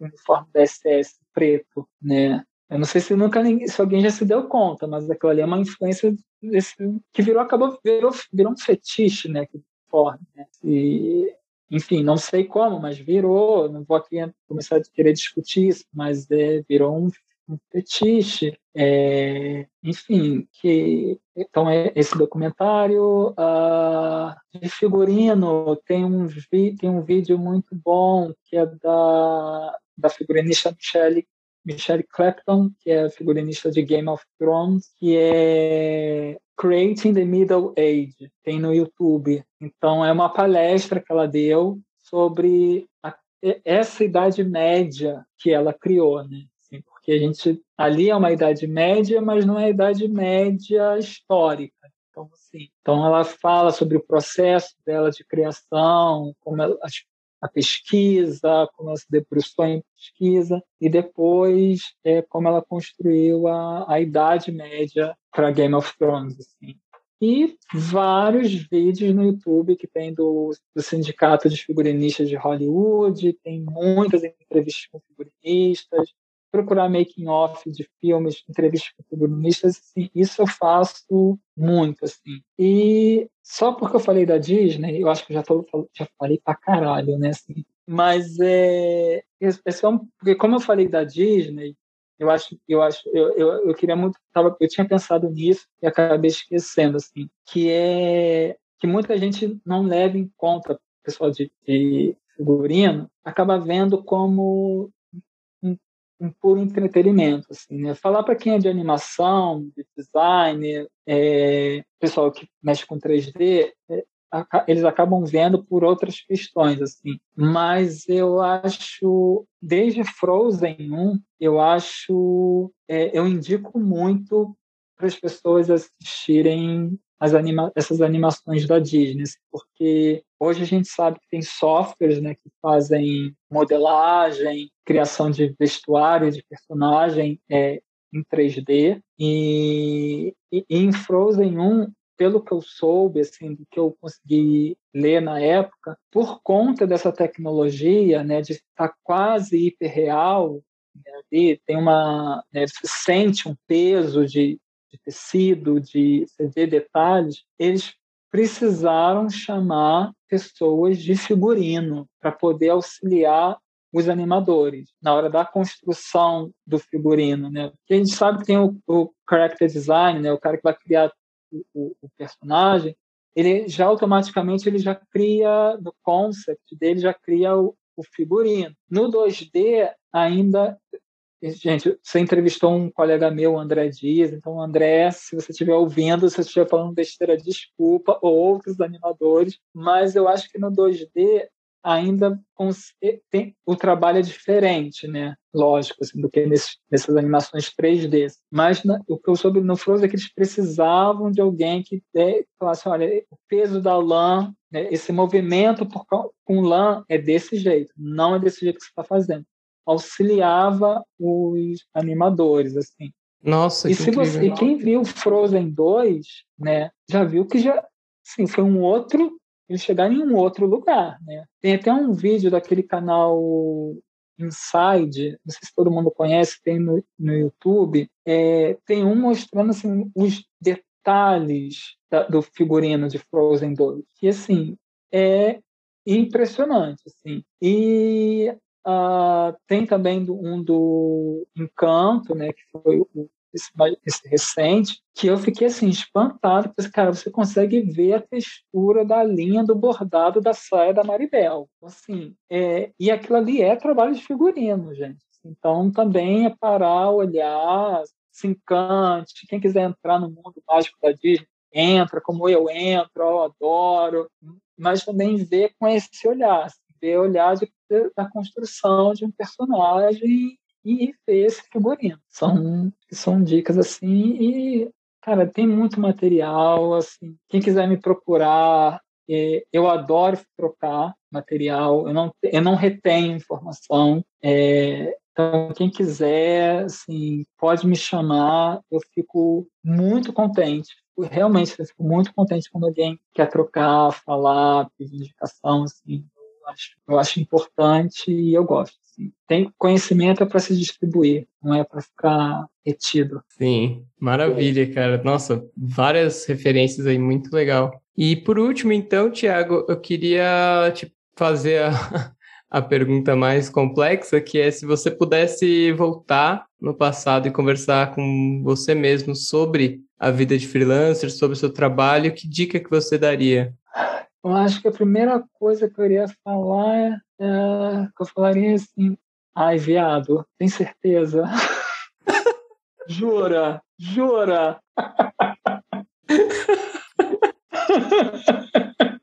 uniforme da SS preto, né? Eu não sei se nunca se alguém já se deu conta, mas aquilo ali é uma influência desse, que virou acabou virou, virou um fetiche, né? Que uniforme, né? E, enfim, não sei como, mas virou. Não vou aqui começar a querer discutir isso, mas é, virou um um fetiche, é, enfim, que então é esse documentário uh, de figurino tem um tem um vídeo muito bom que é da da figurinista Michelle Michelle Clapton, que é figurinista de Game of Thrones, que é Creating the Middle Age, tem no YouTube. Então é uma palestra que ela deu sobre a, essa idade média que ela criou, né? que a gente ali é uma idade média, mas não é a idade média histórica. Então, assim, então ela fala sobre o processo dela de criação, como ela, a pesquisa, como ela se debruçou em pesquisa e depois é, como ela construiu a, a idade média para Game of Thrones. Assim. E vários vídeos no YouTube que tem do, do Sindicato de Figurinistas de Hollywood, tem muitas entrevistas com figurinistas, procurar making off de filmes, entrevistas com figurinistas, assim, isso eu faço muito, assim. E só porque eu falei da Disney, eu acho que já tô, já falei pra caralho, né, assim. Mas é, é porque como eu falei da Disney, eu acho, eu acho, eu, eu, eu queria muito, tava, eu tinha pensado nisso e acabei esquecendo, assim, que é que muita gente não leva em conta, pessoal de, de figurino, acaba vendo como um puro entretenimento, assim, né? Falar para quem é de animação, de design, é, pessoal que mexe com 3D, é, eles acabam vendo por outras questões, assim. Mas eu acho, desde Frozen 1, eu acho, é, eu indico muito para as pessoas assistirem as anima essas animações da Disney, porque hoje a gente sabe que tem softwares né, que fazem modelagem, criação de vestuário, de personagem é, em 3D, e, e, em Frozen 1 pelo que eu soube, assim, do que eu consegui ler na época, por conta dessa tecnologia, né, de estar quase hiperreal, né, tem uma, né, sente um peso de de tecido, de vê detalhes, eles precisaram chamar pessoas de figurino para poder auxiliar os animadores na hora da construção do figurino, né? A gente sabe que tem o, o character design, né? O cara que vai criar o, o, personagem, ele já automaticamente ele já cria no concept dele já cria o, o figurino. No 2D ainda Gente, você entrevistou um colega meu, André Dias, então, André, se você estiver ouvindo, se você estiver falando besteira, desculpa, ou outros animadores, mas eu acho que no 2D ainda tem, o trabalho é diferente, né? Lógico, assim, do que nesse, nessas animações 3D. Mas na, o que eu soube no Frozen é que eles precisavam de alguém que é, falasse, olha, o peso da lã, né, esse movimento por, com lã é desse jeito, não é desse jeito que você está fazendo. Auxiliava os animadores, assim. Nossa, e que se você, e quem viu Frozen 2, né, já viu que já, sim, foi um outro eles chegarem em um outro lugar, né? Tem até um vídeo daquele canal Inside, não sei se todo mundo conhece, tem no, no YouTube, é, tem um mostrando assim, os detalhes da, do figurino de Frozen 2, que assim, é impressionante, assim. E uh, tem também um do Encanto, né, que foi o esse, esse recente, que eu fiquei assim espantado, porque cara, você consegue ver a textura da linha do bordado da saia da Maribel. Assim, é, e aquilo ali é trabalho de figurino, gente. Então também é parar, olhar, se encante. Quem quiser entrar no mundo mágico da Disney, entra, como eu entro, eu adoro, mas também ver com esse olhar, assim, ver olhar de, da construção de um personagem e ver esse figurino. São, são dicas assim e, cara, tem muito material, assim, quem quiser me procurar, é, eu adoro trocar material, eu não, eu não retenho informação, é, então, quem quiser, assim, pode me chamar. Eu fico muito contente. Realmente, eu fico muito contente quando alguém quer trocar, falar, pedir indicação. Assim, acho, eu acho importante e eu gosto. Tem conhecimento é para se distribuir, não é para ficar retido. Sim, maravilha, cara. Nossa, várias referências aí, muito legal. E por último, então, Tiago, eu queria te fazer a, a pergunta mais complexa, que é se você pudesse voltar no passado e conversar com você mesmo sobre a vida de freelancer, sobre o seu trabalho, que dica que você daria? Eu acho que a primeira coisa que eu iria falar é que eu falaria assim: ai, viado, tem certeza? jura, jura.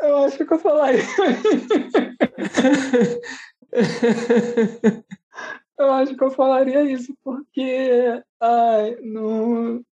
eu acho que eu falaria. eu acho que eu falaria isso porque, ai, não.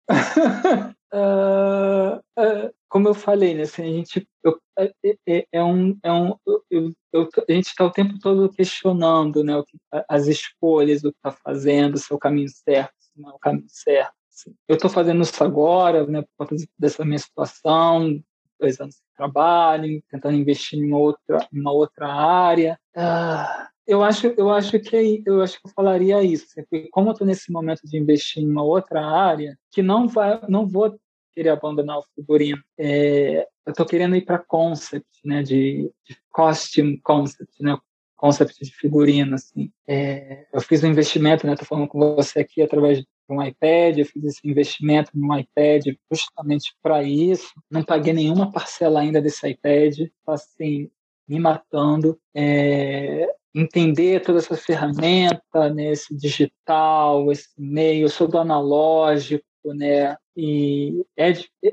uh, uh, como eu falei, né, assim, a gente eu, é, é, é, é, um, é um eu, eu, a gente está o tempo todo questionando, né, que, as escolhas, o que está fazendo, se é o caminho certo, se não é o caminho certo. Assim. Eu estou fazendo isso agora, né, por conta dessa minha situação, dois anos de trabalho, tentando investir em uma outra, em uma outra área. Ah, eu acho, eu acho que eu acho que eu falaria isso, assim, porque como eu estou nesse momento de investir em uma outra área, que não vai, não vou querer abandonar o figurino. É, eu estou querendo ir para concept, né, de, de, costume concept, né, concept de figurino, assim. É, eu fiz um investimento, né, estou falando com você aqui através de um iPad, eu fiz esse investimento no iPad justamente para isso. Não paguei nenhuma parcela ainda desse iPad, assim, me matando. É, entender toda essa ferramenta, né, esse digital, esse meio, eu sou do analógico, né? E é,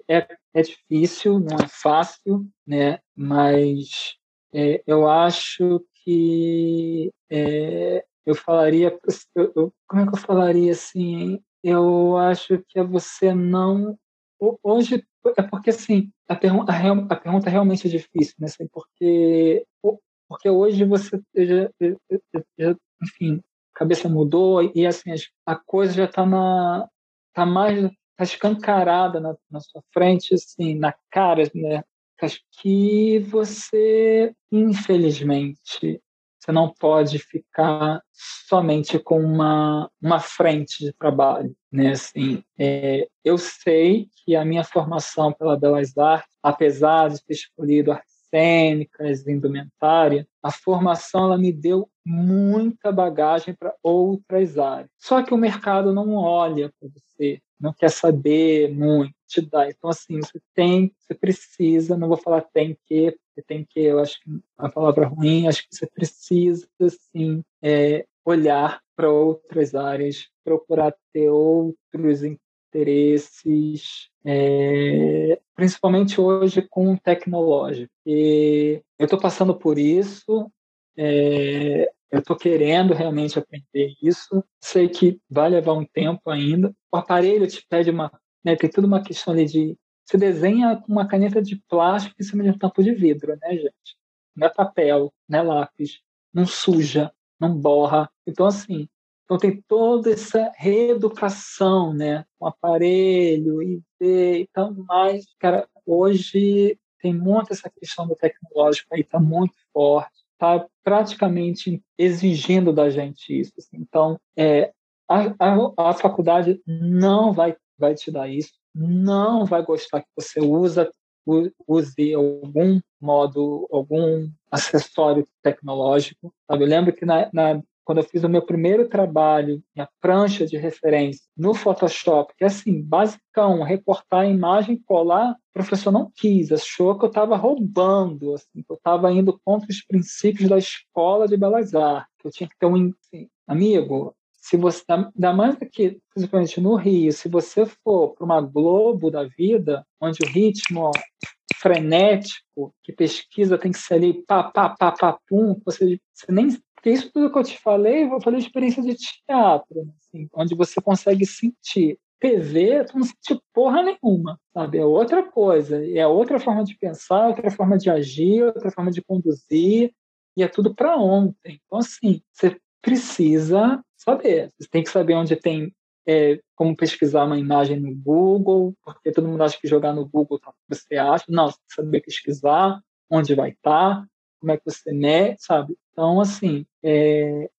é, é difícil, não é fácil, né? Mas é, eu acho que é, eu falaria, eu, como é que eu falaria assim? Eu acho que é você não hoje é porque assim a, pergunta, a, pergunta realmente é difícil, né? Assim, porque porque hoje você já, enfim cabeça mudou e assim a coisa já está na tá mais tá escancarada na, na sua frente, assim, na cara, né? Acho que você, infelizmente, você não pode ficar somente com uma, uma frente de trabalho. né? Assim, é, eu sei que a minha formação pela Belas Artes, apesar de ter escolhido artes cênicas, indumentária, a formação ela me deu muita bagagem para outras áreas. Só que o mercado não olha para você, não quer saber muito, te dá. Então, assim, você tem, você precisa, não vou falar tem que, porque tem que, eu acho que é uma palavra ruim, acho que você precisa, sim, é, olhar para outras áreas, procurar ter outros interesses, é, principalmente hoje com tecnológico. E eu estou passando por isso, é, eu estou querendo realmente aprender isso. Sei que vai levar um tempo ainda. O aparelho te pede uma. Né, tem tudo uma questão ali de. Você desenha com uma caneta de plástico em cima de um tampo de vidro, né, gente? Não é papel, não é lápis, não suja, não borra. Então, assim, então tem toda essa reeducação, né? O aparelho, e tanto mais. Cara, hoje tem muito essa questão do tecnológico aí, está muito forte, está praticamente exigindo da gente isso. Assim. Então, é, a, a, a, faculdade não vai, vai te dar isso, não vai gostar que você usa, use algum modo, algum acessório tecnológico. Sabe? Eu lembro que na, na quando eu fiz o meu primeiro trabalho, minha prancha de referência no Photoshop, que é assim, basicão, recortar a imagem, colar, o professor não quis, achou que eu estava roubando, assim, que eu estava indo contra os princípios da escola de Belas Artes, que eu tinha que ter um... Assim, amigo, se você, ainda mais aqui, principalmente no Rio, se você for para uma Globo da vida, onde o ritmo frenético, que pesquisa tem que ser ali, pá, pá, pá, pá, pum, você, você nem porque isso tudo que eu te falei, eu falei de experiência de teatro, assim, onde você consegue sentir. TV, tu não sente porra nenhuma, sabe? É outra coisa, é outra forma de pensar, outra forma de agir, outra forma de conduzir, e é tudo para ontem. Então, assim, você precisa saber. Você tem que saber onde tem é, como pesquisar uma imagem no Google, porque todo mundo acha que jogar no Google tá, você acha. Não, você tem que saber pesquisar, onde vai estar, tá, como é que você mede, sabe? Então, assim, é,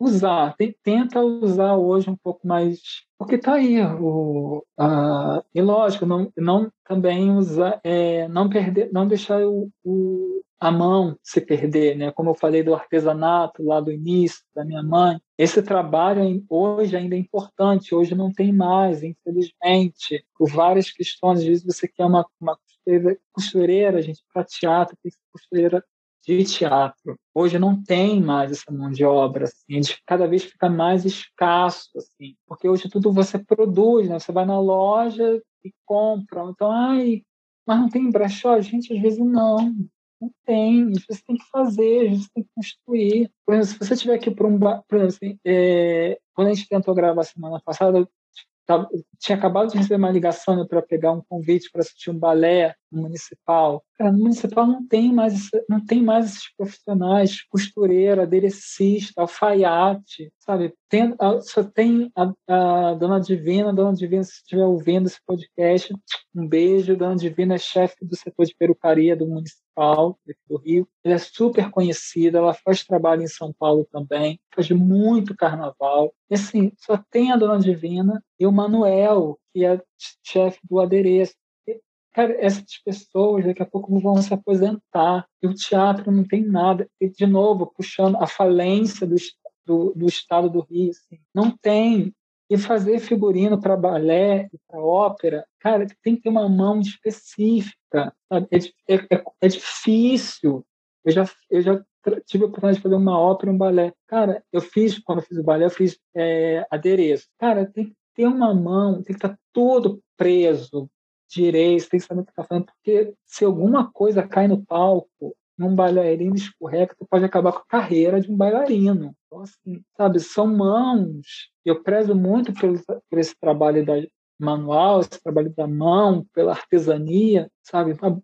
usar, tenta usar hoje um pouco mais, porque está aí, o, a, e lógico, não, não também usar, é, não perder, não deixar o, o, a mão se perder, né? Como eu falei do artesanato lá do início da minha mãe, esse trabalho hoje ainda é importante, hoje não tem mais, infelizmente, por várias questões. Às vezes você quer uma, uma costureira, costureira gente, para teatro, tem costureira de teatro. Hoje não tem mais essa mão de obra, assim, cada vez fica mais escasso, assim, porque hoje tudo você produz, né? Você vai na loja e compra. Então, ai, mas não tem brechó? Gente, às vezes não. Não tem, às vezes tem que fazer, às vezes tem que construir. Por exemplo, se você tiver aqui para um. Por exemplo, assim, é, quando a gente tentou gravar semana passada, tinha acabado de receber uma ligação para pegar um convite para assistir um balé no municipal. Cara, no municipal não tem mais não tem mais esses profissionais, costureira, aderecista, alfaiate, sabe? Tem, só tem a, a, Dona Divina, Dona Divina, se estiver ouvindo esse podcast, um beijo. Dona Divina é chefe do setor de perucaria do municipal do Rio. Ela é super conhecida, ela faz trabalho em São Paulo também, faz muito carnaval. E assim, só tem a Dona Divina e o Manuel, que é chefe do adereço. Cara, essas pessoas daqui a pouco vão se aposentar. E o teatro não tem nada. E, de novo, puxando a falência do, do, do estado do Rio. Assim. Não tem. E fazer figurino para balé para ópera, cara, tem que ter uma mão específica. É, é, é, é difícil. Eu já, eu já tive a oportunidade de fazer uma ópera e um balé. Cara, eu fiz, quando eu fiz o balé, eu fiz é, adereço. Cara, tem que ter uma mão, tem que estar todo preso, direito, tem que saber o que está falando, porque se alguma coisa cai no palco, num bailarino escorrega, você pode acabar com a carreira de um bailarino. Então, assim, sabe, são mãos. Eu prezo muito por, por esse trabalho da manual, esse trabalho da mão, pela artesania, sabe, uma,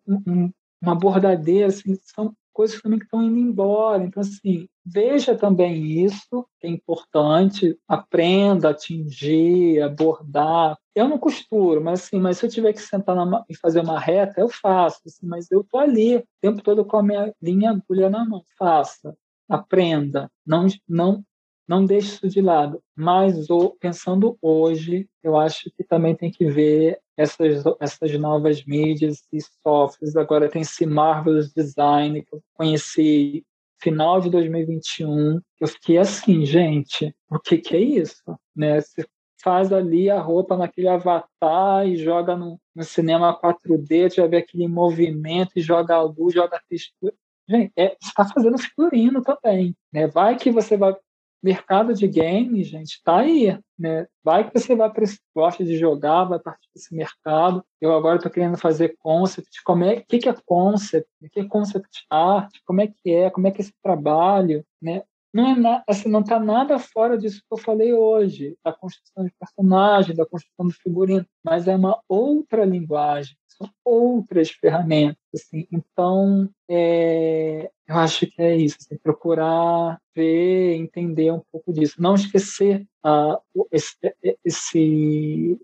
uma bordadeira, assim, são coisas também que estão indo embora. Então, assim, veja também isso, que é importante, aprenda a atingir, abordar. Eu não costuro, mas assim, mas se eu tiver que sentar na, e fazer uma reta, eu faço, assim, mas eu tô ali o tempo todo com a minha linha agulha na mão. Faça, aprenda, não, não não deixe isso de lado. Mas pensando hoje, eu acho que também tem que ver essas, essas novas mídias e softwares. Agora tem esse Marvelous Design que eu conheci final de 2021. Eu fiquei assim, gente, o que, que é isso? Né? Você faz ali a roupa naquele avatar e joga no, no cinema 4D, já vê aquele movimento e joga a luz, joga a textura. Gente, é, está fazendo figurino também. Né? Vai que você vai mercado de games, gente, tá aí, né? Vai que você vai gosta de jogar, vai partir desse mercado. Eu agora estou querendo fazer concept. Como é que, que é concept? O que é concept art? Como é que é? Como é que é esse trabalho, né? Não é na, assim, não está nada fora disso que eu falei hoje, da construção de personagem, da construção do figurino, mas é uma outra linguagem são outras ferramentas. Assim. Então, é, eu acho que é isso, assim, procurar ver, entender um pouco disso. Não esquecer uh, esse, esse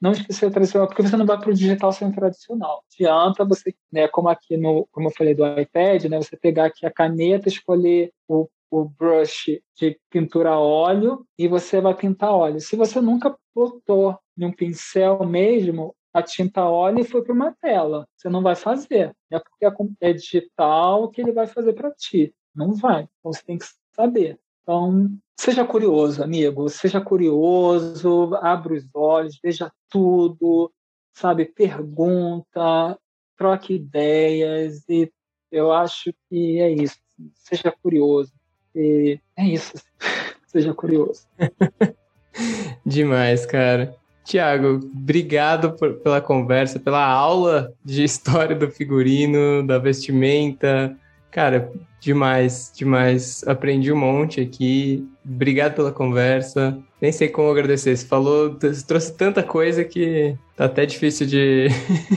não esquecer o tradicional, porque você não vai para o digital sem o tradicional. Adianta você, né, como aqui no, como eu falei do iPad, né, você pegar aqui a caneta, escolher o o brush de pintura a óleo e você vai pintar óleo. Se você nunca botou num pincel mesmo, a tinta óleo e foi para uma tela. Você não vai fazer. É porque é digital que ele vai fazer para ti. Não vai. Então você tem que saber. Então, seja curioso, amigo. Seja curioso, abra os olhos, veja tudo, sabe? Pergunta, troque ideias. E eu acho que é isso. Seja curioso. E é isso. seja curioso. Demais, cara. Tiago, obrigado por, pela conversa, pela aula de história do figurino, da vestimenta. Cara, demais, demais. Aprendi um monte aqui. Obrigado pela conversa. Nem sei como agradecer. Você falou, você trouxe tanta coisa que tá até difícil de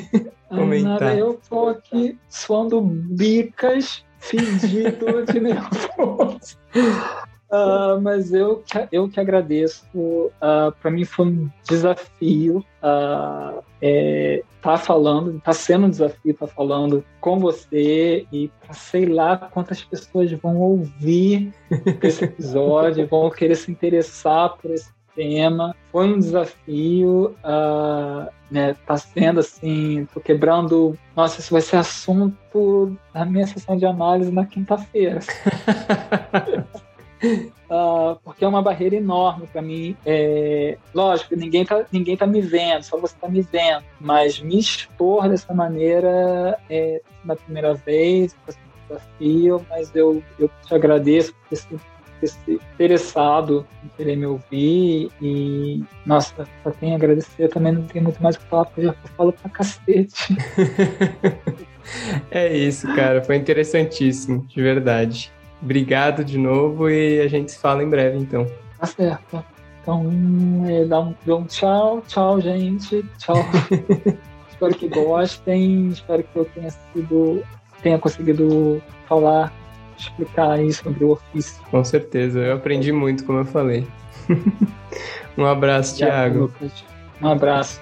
comentar. Nada, eu tô aqui suando bicas, fingido de nervoso. Uh, mas eu, eu que agradeço. Uh, ah, para mim foi um desafio uh, é, tá falando, tá sendo um desafio estar tá falando com você e sei lá quantas pessoas vão ouvir esse episódio, vão querer se interessar por esse tema. Foi um desafio, uh, né? Tá sendo assim, tô quebrando. Nossa, isso vai ser assunto da minha sessão de análise na quinta-feira. Uh, porque é uma barreira enorme para mim. É, lógico, ninguém tá, ninguém tá me vendo, só você tá me vendo. Mas me expor dessa maneira é na primeira vez, um desafio, mas eu, eu te agradeço por ter, ter interessado em querer me ouvir e, nossa, só tenho a agradecer. também não tenho muito mais o que falar, porque eu já falo pra cacete. é isso, cara. Foi interessantíssimo, de verdade. Obrigado de novo e a gente se fala em breve, então. Tá certo. Então, é, dá, um, dá um tchau, tchau, gente. Tchau. espero que gostem, espero que eu tenha sido, tenha conseguido falar, explicar aí sobre o ofício. Com certeza, eu aprendi muito, como eu falei. um abraço, Thiago. Um abraço.